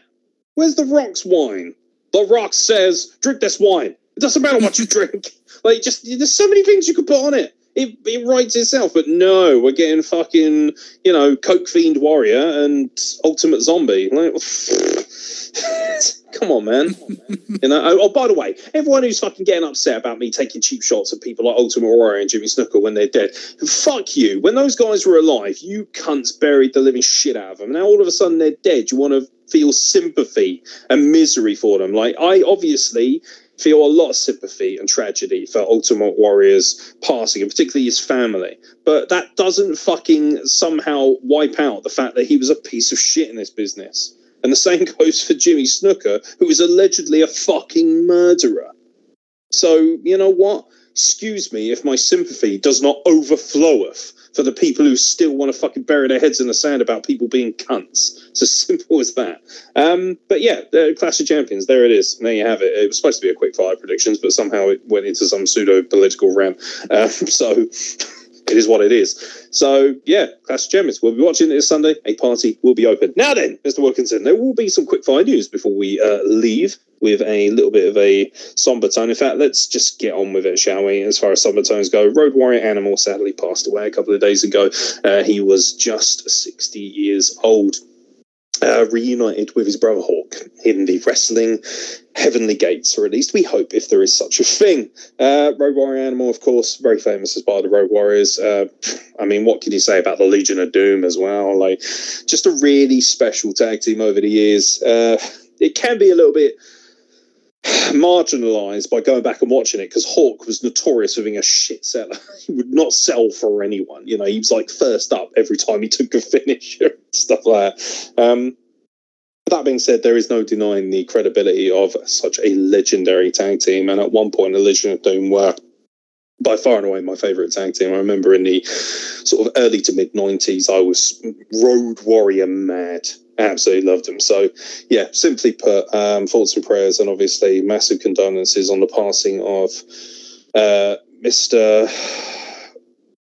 Where's the Rock's wine? The Rock says, drink this wine. It doesn't matter what you drink. Like, just there's so many things you could put on it. It, it writes itself, but no, we're getting fucking, you know, Coke Fiend Warrior and Ultimate Zombie. Like, come on, man. You know. Oh, oh, by the way, everyone who's fucking getting upset about me taking cheap shots at people like Ultimate Warrior and Jimmy Snuka when they're dead, fuck you. When those guys were alive, you cunts buried the living shit out of them. Now all of a sudden they're dead. You want to feel sympathy and misery for them. Like I obviously feel a lot of sympathy and tragedy for Ultimate Warrior's passing, and particularly his family. But that doesn't fucking somehow wipe out the fact that he was a piece of shit in this business. And the same goes for Jimmy Snuka, who is allegedly a fucking murderer. So, you know what? Excuse me if my sympathy does not overfloweth for the people who still want to fucking bury their heads in the sand about people being cunts. It's as simple as that. Um, but yeah, the Clash of Champions, there it is. There you have it. It was supposed to be a quick fire predictions, but somehow it went into some pseudo political rant. Um, so it is what it is. So yeah, Clash of Champions. We'll be watching it this Sunday. A party will be open. Now then, Mr. Wilkinson, there will be some quick fire news before we uh, leave with a little bit of a somber tone. In fact, let's just get on with it, shall we? As far as somber tones go, Road Warrior Animal sadly passed away a couple of days ago. Uh, he was just 60 years old. Uh, reunited with his brother Hawk in the wrestling heavenly gates, or at least we hope if there is such a thing. Uh, Road Warrior Animal, of course, very famous as part of the Road Warriors. Uh, I mean, what can you say about the Legion of Doom as well? Like, just a really special tag team over the years. Uh, it can be a little bit marginalized by going back and watching it because Hawk was notorious for being a shit seller. he would not sell for anyone. You know, he was like first up every time he took a finisher and stuff like that. Um, that being said, there is no denying the credibility of such a legendary tag team. And at one point, the Legion of Doom were by far and away my favorite tag team. I remember in the sort of early to mid 90s, I was Road Warrior mad. Absolutely loved him. So, yeah, simply put, um, thoughts and prayers, and obviously massive condolences on the passing of uh, Mr.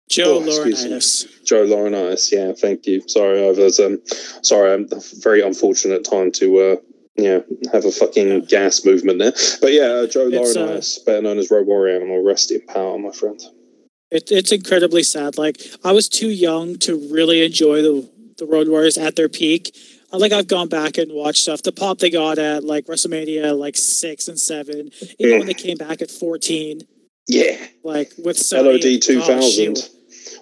Joe Oh. Laurinaitis. Joe Laurinaitis. Yeah, thank you. Sorry, I was um, sorry. I'm very unfortunate time to uh, yeah have a fucking gas movement there. But yeah, uh, Joe It's, uh, better known as Road Warrior Animal, rest in power, my friend. It, it's incredibly sad. Like I was too young to really enjoy the the Road Warriors at their peak. I Like I've gone back and watched stuff. The pop they got at like WrestleMania like six and seven, even when they came back at fourteen, Yeah, like with Sunny, LOD two thousand. thousand.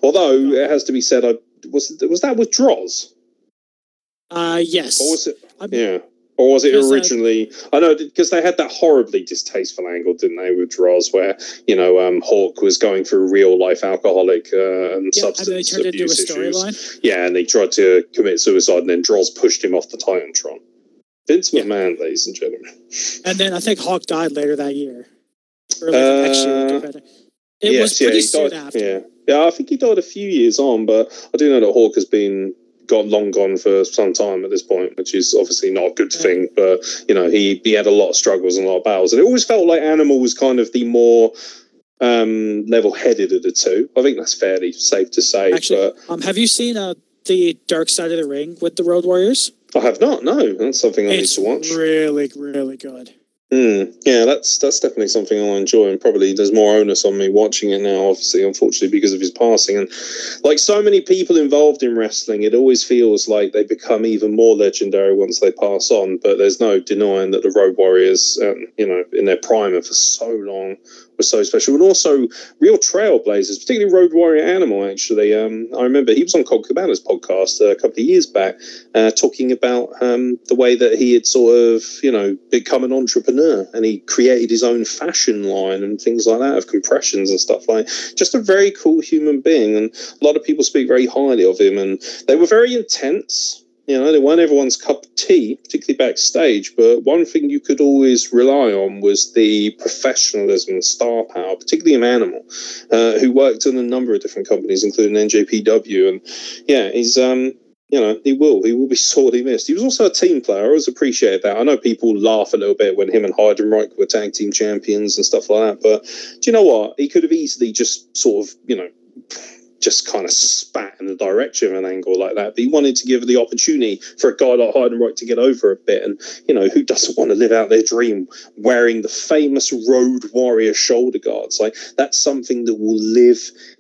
Although it has to be said, I was was that with Droz Uh, yes. or was it? I'm- Yeah. Or was it uh, originally? I know because they had that horribly distasteful angle, didn't they, with Droz, where you know um, Hawk was going through real life alcoholic uh, and yeah, and they substance turned it into a abuse issues. storyline. Yeah, and they tried to commit suicide, and then Droz pushed him off the Titantron. Vince Yeah. McMahon, ladies and gentlemen. And then I think Hawk died later that year. Early the next year. Uh. It was pretty soon after. Yeah, yeah, I think he died a few years on, but I do know that Hawk has been gone long gone for some time at this point, which is obviously not a good Yeah. thing. But you know, he he had a lot of struggles and a lot of battles, and it always felt like Animal was kind of the more um level headed of the two. I think that's fairly safe to say. Actually, um, have you seen uh, the Dark Side of the Ring with the Road Warriors? I have not. No, that's something I It's need to watch. really, really good. Mm, yeah, that's that's definitely something I'll enjoy, and probably there's more onus on me watching it now. Obviously, unfortunately, because of his passing, and like so many people involved in wrestling, it always feels like they become even more legendary once they pass on. But there's no denying that the Road Warriors, um, you know, in their prime and for so long, were so special, and also real trailblazers, particularly Road Warrior Animal. Actually, um, I remember he was on Colt Cabana's podcast uh, a couple of years back, uh, talking about um, the way that he had sort of, you know, become an entrepreneur and he created his own fashion line and things like that of compressions and stuff like. Just a very cool human being, and a lot of people speak very highly of him. And they were very intense. You know, they weren't everyone's cup of tea, particularly backstage. But one thing you could always rely on was the professionalism and star power, particularly of Animal, uh, who worked in a number of different companies, including NJPW. And yeah, he's um, you know, he will. He will be sorely missed. He was also a team player. I always appreciate that. I know people laugh a little bit when him and Heidenreich were tag team champions and stuff like that. But do you know what? He could have easily just sort of, you know, just kind of spat in the direction of an angle like that. But he wanted to give the opportunity for a guy like Heidenreich to get over a bit. And, you know, who doesn't want to live out their dream wearing the famous Road Warrior shoulder guards? Like, that's something that will live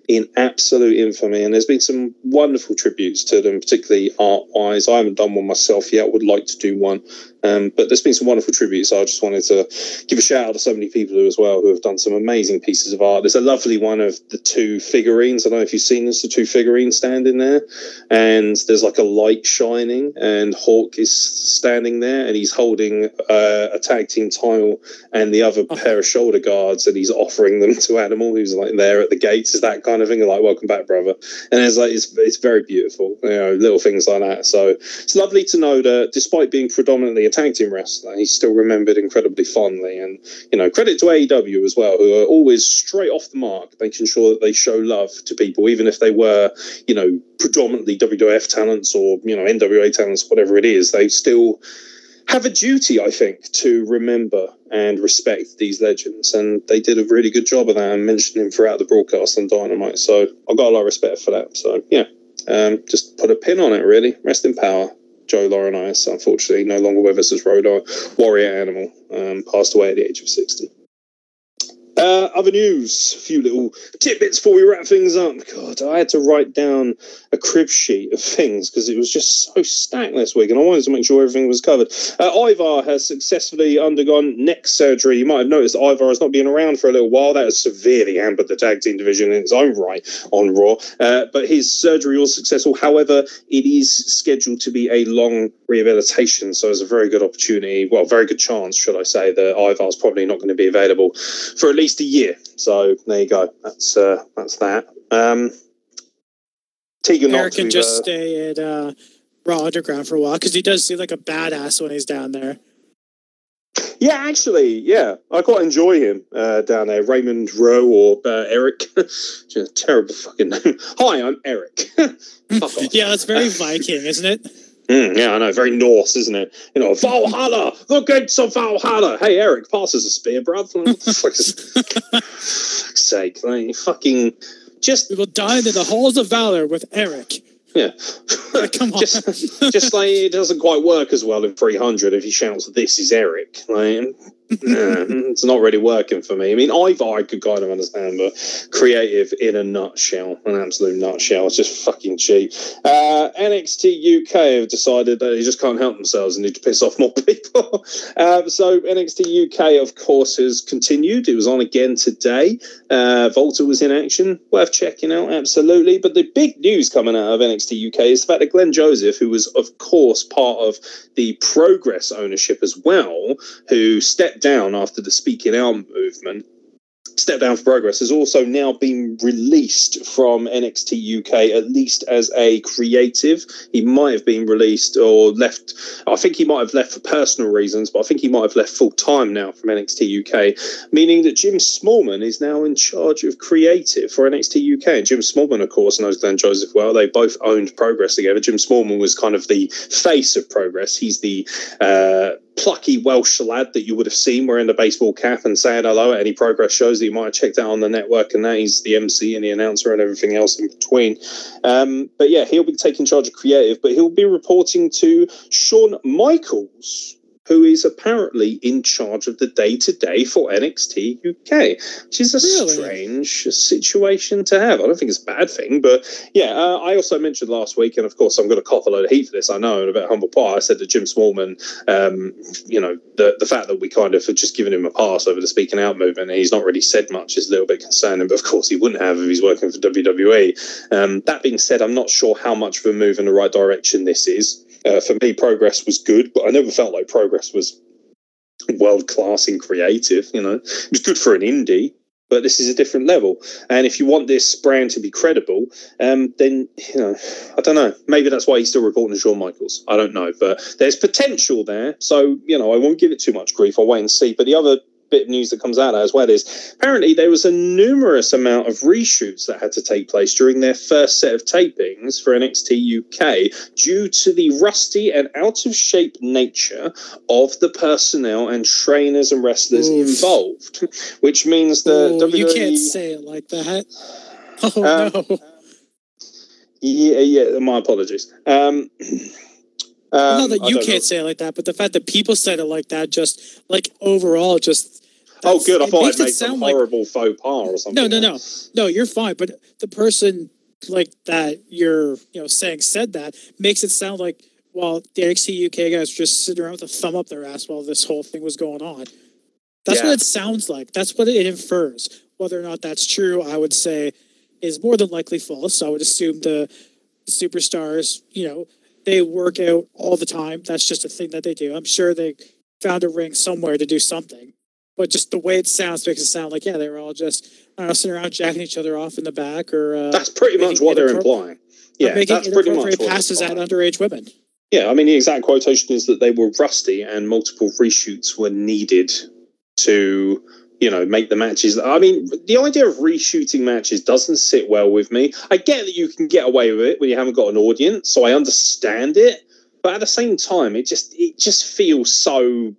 in absolute infamy. And there's been some wonderful tributes to them, particularly art wise. I haven't done one myself yet, would like to do one. Um, but there's been some wonderful tributes. I just wanted to give a shout out to so many people who, as well who have done some amazing pieces of art. There's a lovely one of the two figurines. I don't know if you've seen this, the two figurines standing there, and there's like a light shining, and Hawk is standing there, and he's holding uh, a tag team title and the other pair of shoulder guards, and he's offering them to Animal, who's like there at the gates. Is that kind of thing? Like, welcome back, brother. And it's like it's it's very beautiful, you know, little things like that. So it's lovely to know that despite being predominantly a tag team wrestler, he's still remembered incredibly fondly. And you know, credit to AEW as well, who are always straight off the mark, making sure that they show love to people, even if they were, you know, predominantly WWF talents or you know NWA talents, whatever it is. They still have a duty, I think, to remember and respect these legends. And they did a really good job of that and mentioned him throughout the broadcast on Dynamite. So I've got a lot of respect for that. So yeah, um, just put a pin on it, really. Rest in power. Joe Laurinaitis, unfortunately, no longer with us as Road Warrior Animal, um, passed away at the age of 60. Uh, other news, a few little tidbits before we wrap things up. God, I had to write down a crib sheet of things because it was just so stacked this week, and I wanted to make sure everything was covered. Uh, Ivar has successfully undergone neck surgery. You might have noticed Ivar has not been around for a little while. That has severely hampered the tag team division in its own right on Raw. Uh, but his surgery was successful. However, it is scheduled to be a long rehabilitation, so there's a very good opportunity, well, very good chance, should I say, that Ivar's probably not going to be available for at least a year. So there you go. That's uh, that's that. Um, Tegan Eric can just uh, stay at uh, Raw Underground for a while because he does seem like a badass when he's down there. Yeah, actually, yeah, I quite enjoy him uh, down there. Raymond Rowe or uh, Eric. Just a terrible fucking name. Hi, I'm Eric. Yeah, that's very Viking, isn't it? Mm, yeah, I know. Very Norse, isn't it? You know, Valhalla. Look at some Valhalla. Hey, Eric, pass us a spear, bruv. What the fuck is? fuck's sake, like, fucking just We will dine in the halls of valor with Eric. yeah. Come on. just, just like it doesn't quite work as well in 300 if he shouts, "This is Eric." Like, it's not really working for me. I mean, Ivar I could kind of understand, but creative in a nutshell, an absolute nutshell. It's just fucking cheap. Uh, NXT UK have decided that they just can't help themselves and need to piss off more people. um, so NXT UK, of course, has continued. It was on again today. Uh, WALTER was in action. Worth checking out, absolutely. But the big news coming out of NXT UK is the fact that Glenn Joseph, who was, of course, part of the Progress ownership as well, who stepped down after the Speaking Out movement, Step Down for Progress has also now been released from NXT UK, at least as a creative. He might have been released or left. I think he might have left for personal reasons, but I think he might have left full time now from NXT UK, meaning that Jim Smallman is now in charge of creative for NXT UK. And Jim Smallman, of course, knows Glenn Joseph well. They both owned Progress together. Jim Smallman was kind of the face of Progress. He's the uh, plucky Welsh lad that you would have seen wearing the baseball cap and saying hello at any progress shows that you might have checked out on the network. And that he's the MC and the announcer and everything else in between. Um, but yeah, he'll be taking charge of creative, but he'll be reporting to Shawn Michaels. Who is apparently in charge of the day to day for NXT UK, which is a Really? strange situation to have. I don't think it's a bad thing, but yeah, uh, I also mentioned last week, and of course, I'm going to cop a load of heat for this. I know, and about humble pie, I said to Jim Smallman, um, you know, the the fact that we kind of have just given him a pass over the speaking out movement, and he's not really said much, is a little bit concerning. But of course, he wouldn't have if he's working for WWE. Um, that being said, I'm not sure how much of a move in the right direction this is. Uh, for me, progress was good, but I never felt like progress was world class in creative. You know, it was good for an indie. but this is a different level. And if you want this brand to be credible, um, then you know, I don't know. Maybe that's why he's still reporting to Shawn Michaels. I don't know, but there's potential there. So you know, I won't give it too much grief. I'll wait and see. But the other bit of news that comes out as well is apparently there was a numerous amount of reshoots that had to take place during their first set of tapings for NXT UK due to the rusty and out of shape nature of the personnel and trainers and wrestlers involved, which means that Oh, you can't say it like that. Oh Um, no! Yeah, yeah. My apologies. Um, um, Not that you can't know. say it like that, but the fact that people said it like that, just like overall, just Oh, good. I thought I'd it made some sound like horrible faux pas or something. no, no, no, no. You're fine, but the person like that you're you know saying said that makes it sound like well the NXT UK guys were just sitting around with a thumb up their ass while this whole thing was going on. That's Yeah. what it sounds like. That's what it infers. Whether or not that's true, I would say, is more than likely false. I would assume the superstars, you know, they work out all the time. That's just a thing that they do. I'm sure they found a ring somewhere to do something. But just the way it sounds makes it sound like, yeah, they were all just know, sitting around jacking each other off in the back or uh, That's pretty much what they're implying. Yeah, making that's pretty much what they're passes at underage women. Yeah, I mean, the exact quotation is that they were rusty and multiple reshoots were needed to, you know, make the matches. I mean, the idea of reshooting matches doesn't sit well with me. I get that you can get away with it when you haven't got an audience, so I understand it. But at the same time, it just it just feels so.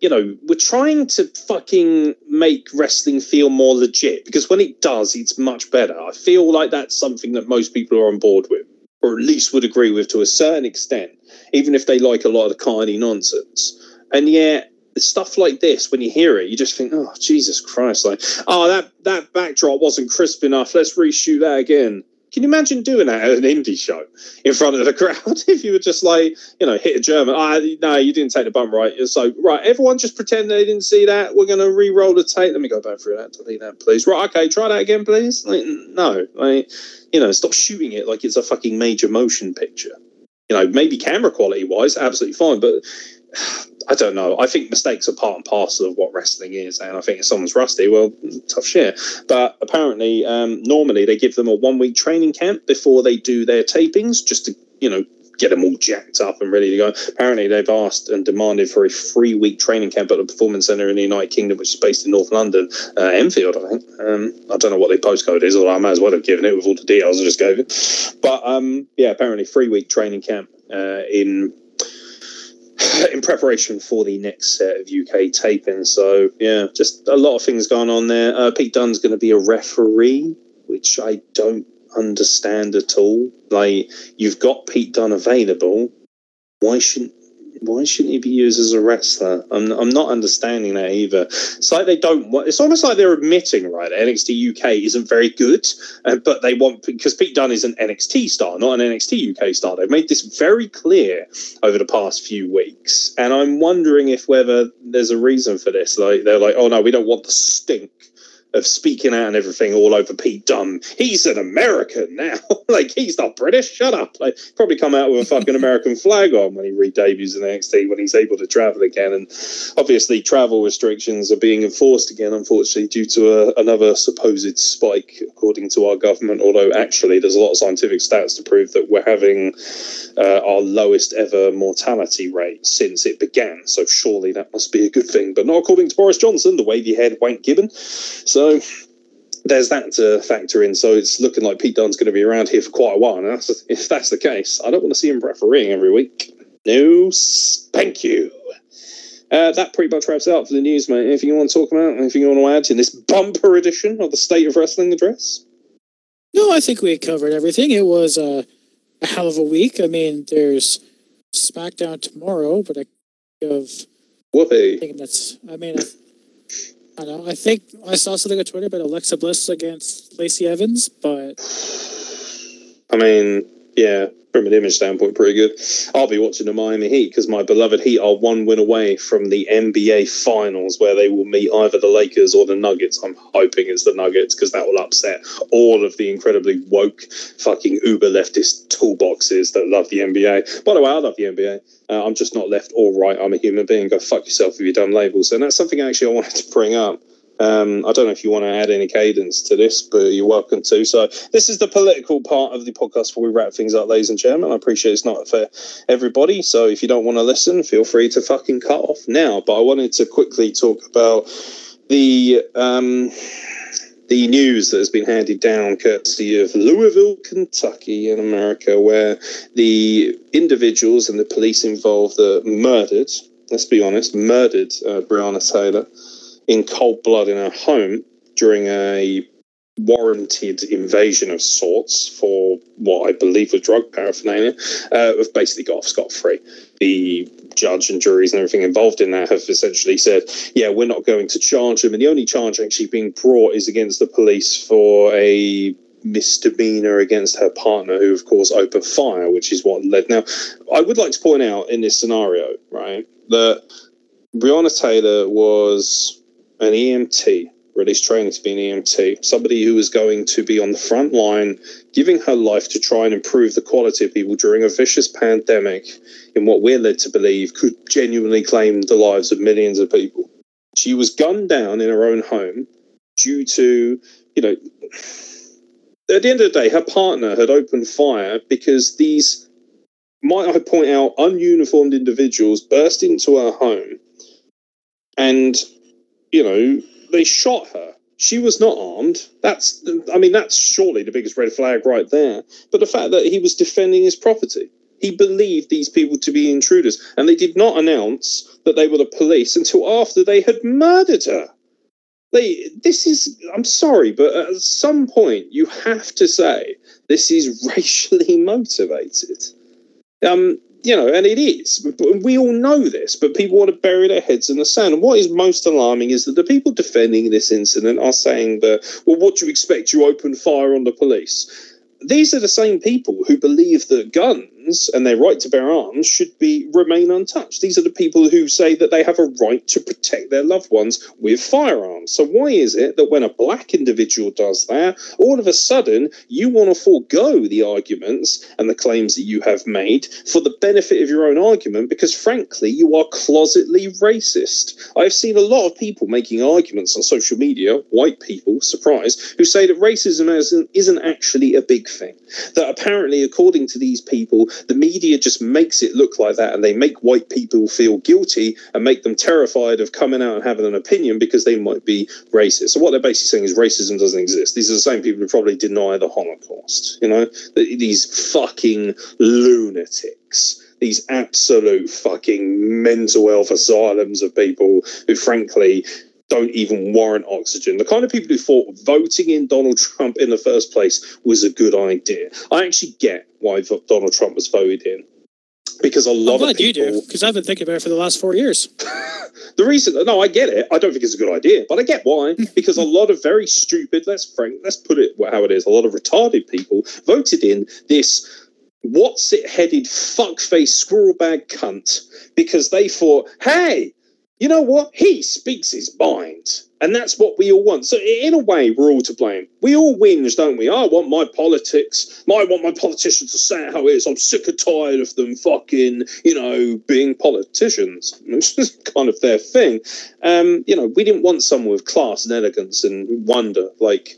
You know, we're trying to fucking make wrestling feel more legit because when it does, it's much better. I feel like that's something that most people are on board with or at least would agree with to a certain extent, even if they like a lot of the carny nonsense. And yet, stuff like this, when you hear it, you just think, "Oh Jesus Christ!" Like, "Oh, that that backdrop wasn't crisp enough. Let's reshoot that again." Can you imagine doing that at an indie show in front of the crowd? if you were just like, you know, hit a German, ah, no, you didn't take the bum right. So, right, everyone just pretend they didn't see that. We're going to re-roll the tape. Let me go back through that. Delete that, please. Right, okay, try that again, please. Like, no, like, you know, stop shooting it like it's a fucking major motion picture. You know, maybe camera quality wise, absolutely fine, but I don't know. I think mistakes are part and parcel of what wrestling is, and I think if someone's rusty, well, tough shit. But apparently, um, normally they give them a one week training camp before they do their tapings, just to you know get them all jacked up and ready to go. Apparently, they've asked and demanded for a three week training camp at the Performance Centre in the United Kingdom, which is based in North London, uh, Enfield, I think. Um, I don't know what their postcode is, or I might as well have given it with all the details I just gave it. But um, yeah, apparently, three week training camp uh, in in preparation for the next set of UK taping. So yeah, just a lot of things going on there. Uh, Pete Dunne's going to be a referee, which I don't understand at all. Like you've got Pete Dunne available, why shouldn't why shouldn't he be used as a wrestler? I'm I'm not understanding that either. It's like they don't want. It's almost like they're admitting right NXT UK isn't very good, uh, but they want because Pete Dunne is an NXT star, not an NXT UK star. They've made this very clear over the past few weeks, and I'm wondering if whether there's a reason for this. Like they're like, oh no, we don't want the stink of speaking out and everything all over Pete Dunne. He's an American now. like he's not British. Shut up. Like probably come out with a fucking American flag on when he re-debuts in NXT when he's able to travel again. And obviously travel restrictions are being enforced again, unfortunately, due to a, another supposed spike, according to our government. Although actually, there's a lot of scientific stats to prove that we're having uh, our lowest ever mortality rate since it began. So surely that must be a good thing. But not according to Boris Johnson, the wavy head wank gibbon. So there's that to factor in. So it's looking like Pete Dunne's going to be around here for quite a while. And that's, if that's the case, I don't want to see him refereeing every week. No, thank you. Uh, that pretty much wraps it up for the news, mate. Anything you want to talk about? Anything you want to add in this bumper edition of the State of Wrestling address? No, I think we covered everything. It was uh, a hell of a week. I mean, there's SmackDown tomorrow, but I think of Whoopee. thinking that's. I mean, I, don't know. I think I saw something on Twitter about Alexa Bliss against Lacey Evans, but I mean, yeah, from an image standpoint, pretty good. I'll be watching the Miami Heat because my beloved Heat are one win away from the NBA Finals, where they will meet either the Lakers or the Nuggets. I'm hoping it's the Nuggets because that will upset all of the incredibly woke, fucking uber leftist toolboxes that love the NBA. By the way, I love the NBA. Uh, I'm just not left or right. I'm a human being. Go fuck yourself with your dumb labels. And that's something actually I wanted to bring up. Um, I don't know if you want to add any cadence to this, but you're welcome to. So this is the political part of the podcast before we wrap things up, ladies and gentlemen. I appreciate it's not for everybody. So if you don't want to listen, feel free to fucking cut off now. But I wanted to quickly talk about the um, the news that has been handed down courtesy of Louisville, Kentucky, in America, where the individuals and the police involved are murdered. Let's be honest, murdered uh, Breonna Taylor in cold blood in her home during a warranted invasion of sorts for what I believe was drug paraphernalia, uh, have basically got off scot free. The judge and juries and everything involved in that have essentially said, yeah, we're not going to charge them. And the only charge actually being brought is against the police for a misdemeanor against her partner, who, of course, opened fire, which is what led. Now, I would like to point out in this scenario, right, that Breonna Taylor was an EMT, released training to be an EMT, somebody who is going to be on the front line, giving her life to try and improve the quality of people during a vicious pandemic in what we're led to believe could genuinely claim the lives of millions of people. She was gunned down in her own home due to, you know, at the end of the day, her partner had opened fire because these, might I point out, ununiformed individuals burst into her home and, you know, they shot her. She was not armed. That's, I mean, that's surely the biggest red flag right there. But the fact that he was defending his property, he believed these people to be intruders, and they did not announce that they were the police until after they had murdered her. They, this is, I'm sorry, but at some point you have to say this is racially motivated. Um, you know, and it is. We all know this, but people want to bury their heads in the sand. And what is most alarming is that the people defending this incident are saying that, well, what do you expect? You open fire on the police. These are the same people who believe that guns and their right to bear arms should be remain untouched. These are the people who say that they have a right to protect their loved ones with firearms. So why is it that when a black individual does that, all of a sudden you want to forego the arguments and the claims that you have made for the benefit of your own argument because frankly you are closetly racist. I've seen a lot of people making arguments on social media, white people, surprise, who say that racism isn't, isn't actually a big thing. That apparently, according to these people, the media just makes it look like that and they make white people feel guilty and make them terrified of coming out and having an opinion because they might be racist. So, what they're basically saying is racism doesn't exist. These are the same people who probably deny the Holocaust, you know? These fucking lunatics these absolute fucking mental health asylums of people who, frankly, don't even warrant oxygen. The kind of people who thought voting in Donald Trump in the first place was a good idea. I actually get why Donald Trump was voted in. Because a I'm lot of glad you people, do, because I've been thinking about it for the last four years. the reason, no, I get it. I don't think it's a good idea, but I get why. Because a lot of very stupid, let's frank, let's put it how it is. A lot of retarded people voted in this what's it headed fuckface squirrel bag cunt because they thought, hey, you know what? He speaks his mind. And that's what we all want. So in a way, we're all to blame. We all whinge, don't we? I want my politics. I want my politicians to say how it is. I'm sick and tired of them fucking, you know, being politicians. It's just kind of their thing. Um, you know, we didn't want someone with class and elegance and wonder like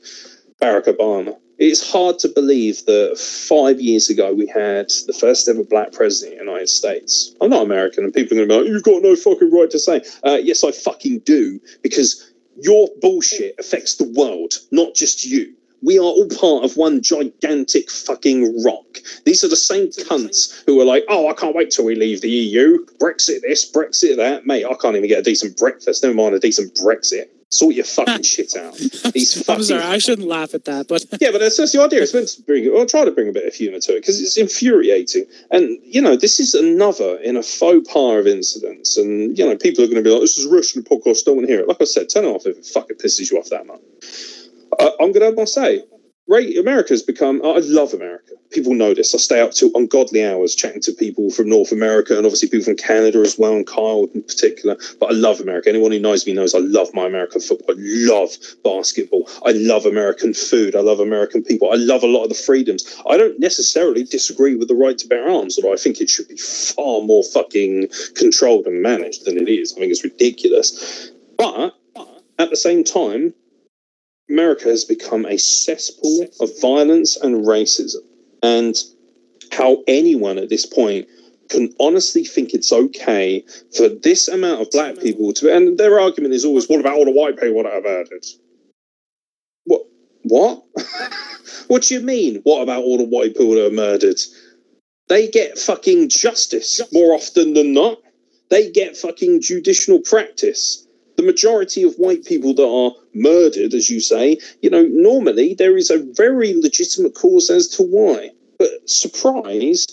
Barack Obama. It's hard to believe that five years ago we had the first ever black president in the United States. I'm not American, and people are going to be like, "You've got no fucking right to say." Uh, yes, I fucking do, because your bullshit affects the world, not just you. We are all part of one gigantic fucking rock. These are the same cunts who are like, "Oh, I can't wait till we leave the EU. Brexit this, Brexit that." Mate, I can't even get a decent breakfast. Never mind a decent Brexit. Sort your fucking shit out. These I'm fucking sorry, I shouldn't laugh at that, but yeah, but that's, that's the idea. It's meant to bring, or try to bring a bit of humour to it because it's infuriating. And you know, this is another in a faux pas of incidents. And you know, people are going to be like, "This is a Russian podcast. Don't want to hear it." Like I said, turn it off if it fucking pisses you off that much. Uh, I'm going to have my say. Right, America's become. I love America. People know this. I stay up till ungodly hours chatting to people from North America and obviously people from Canada as well, and Kyle in particular. But I love America. Anyone who knows me knows I love my American football. I love basketball. I love American food. I love American people. I love a lot of the freedoms. I don't necessarily disagree with the right to bear arms, although I think it should be far more fucking controlled and managed than it is. I think it's ridiculous. But at the same time, America has become a cesspool of violence and racism. And how anyone at this point can honestly think it's okay for this amount of black people to and their argument is always what about all the white people that have murdered what what? What do you mean what about all the white people that are murdered? They get fucking justice more often than not. They get fucking judicial practice the majority of white people that are murdered as you say you know normally there is a very legitimate cause as to why but surprise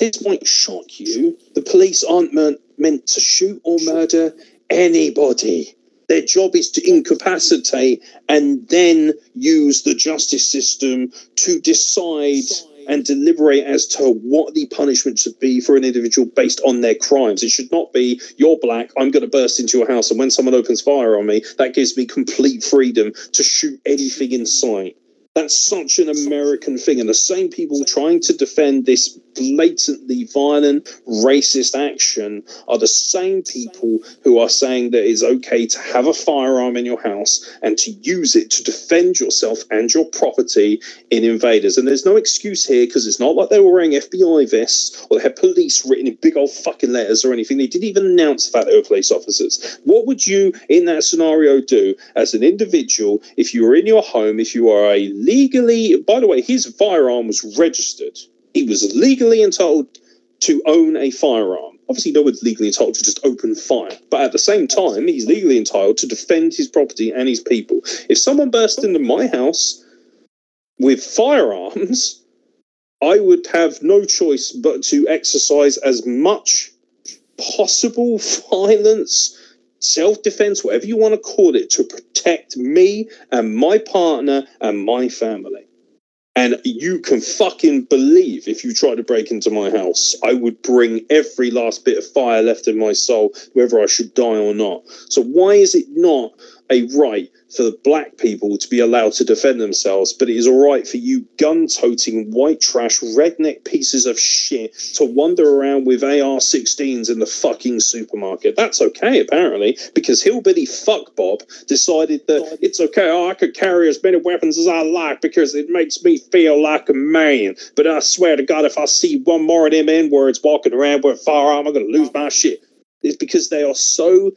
this might shock you. The police aren't meant, to shoot or murder anybody. Their job is to incapacitate and then use the justice system to decide and deliberate as to what the punishment should be for an individual based on their crimes. It should not be, you're black, I'm going to burst into your house, and when someone opens fire on me, that gives me complete freedom to shoot anything in sight. That's such an American thing. And the same people trying to defend this blatantly violent, racist action are the same people who are saying that it's okay to have a firearm in your house and to use it to defend yourself and your property in invaders. And there's no excuse here because it's not like they were wearing FBI vests or they had police written in big old fucking letters or anything. They didn't even announce the fact they were police officers. What would you, in that scenario, do as an individual if you were in your home, if you are a legally, by the way, his firearm was registered. He was legally entitled to own a firearm. Obviously, no one's legally entitled to just open fire, but at the same time, he's legally entitled to defend his property and his people. If someone burst into my house with firearms, I would have no choice but to exercise as much possible violence, self defense, whatever you want to call it, to protect me and my partner and my family. And you can fucking believe if you try to break into my house, I would bring every last bit of fire left in my soul, whether I should die or not. So, why is it not a right for the black people to be allowed to defend themselves, but it is all right for you gun toting, white trash, redneck pieces of shit to wander around with AR 16s in the fucking supermarket? That's okay, apparently, because Hillbilly Fuck Bob decided that it's okay, oh, I could carry as many weapons as I like because it makes me feel like a man. But I swear to God, if I see one more of them N words walking around with a firearm, I'm going to lose my shit. It's because they are so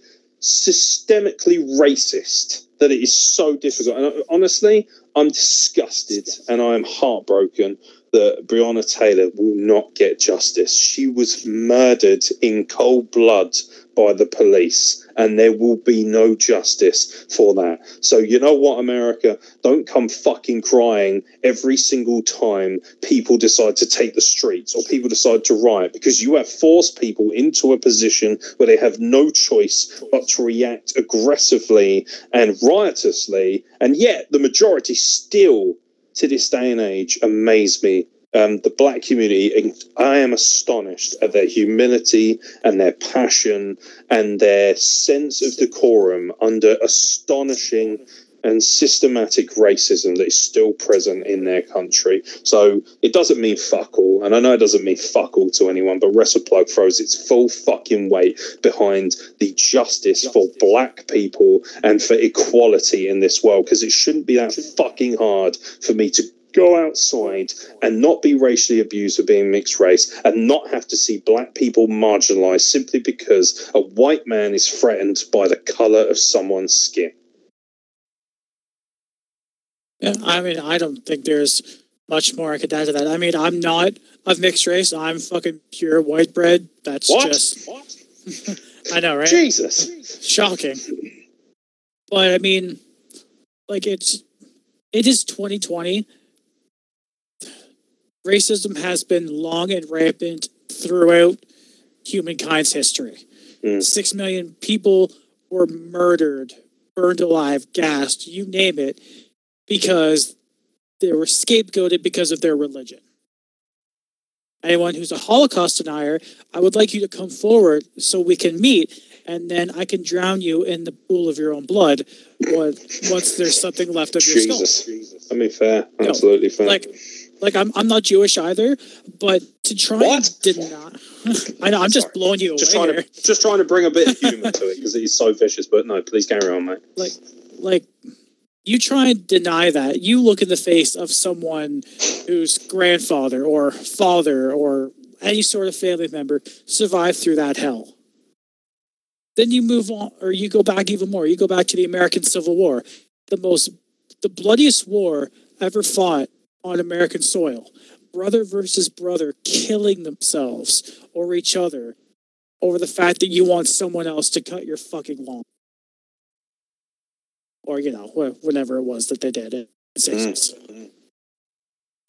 systemically racist that it is so difficult. And uh, honestly, I'm disgusted and I am heartbroken that Breonna Taylor will not get justice. She was murdered in cold blood by the police, and there will be no justice for that. So, you know what, America? Don't come fucking crying every single time people decide to take the streets or people decide to riot because you have forced people into a position where they have no choice but to react aggressively and riotously. And yet, the majority still, to this day and age, amaze me um, the black community, I am astonished at their humility and their passion and their sense of decorum under astonishing and systematic racism that is still present in their country. So it doesn't mean fuck all, and I know it doesn't mean fuck all to anyone, but WrestlePlug throws its full fucking weight behind the justice for black people and for equality in this world because it shouldn't be that fucking hard for me to go outside and not be racially abused for being mixed race and not have to see black people marginalized simply because a white man is threatened by the color of someone's skin. Yeah, I mean, I don't think there's much more I could add to that. I mean, I'm not of mixed race. I'm fucking pure white bread. That's What? just. I know, right? Jesus. Shocking. But I mean, like it's it is 2020. Racism has been long and rampant throughout humankind's history. Mm. Six million people were murdered, burned alive, gassed, you name it, because they were scapegoated because of their religion. Anyone who's a Holocaust denier, I would like you to come forward so we can meet, and then I can drown you in the pool of your own blood once there's something left of your skull. Jesus. I mean, fair. No, Absolutely fair. Like, like I'm I'm not Jewish either, but to try What? and deny. I know I'm just blowing you just away trying to just trying to bring a bit of humour to it because it is so vicious. But no, please carry on, mate. Like, like you try and deny that. You look in the face of someone whose grandfather or father or any sort of family member survived through that hell. Then you move on, or you go back even more. You go back to the American Civil War, the most, the bloodiest war ever fought on American soil. Brother versus brother killing themselves or each other over the fact that you want someone else to cut your fucking lawn. Or, you know, whenever it was that they did it. Mm-hmm.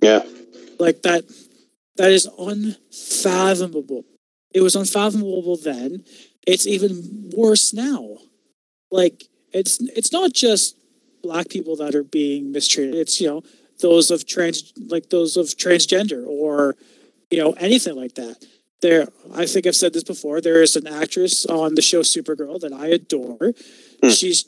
Yeah. Like that, that is unfathomable. It was unfathomable then. It's even worse now. Like it's it's not just black people that are being mistreated. It's you know those of trans like those of transgender or you know anything like that. There, I think I've said this before. There is an actress on the show Supergirl that I adore. She's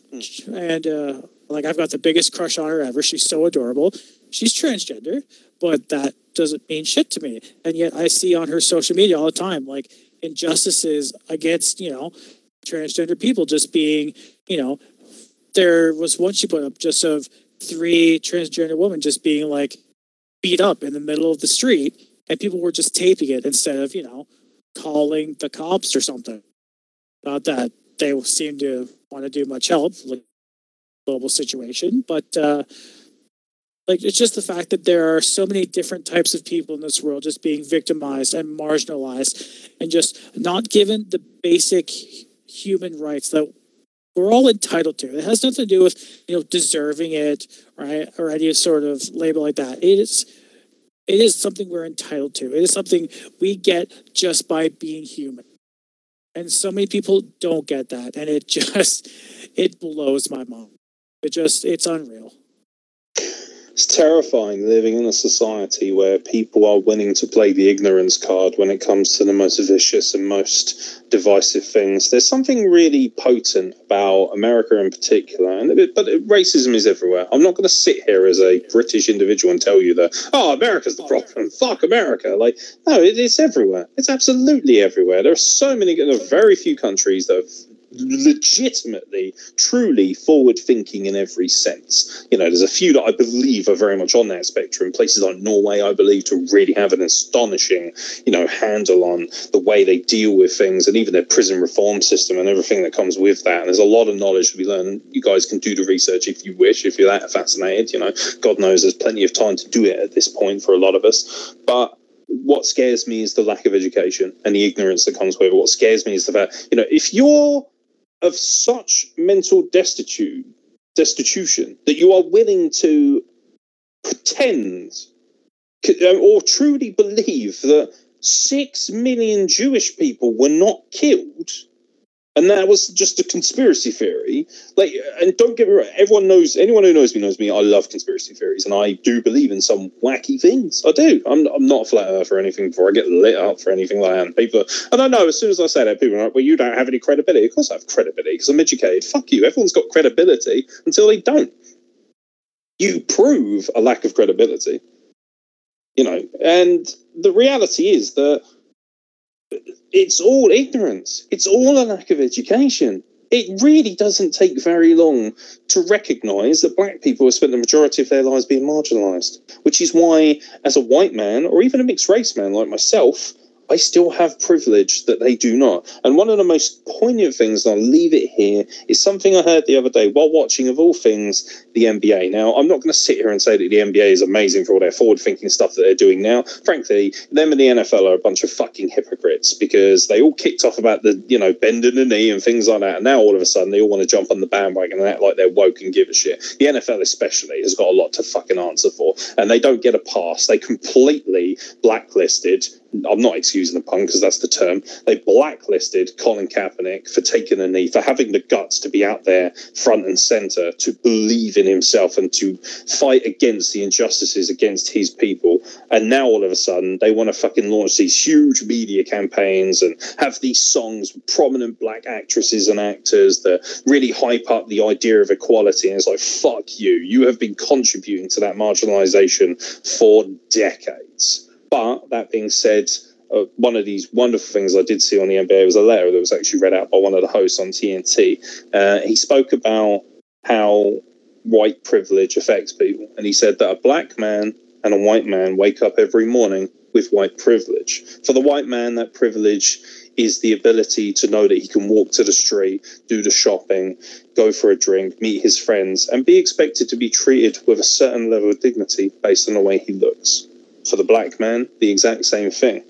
and uh, like I've got the biggest crush on her ever. She's so adorable. She's transgender, but that doesn't mean shit to me. And yet I see on her social media all the time like injustices against you know transgender people just being you know there was one she put up just of three transgender women just being like beat up in the middle of the street and people were just taping it instead of you know calling the cops or something. Not that they seem to want to do much help like global situation but uh like it's just the fact that there are so many different types of people in this world just being victimized and marginalized and just not given the basic human rights that we're all entitled to. It has nothing to do with you know deserving it, right, or any sort of label like that. It is it is something we're entitled to. It is something we get just by being human. And so many people don't get that, and it just it blows my mind. It just it's unreal. It's terrifying living in a society where people are willing to play the ignorance card when it comes to the most vicious and most divisive things. There's something really potent about America in particular, and it, but it, racism is everywhere. I'm not going to sit here as a British individual and tell you that oh, America's the problem. Fuck America. Like no, it, it's everywhere. It's absolutely everywhere. There are so many. There are very few countries that have legitimately, truly forward thinking in every sense. You know, there's a few that I believe are very much on that spectrum. Places like Norway, I believe, to really have an astonishing, you know, handle on the way they deal with things and even their prison reform system and everything that comes with that. And there's a lot of knowledge to be learned. You guys can do the research if you wish, if you're that fascinated. You know, God knows there's plenty of time to do it at this point for a lot of us. But what scares me is the lack of education and the ignorance that comes with it. What scares me is the fact, you know, if you're of such mental destitute destitution that you are willing to pretend uh, or truly believe that six million Jewish people were not killed and that was just a conspiracy theory. Like, and don't get me wrong, everyone knows, anyone who knows me knows me. I love conspiracy theories, and I do believe in some wacky things. I do. I'm, I'm not a flat earth or anything before I get lit up for anything like that. People, and I know as soon as I say that, people are like, "Well, you don't have any credibility." Of course, I have credibility because I'm educated. Fuck you. Everyone's got credibility until they don't. You prove a lack of credibility. You know, and the reality is that it's all ignorance. It's all a lack of education. It really doesn't take very long to recognize that black people have spent the majority of their lives being marginalized, which is why, as a white man or even a mixed race man like myself, I still have privilege that they do not. And one of the most poignant things, and I'll leave it here, is something I heard the other day while watching, of all things, the NBA. Now, I'm not going to sit here and say that the NBA is amazing for all their forward thinking stuff that they're doing now. Frankly, them and the NFL are a bunch of fucking hypocrites because they all kicked off about the, you know, bending the knee and things like that. And now all of a sudden they all want to jump on the bandwagon and act like they're woke and give a shit. The NFL, especially, has got a lot to fucking answer for. And they don't get a pass. They completely blacklisted I'm not excusing the pun because that's the term. They blacklisted Colin Kaepernick for taking a knee, for having the guts to be out there front and center, to believe in himself and to fight against the injustices against his people. And now all of a sudden they want to fucking launch these huge media campaigns and have these songs with prominent black actresses and actors that really hype up the idea of equality. And it's like, fuck you. You have been contributing to that marginalization for decades. But that being said, uh, one of these wonderful things I did see on the NBA was a letter that was actually read out by one of the hosts on TNT. Uh, he spoke about how white privilege affects people. And he said that a black man and a white man wake up every morning with white privilege. For the white man, that privilege is the ability to know that he can walk to the street, do the shopping, go for a drink, meet his friends, and be expected to be treated with a certain level of dignity based on the way he looks. For the black man, the exact same thing.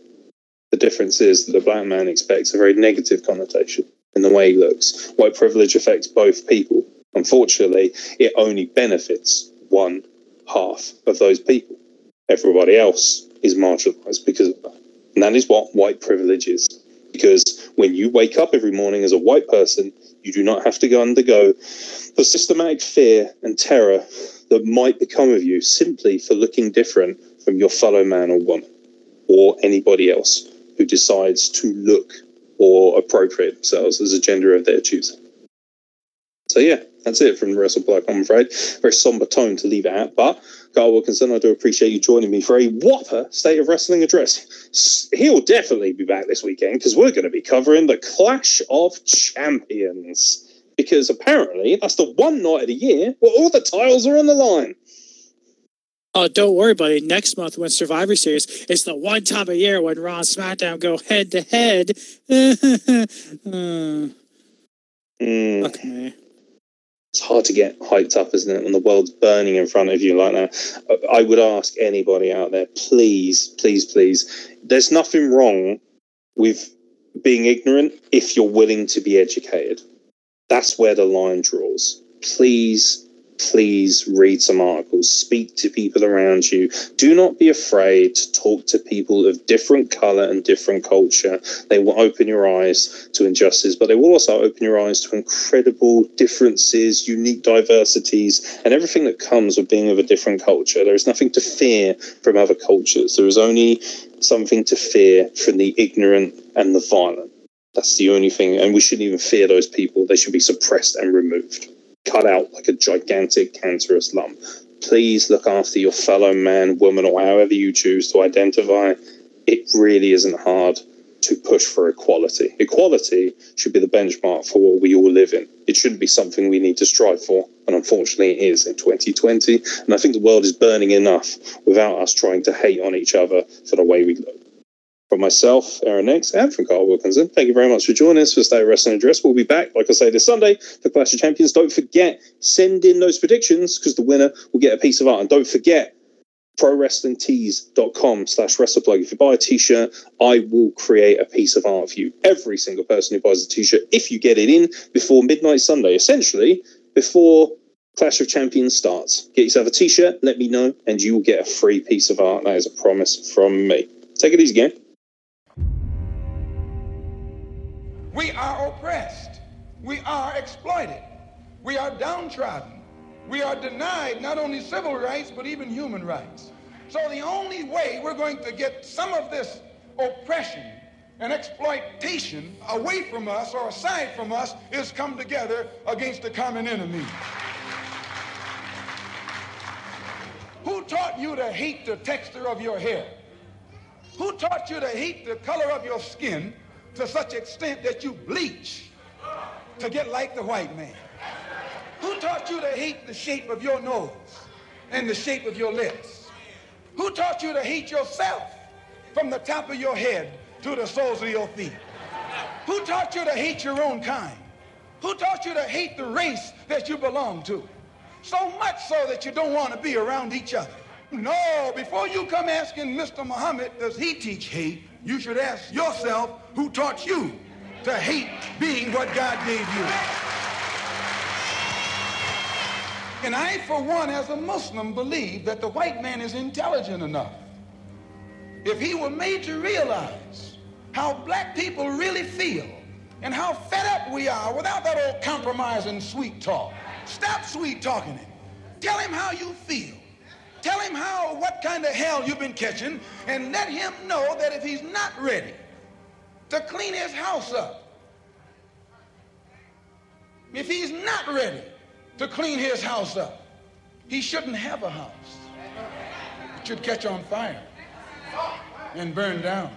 The difference is that the black man expects a very negative connotation in the way he looks. White privilege affects both people. Unfortunately, it only benefits one half of those people. Everybody else is marginalized because of that. And that is what white privilege is. Because when you wake up every morning as a white person, you do not have to go undergo the systematic fear and terror that might become of you simply for looking different from your fellow man or woman or anybody else who decides to look or appropriate themselves as a gender of their choosing. So yeah, that's it from WrestlePlug, I'm afraid. Very somber tone to leave it at, but Kyle Wilkinson, I do appreciate you joining me for a whopper State of Wrestling address. He'll definitely be back this weekend because we're going to be covering the Clash of Champions. Because apparently that's the one night of the year where all the titles are on the line. Oh, don't worry, buddy. Next month, when Survivor Series, it's the one time a year when Raw and SmackDown go head to head. Uh, Mm. Fuck me. it's hard to get hyped up, isn't it, when the world's burning in front of you like that? I would ask anybody out there, please, please, please. There's nothing wrong with being ignorant if you're willing to be educated. That's where the line draws. Please, please read some articles, speak to people around you. Do not be afraid to talk to people of different color and different culture. They will open your eyes to injustice, but they will also open your eyes to incredible differences, unique diversities, and everything that comes with being of a different culture. There is nothing to fear from other cultures. There is only something to fear from the ignorant and the violent. That's the only thing, and we shouldn't even fear those people. They should be suppressed and removed, cut out like a gigantic cancerous lump. Please look after your fellow man, woman, or however you choose to identify. It really isn't hard to push for equality. Equality should be the benchmark for what we all live in. It shouldn't be something we need to strive for, and unfortunately, it is in 2020. And I think the world is burning enough without us trying to hate on each other for the way we look. From myself, Aeron Nix, and from Kyle Wilkinson, thank you very much for joining us for State Wrestling Address. We'll be back, like I say, this Sunday for Clash of Champions. Don't forget, send in those predictions because the winner will get a piece of art. And don't forget, prowrestlingtees.com slash wrestleplug. If you buy a t-shirt, I will create a piece of art for you. Every single person who buys a t-shirt, if you get it in before midnight Sunday, essentially before Clash of Champions starts. Get yourself a t-shirt, let me know, and you will get a free piece of art. That is a promise from me. Take it easy, gang. We are oppressed. We are exploited. We are downtrodden. We are denied not only civil rights, but even human rights. So the only way we're going to get some of this oppression and exploitation away from us or aside from us is come together against the common enemy. Who taught you to hate the texture of your hair? Who taught you to hate the color of your skin to such extent that you bleach to get like the white man? Who taught you to hate the shape of your nose and the shape of your lips? Who taught you to hate yourself from the top of your head to the soles of your feet? Who taught you to hate your own kind? Who taught you to hate the race that you belong to? So much so that you don't want to be around each other. No, before you come asking Mr. Muhammad, does he teach hate? You should ask yourself who taught you to hate being what God gave you. And I, for one, as a Muslim, believe that the white man is intelligent enough. If he were made to realize how black people really feel and how fed up we are without that old compromise and sweet talk. Stop sweet talking him. Tell him how you feel. Tell him how, what kind of hell you've been catching, and let him know that if he's not ready to clean his house up, if he's not ready to clean his house up, he shouldn't have a house. It should catch on fire and burn down.